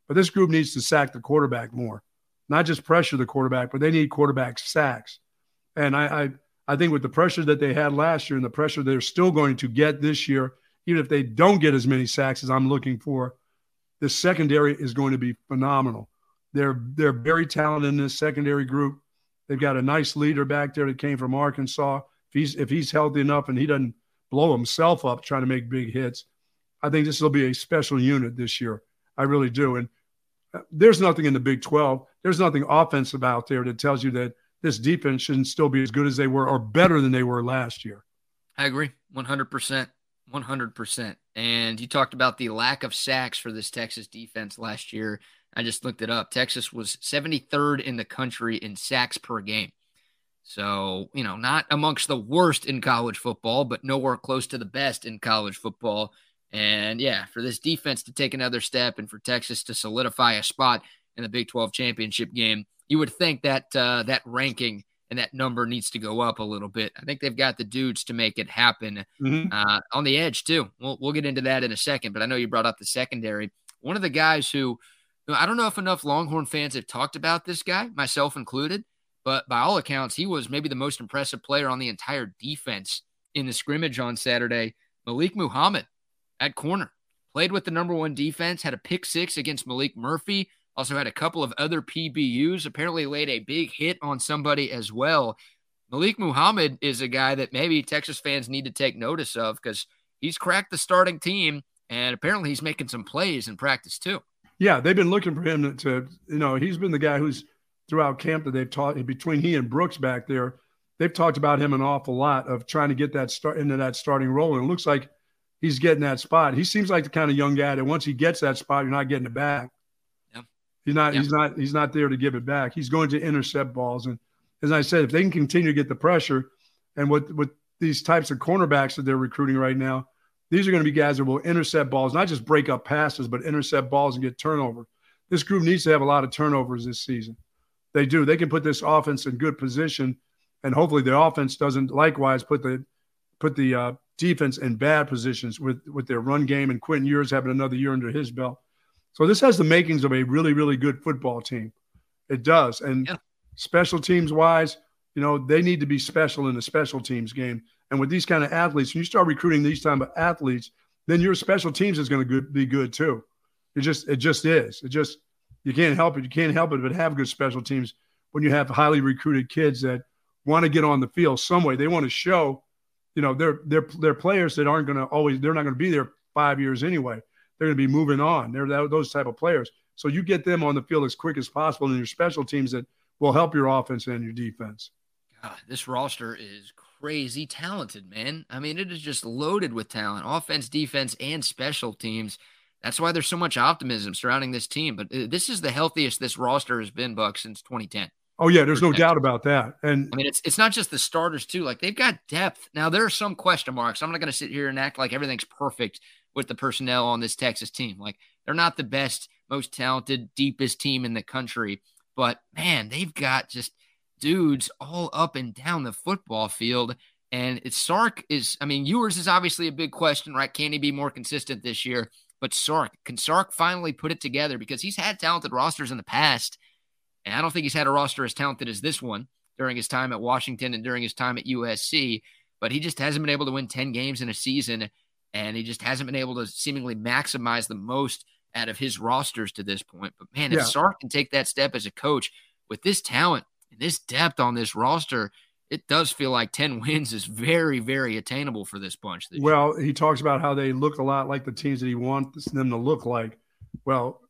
but this group needs to sack the quarterback more, not just pressure the quarterback, but they need quarterback sacks. And I, I I think with the pressure that they had last year and the pressure they're still going to get this year, even if they don't get as many sacks as I'm looking for, the secondary is going to be phenomenal. They're they're very talented in this secondary group. They've got a nice leader back there that came from Arkansas. If he's if he's healthy enough and he doesn't blow himself up trying to make big hits, I think this will be a special unit this year. I really do. And uh, there's nothing in the Big 12. There's nothing offensive out there that tells you that this defense shouldn't still be as good as they were or better than they were last year. I agree 100%. 100%. And you talked about the lack of sacks for this Texas defense last year. I just looked it up. Texas was 73rd in the country in sacks per game. So, you know, not amongst the worst in college football, but nowhere close to the best in college football. And yeah, for this defense to take another step and for Texas to solidify a spot in the Big 12 championship game, you would think that uh, that ranking and that number needs to go up a little bit. I think they've got the dudes to make it happen mm-hmm. uh, on the edge too. We'll we'll get into that in a second, but I know you brought up the secondary. One of the guys who I don't know if enough Longhorn fans have talked about this guy, myself included, but by all accounts, he was maybe the most impressive player on the entire defense in the scrimmage on Saturday. Malik Muhammad at corner played with the number one defense, had a pick six against Maalik Murphy, also had a couple of other PBUs, apparently laid a big hit on somebody as well. Malik Muhammad is a guy that maybe Texas fans need to take notice of because he's cracked the starting team and apparently he's making some plays in practice too. Yeah, they've been looking for him to, you know, he's been the guy who's throughout camp that they've taught between he and Brooks back there. They've talked about him an awful lot of trying to get that start into that starting role. And it looks like he's getting that spot. He seems like the kind of young guy that once he gets that spot, you're not getting it back. He's not. He's not. He's not there to give it back. He's going to intercept balls. And as I said, if they can continue to get the pressure, and with with these types of cornerbacks that they're recruiting right now, these are going to be guys that will intercept balls, not just break up passes, but intercept balls and get turnover. This group needs to have a lot of turnovers this season. They do. They can put this offense in good position, and hopefully the offense doesn't likewise put the put the uh, defense in bad positions with with their run game. And Quentin Ewers having another year under his belt. So this has the makings of a really, really good football team. It does. And yeah. special teams wise, you know, they need to be special in the special teams game. And with these kind of athletes, when you start recruiting these type of athletes, then your special teams is going to be good too. It just, it just is. It just, you can't help it. You can't help it but have good special teams when you have highly recruited kids that want to get on the field some way. They want to show, you know, they're they're they're players that aren't going to always. They're not going to be there five years anyway they're going to be moving on. They're that, those type of players. So you get them on the field as quick as possible in your special teams that will help your offense and your defense. God, this roster is crazy talented, man. I mean, it is just loaded with talent, offense, defense, and special teams. That's why there's so much optimism surrounding this team. But uh, this is the healthiest this roster has been, Buck, since 2010. Oh yeah, there's no doubt about that. And I mean, it's it's not just the starters too. Like they've got depth. Now there are some question marks. I'm not going to sit here and act like everything's perfect with the personnel on this Texas team. Like they're not the best, most talented, deepest team in the country, but man, they've got just dudes all up and down the football field. And it's Sark is, I mean, Ewers is obviously a big question, right? Can he be more consistent this year? but Sark can Sark finally put it together because he's had talented rosters in the past, and I don't think he's had a roster as talented as this one during his time at Washington and during his time at USC. But he just hasn't been able to win ten games in a season, and he just hasn't been able to seemingly maximize the most out of his rosters to this point. But man, if yeah. Sark can take that step as a coach with this talent and this depth on this roster, it does feel like 10 <laughs> wins is very, very attainable for this bunch. This well, year. he talks about how they look a lot like the teams that he wants them to look like. Well,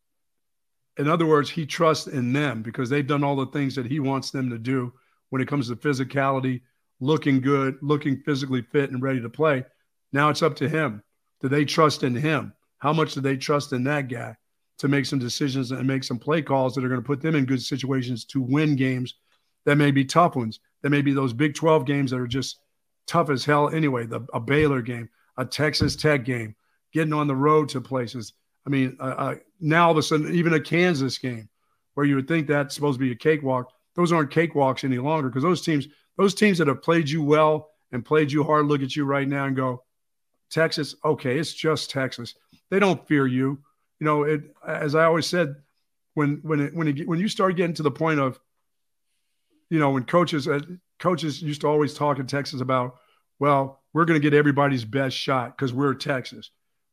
in other words, he trusts in them because they've done all the things that he wants them to do when it comes to physicality, looking good, looking physically fit and ready to play. Now it's up to him. Do they trust in him? How much do they trust in that guy to make some decisions and make some play calls that are going to put them in good situations to win games that may be tough ones? That may be those Big 12 games that are just tough as hell anyway. The a Baylor game, a Texas Tech game, getting on the road to places. I mean, uh, uh, now all of a sudden, even a Kansas game, where you would think that's supposed to be a cakewalk, those aren't cakewalks any longer because those teams, those teams that have played you well and played you hard, look at you right now and go, Texas, okay, it's just Texas. They don't fear you. You know, it as I always said, when when it, when it, when you start getting to the point of you know, when coaches uh, coaches used to always talk in Texas about, well, we're going to get everybody's best shot because we're Texas.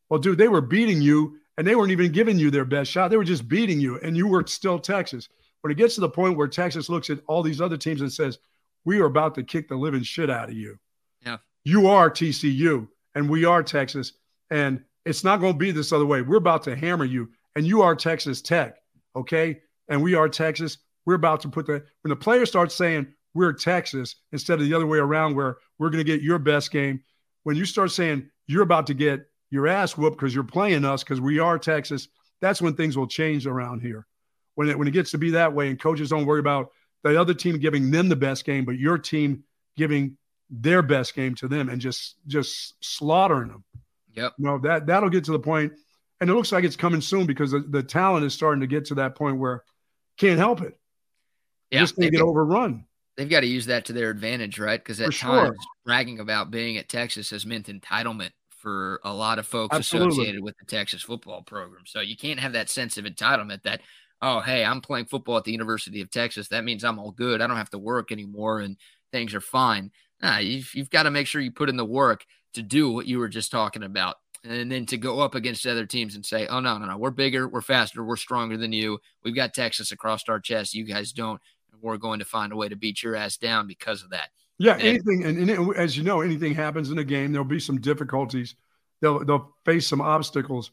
Well, dude, they were beating you, and they weren't even giving you their best shot. They were just beating you, and you were still Texas. When it gets to the point where Texas looks at all these other teams and says, "We are about to kick the living shit out of you," yeah, you are TCU, and we are Texas, and it's not going to be this other way. We're about to hammer you, and you are Texas Tech, okay? And we are Texas, we're about to put the when the player starts saying we're Texas instead of the other way around where we're going to get your best game. When you start saying you're about to get your ass whooped because you're playing us because we are Texas, that's when things will change around here. When it when it gets to be that way and coaches don't worry about the other team giving them the best game, but your team giving their best game to them and just just slaughtering them. Yep. You know, that that'll get to the point, and it looks like it's coming soon because the, the talent is starting to get to that point where can't help it. Yeah, just to get overrun. They've got to use that to their advantage, right? Because at For times, sure. bragging about being at Texas has meant entitlement for a lot of folks Absolutely. associated with the Texas football program. So you can't have that sense of entitlement that, oh, hey, I'm playing football at the University of Texas. That means I'm all good. I don't have to work anymore and things are fine. Nah, you've, you've got to make sure you put in the work to do what you were just talking about. And then to go up against other teams and say, oh, no, no, no, we're bigger, we're faster, we're stronger than you. We've got Texas across our chest. You guys don't we're going to find a way to beat your ass down because of that. Yeah, and, anything, and, and, as you know, anything happens in a game, there'll be some difficulties. They'll they'll face some obstacles,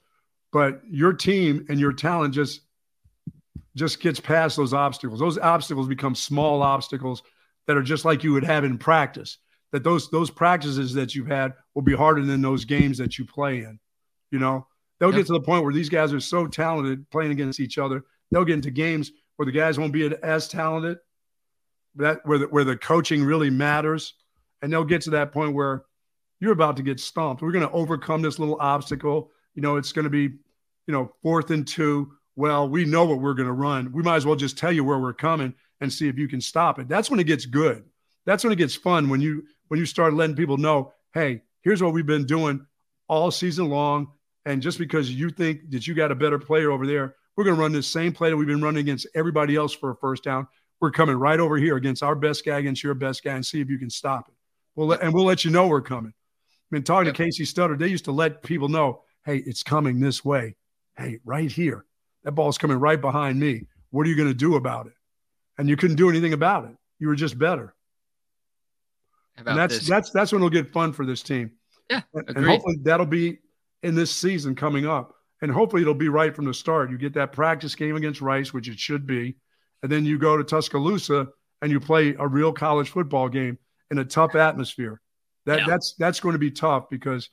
but your team and your talent just just gets past those obstacles. Those obstacles become small obstacles that are just like you would have in practice. That those those practices that you've had will be harder than those games that you play in. You know, they'll yep. get to the point where these guys are so talented playing against each other. They'll get into games where the guys won't be as talented, that where the, where the coaching really matters, and they'll get to that point where you're about to get stomped. We're going to overcome this little obstacle. You know, it's going to be, you know, fourth and two. Well, we know what we're going to run. We might as well just tell you where we're coming and see if you can stop it. That's when it gets good. That's when it gets fun when you when you start letting people know, hey, here's what we've been doing all season long. And just because you think that you got a better player over there we're going to run this same play that we've been running against everybody else for a first down. We're coming right over here against our best guy against your best guy and see if you can stop it. We'll let, and we'll let you know we're coming. I mean, talking yep. to Kasey Studdard, they used to let people know, hey, it's coming this way. Hey, right here. That ball's coming right behind me. What are you going to do about it? And you couldn't do anything about it. You were just better. and that's this? that's that's when it'll get fun for this team. Yeah, agreed. and hopefully that'll be in this season coming up and hopefully it'll be right from the start. You get that practice game against Rice, which it should be, and then you go to Tuscaloosa and you play a real college football game in a tough atmosphere. That yeah. that's that's going to be tough because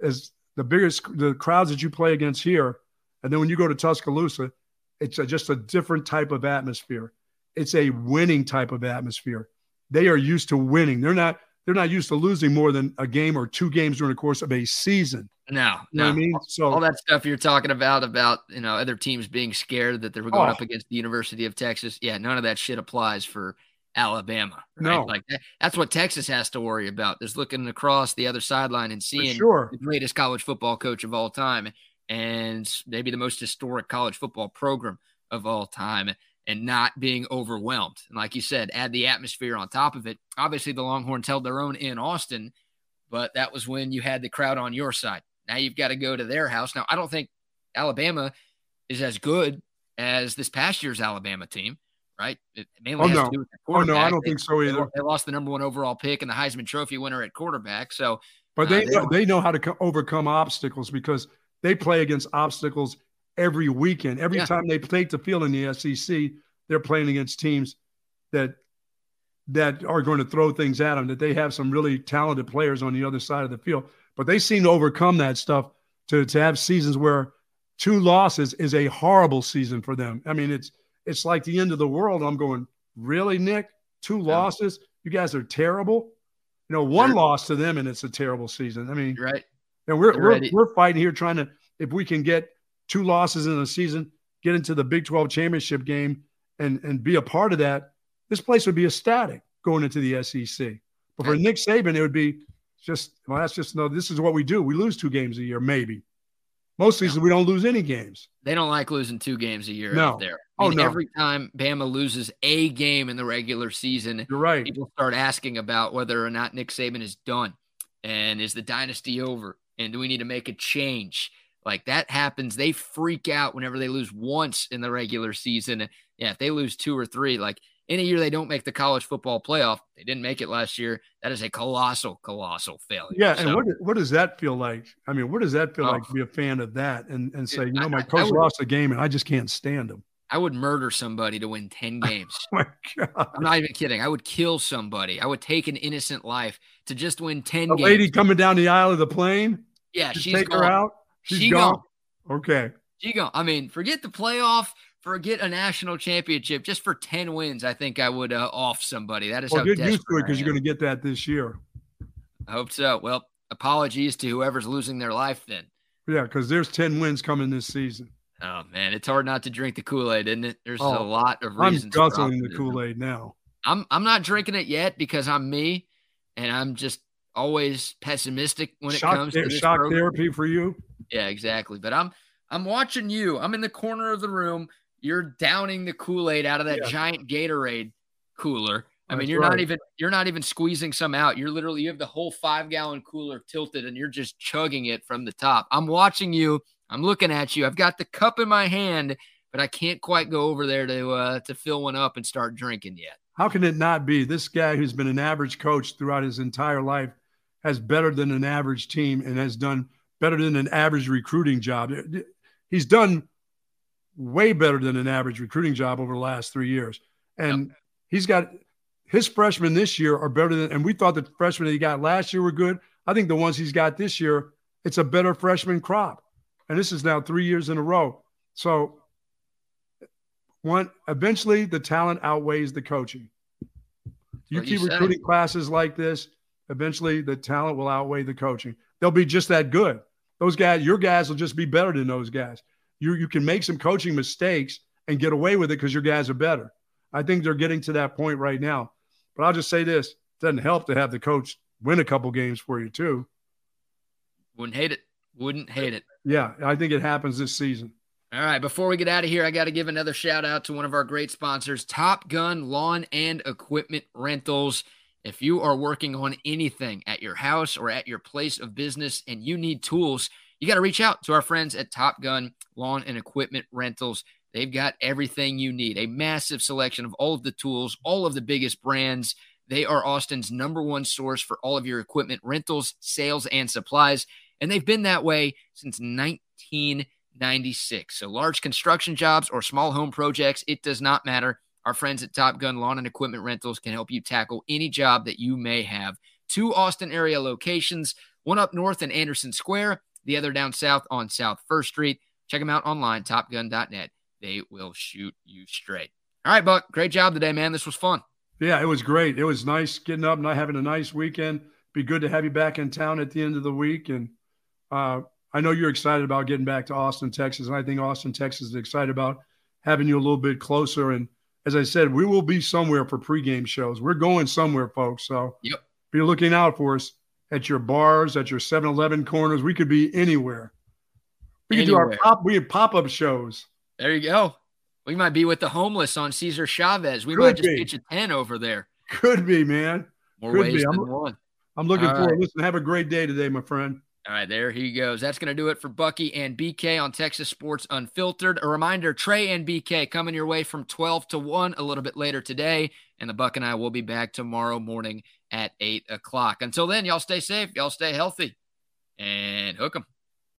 as the biggest the crowds that you play against here, and then when you go to Tuscaloosa, it's a, just a different type of atmosphere. It's a winning type of atmosphere. They are used to winning. They're not they're not used to losing more than a game or two games during the course of a season. No, you know no. I mean, so all that stuff you're talking about about you know other teams being scared that they were going oh. up against the University of Texas. Yeah, none of that shit applies for Alabama. Right? No, like that, that's what Texas has to worry about. Is looking across the other sideline and seeing sure. the greatest college football coach of all time. and maybe the most historic college football program of all time and not being overwhelmed. And like you said, add the atmosphere on top of it. Obviously, the Longhorns held their own in Austin, but that was when you had the crowd on your side. Now you've got to go to their house. Now, I don't think Alabama is as good as this past year's Alabama team, right? It mainly oh, no. Oh, no, I don't they, think so either. They lost the number one overall pick and the Heisman Trophy winner at quarterback. So, but they, uh, they, they know how to co- overcome obstacles because they play against obstacles every weekend. Every yeah. time they take the field in the SEC, they're playing against teams that that are going to throw things at them. That they have some really talented players on the other side of the field, but they seem to overcome that stuff to to have seasons where two losses is a horrible season for them. I mean, it's it's like the end of the world. I'm going, really, Nick? Two losses? You guys are terrible. You know, one loss to them and it's a terrible season. I mean, right. And we're we're, we're fighting here trying to if we can get two losses in a season, get into the Big 12 championship game and, and be a part of that, this place would be ecstatic going into the SEC. But for Nick Saban, it would be just, well, that's just no, this is what we do. We lose two games a year, maybe. Most seasons, no. we don't lose any games. They don't like losing two games a year no. out there. I oh, mean, oh, no. Every time Bama loses a game in the regular season, You're right. people start asking about whether or not Nick Saban is done and is the dynasty over and do we need to make a change? Like that happens. They freak out whenever they lose once in the regular season. Yeah, if they lose two or three, like in a year they don't make the college football playoff, they didn't make it last year. That is a colossal, colossal failure. Yeah, so, and what what does that feel like? I mean, what does that feel oh, like to be a fan of that and and say, you know, my coach would, lost a game and I just can't stand him. I would murder somebody to win 10 <laughs> games. oh my God. I'm not even kidding. I would kill somebody. I would take an innocent life to just win 10 a games. lady coming down the aisle of the plane? Yeah, she's take gone. her out. She's she gone. gone. Okay. She gone. I mean, forget the playoff. Forget a national championship. Just for ten wins, I think I would uh, off somebody. That is well, how get used to it because you're going to get that this year. I hope so. Well, apologies to whoever's losing their life then. Yeah, because there's ten wins coming this season. Oh man, it's hard not to drink the Kool Aid, isn't it? There's oh, a lot of reasons. I'm guzzling the Kool Aid now. I'm I'm not drinking it yet because I'm me, and I'm just always pessimistic when shock it comes to shock program. therapy for you. Yeah, exactly. But I'm I'm watching you. I'm in the corner of the room. You're downing the Kool Aid out of that yeah. giant Gatorade cooler. I That's mean, you're right. not even you're not even squeezing some out. You're literally you have the whole five gallon cooler tilted, and you're just chugging it from the top. I'm watching you. I'm looking at you. I've got the cup in my hand, but I can't quite go over there to uh, to fill one up and start drinking yet. How can it not be? This guy who's been an average coach throughout his entire life has better than an average team and has done better than an average recruiting job. He's done way better than an average recruiting job over the last three years. And yep. he's got his freshmen this year are better than, and we thought the freshmen he got last year were good. I think the ones he's got this year, it's a better freshman crop. And this is now three years in a row. So one eventually the talent outweighs the coaching. You keep recruiting classes like this, eventually the talent will outweigh the coaching. They'll be just that good. Those guys, your guys will just be better than those guys. You you can make some coaching mistakes and get away with it because your guys are better. I think they're getting to that point right now. But I'll just say this: it doesn't help to have the coach win a couple games for you too. Wouldn't hate it. Wouldn't hate it. Yeah, I think it happens this season. All right, before we get out of here, I got to give another shout out to one of our great sponsors, Top Gunn Lawn and Equipment Rentals. If you are working on anything at your house or at your place of business and you need tools, you got to reach out to our friends at Top Gunn Lawn and Equipment Rentals. They've got everything you need, a massive selection of all of the tools, all of the biggest brands. They are Austin's number one source for all of your equipment rentals, sales, and supplies. And they've been that way since 1996. So large construction jobs or small home projects, it does not matter. Our friends at Top Gunn Lawn and Equipment Rentals can help you tackle any job that you may have. Two Austin area locations, one up north in Anderson Square, the other down south on South First Street. Check them out online, topgunn.net. They will shoot you straight. All right, Buck, great job today, man. This was fun. Yeah, it was great. It was nice getting up and having a nice weekend. Be good to have you back in town at the end of the week. And uh, I know you're excited about getting back to Austin, Texas, and I think Austin, Texas is excited about having you a little bit closer. And as I said, we will be somewhere for pregame shows. We're going somewhere, folks. So yep. be looking out for us at your bars, at your 7 Eleven corners. We could be anywhere. We could do our pop. We had pop up shows. There you go. We might be with the homeless on Cesar Chavez. We Could might just be. pitch a ten over there. Could be, man. More Could ways be. than I'm, one. I'm looking All forward. Right. Listen, have a great day today, my friend. All right, there he goes. That's going to do it for Bucky and BK on Texas Sports Unfiltered. A reminder Trey and BK coming your way from 12 to 1 a little bit later today. And the Buck and I will be back tomorrow morning at 8 o'clock. Until then, y'all stay safe, y'all stay healthy, and hook 'em.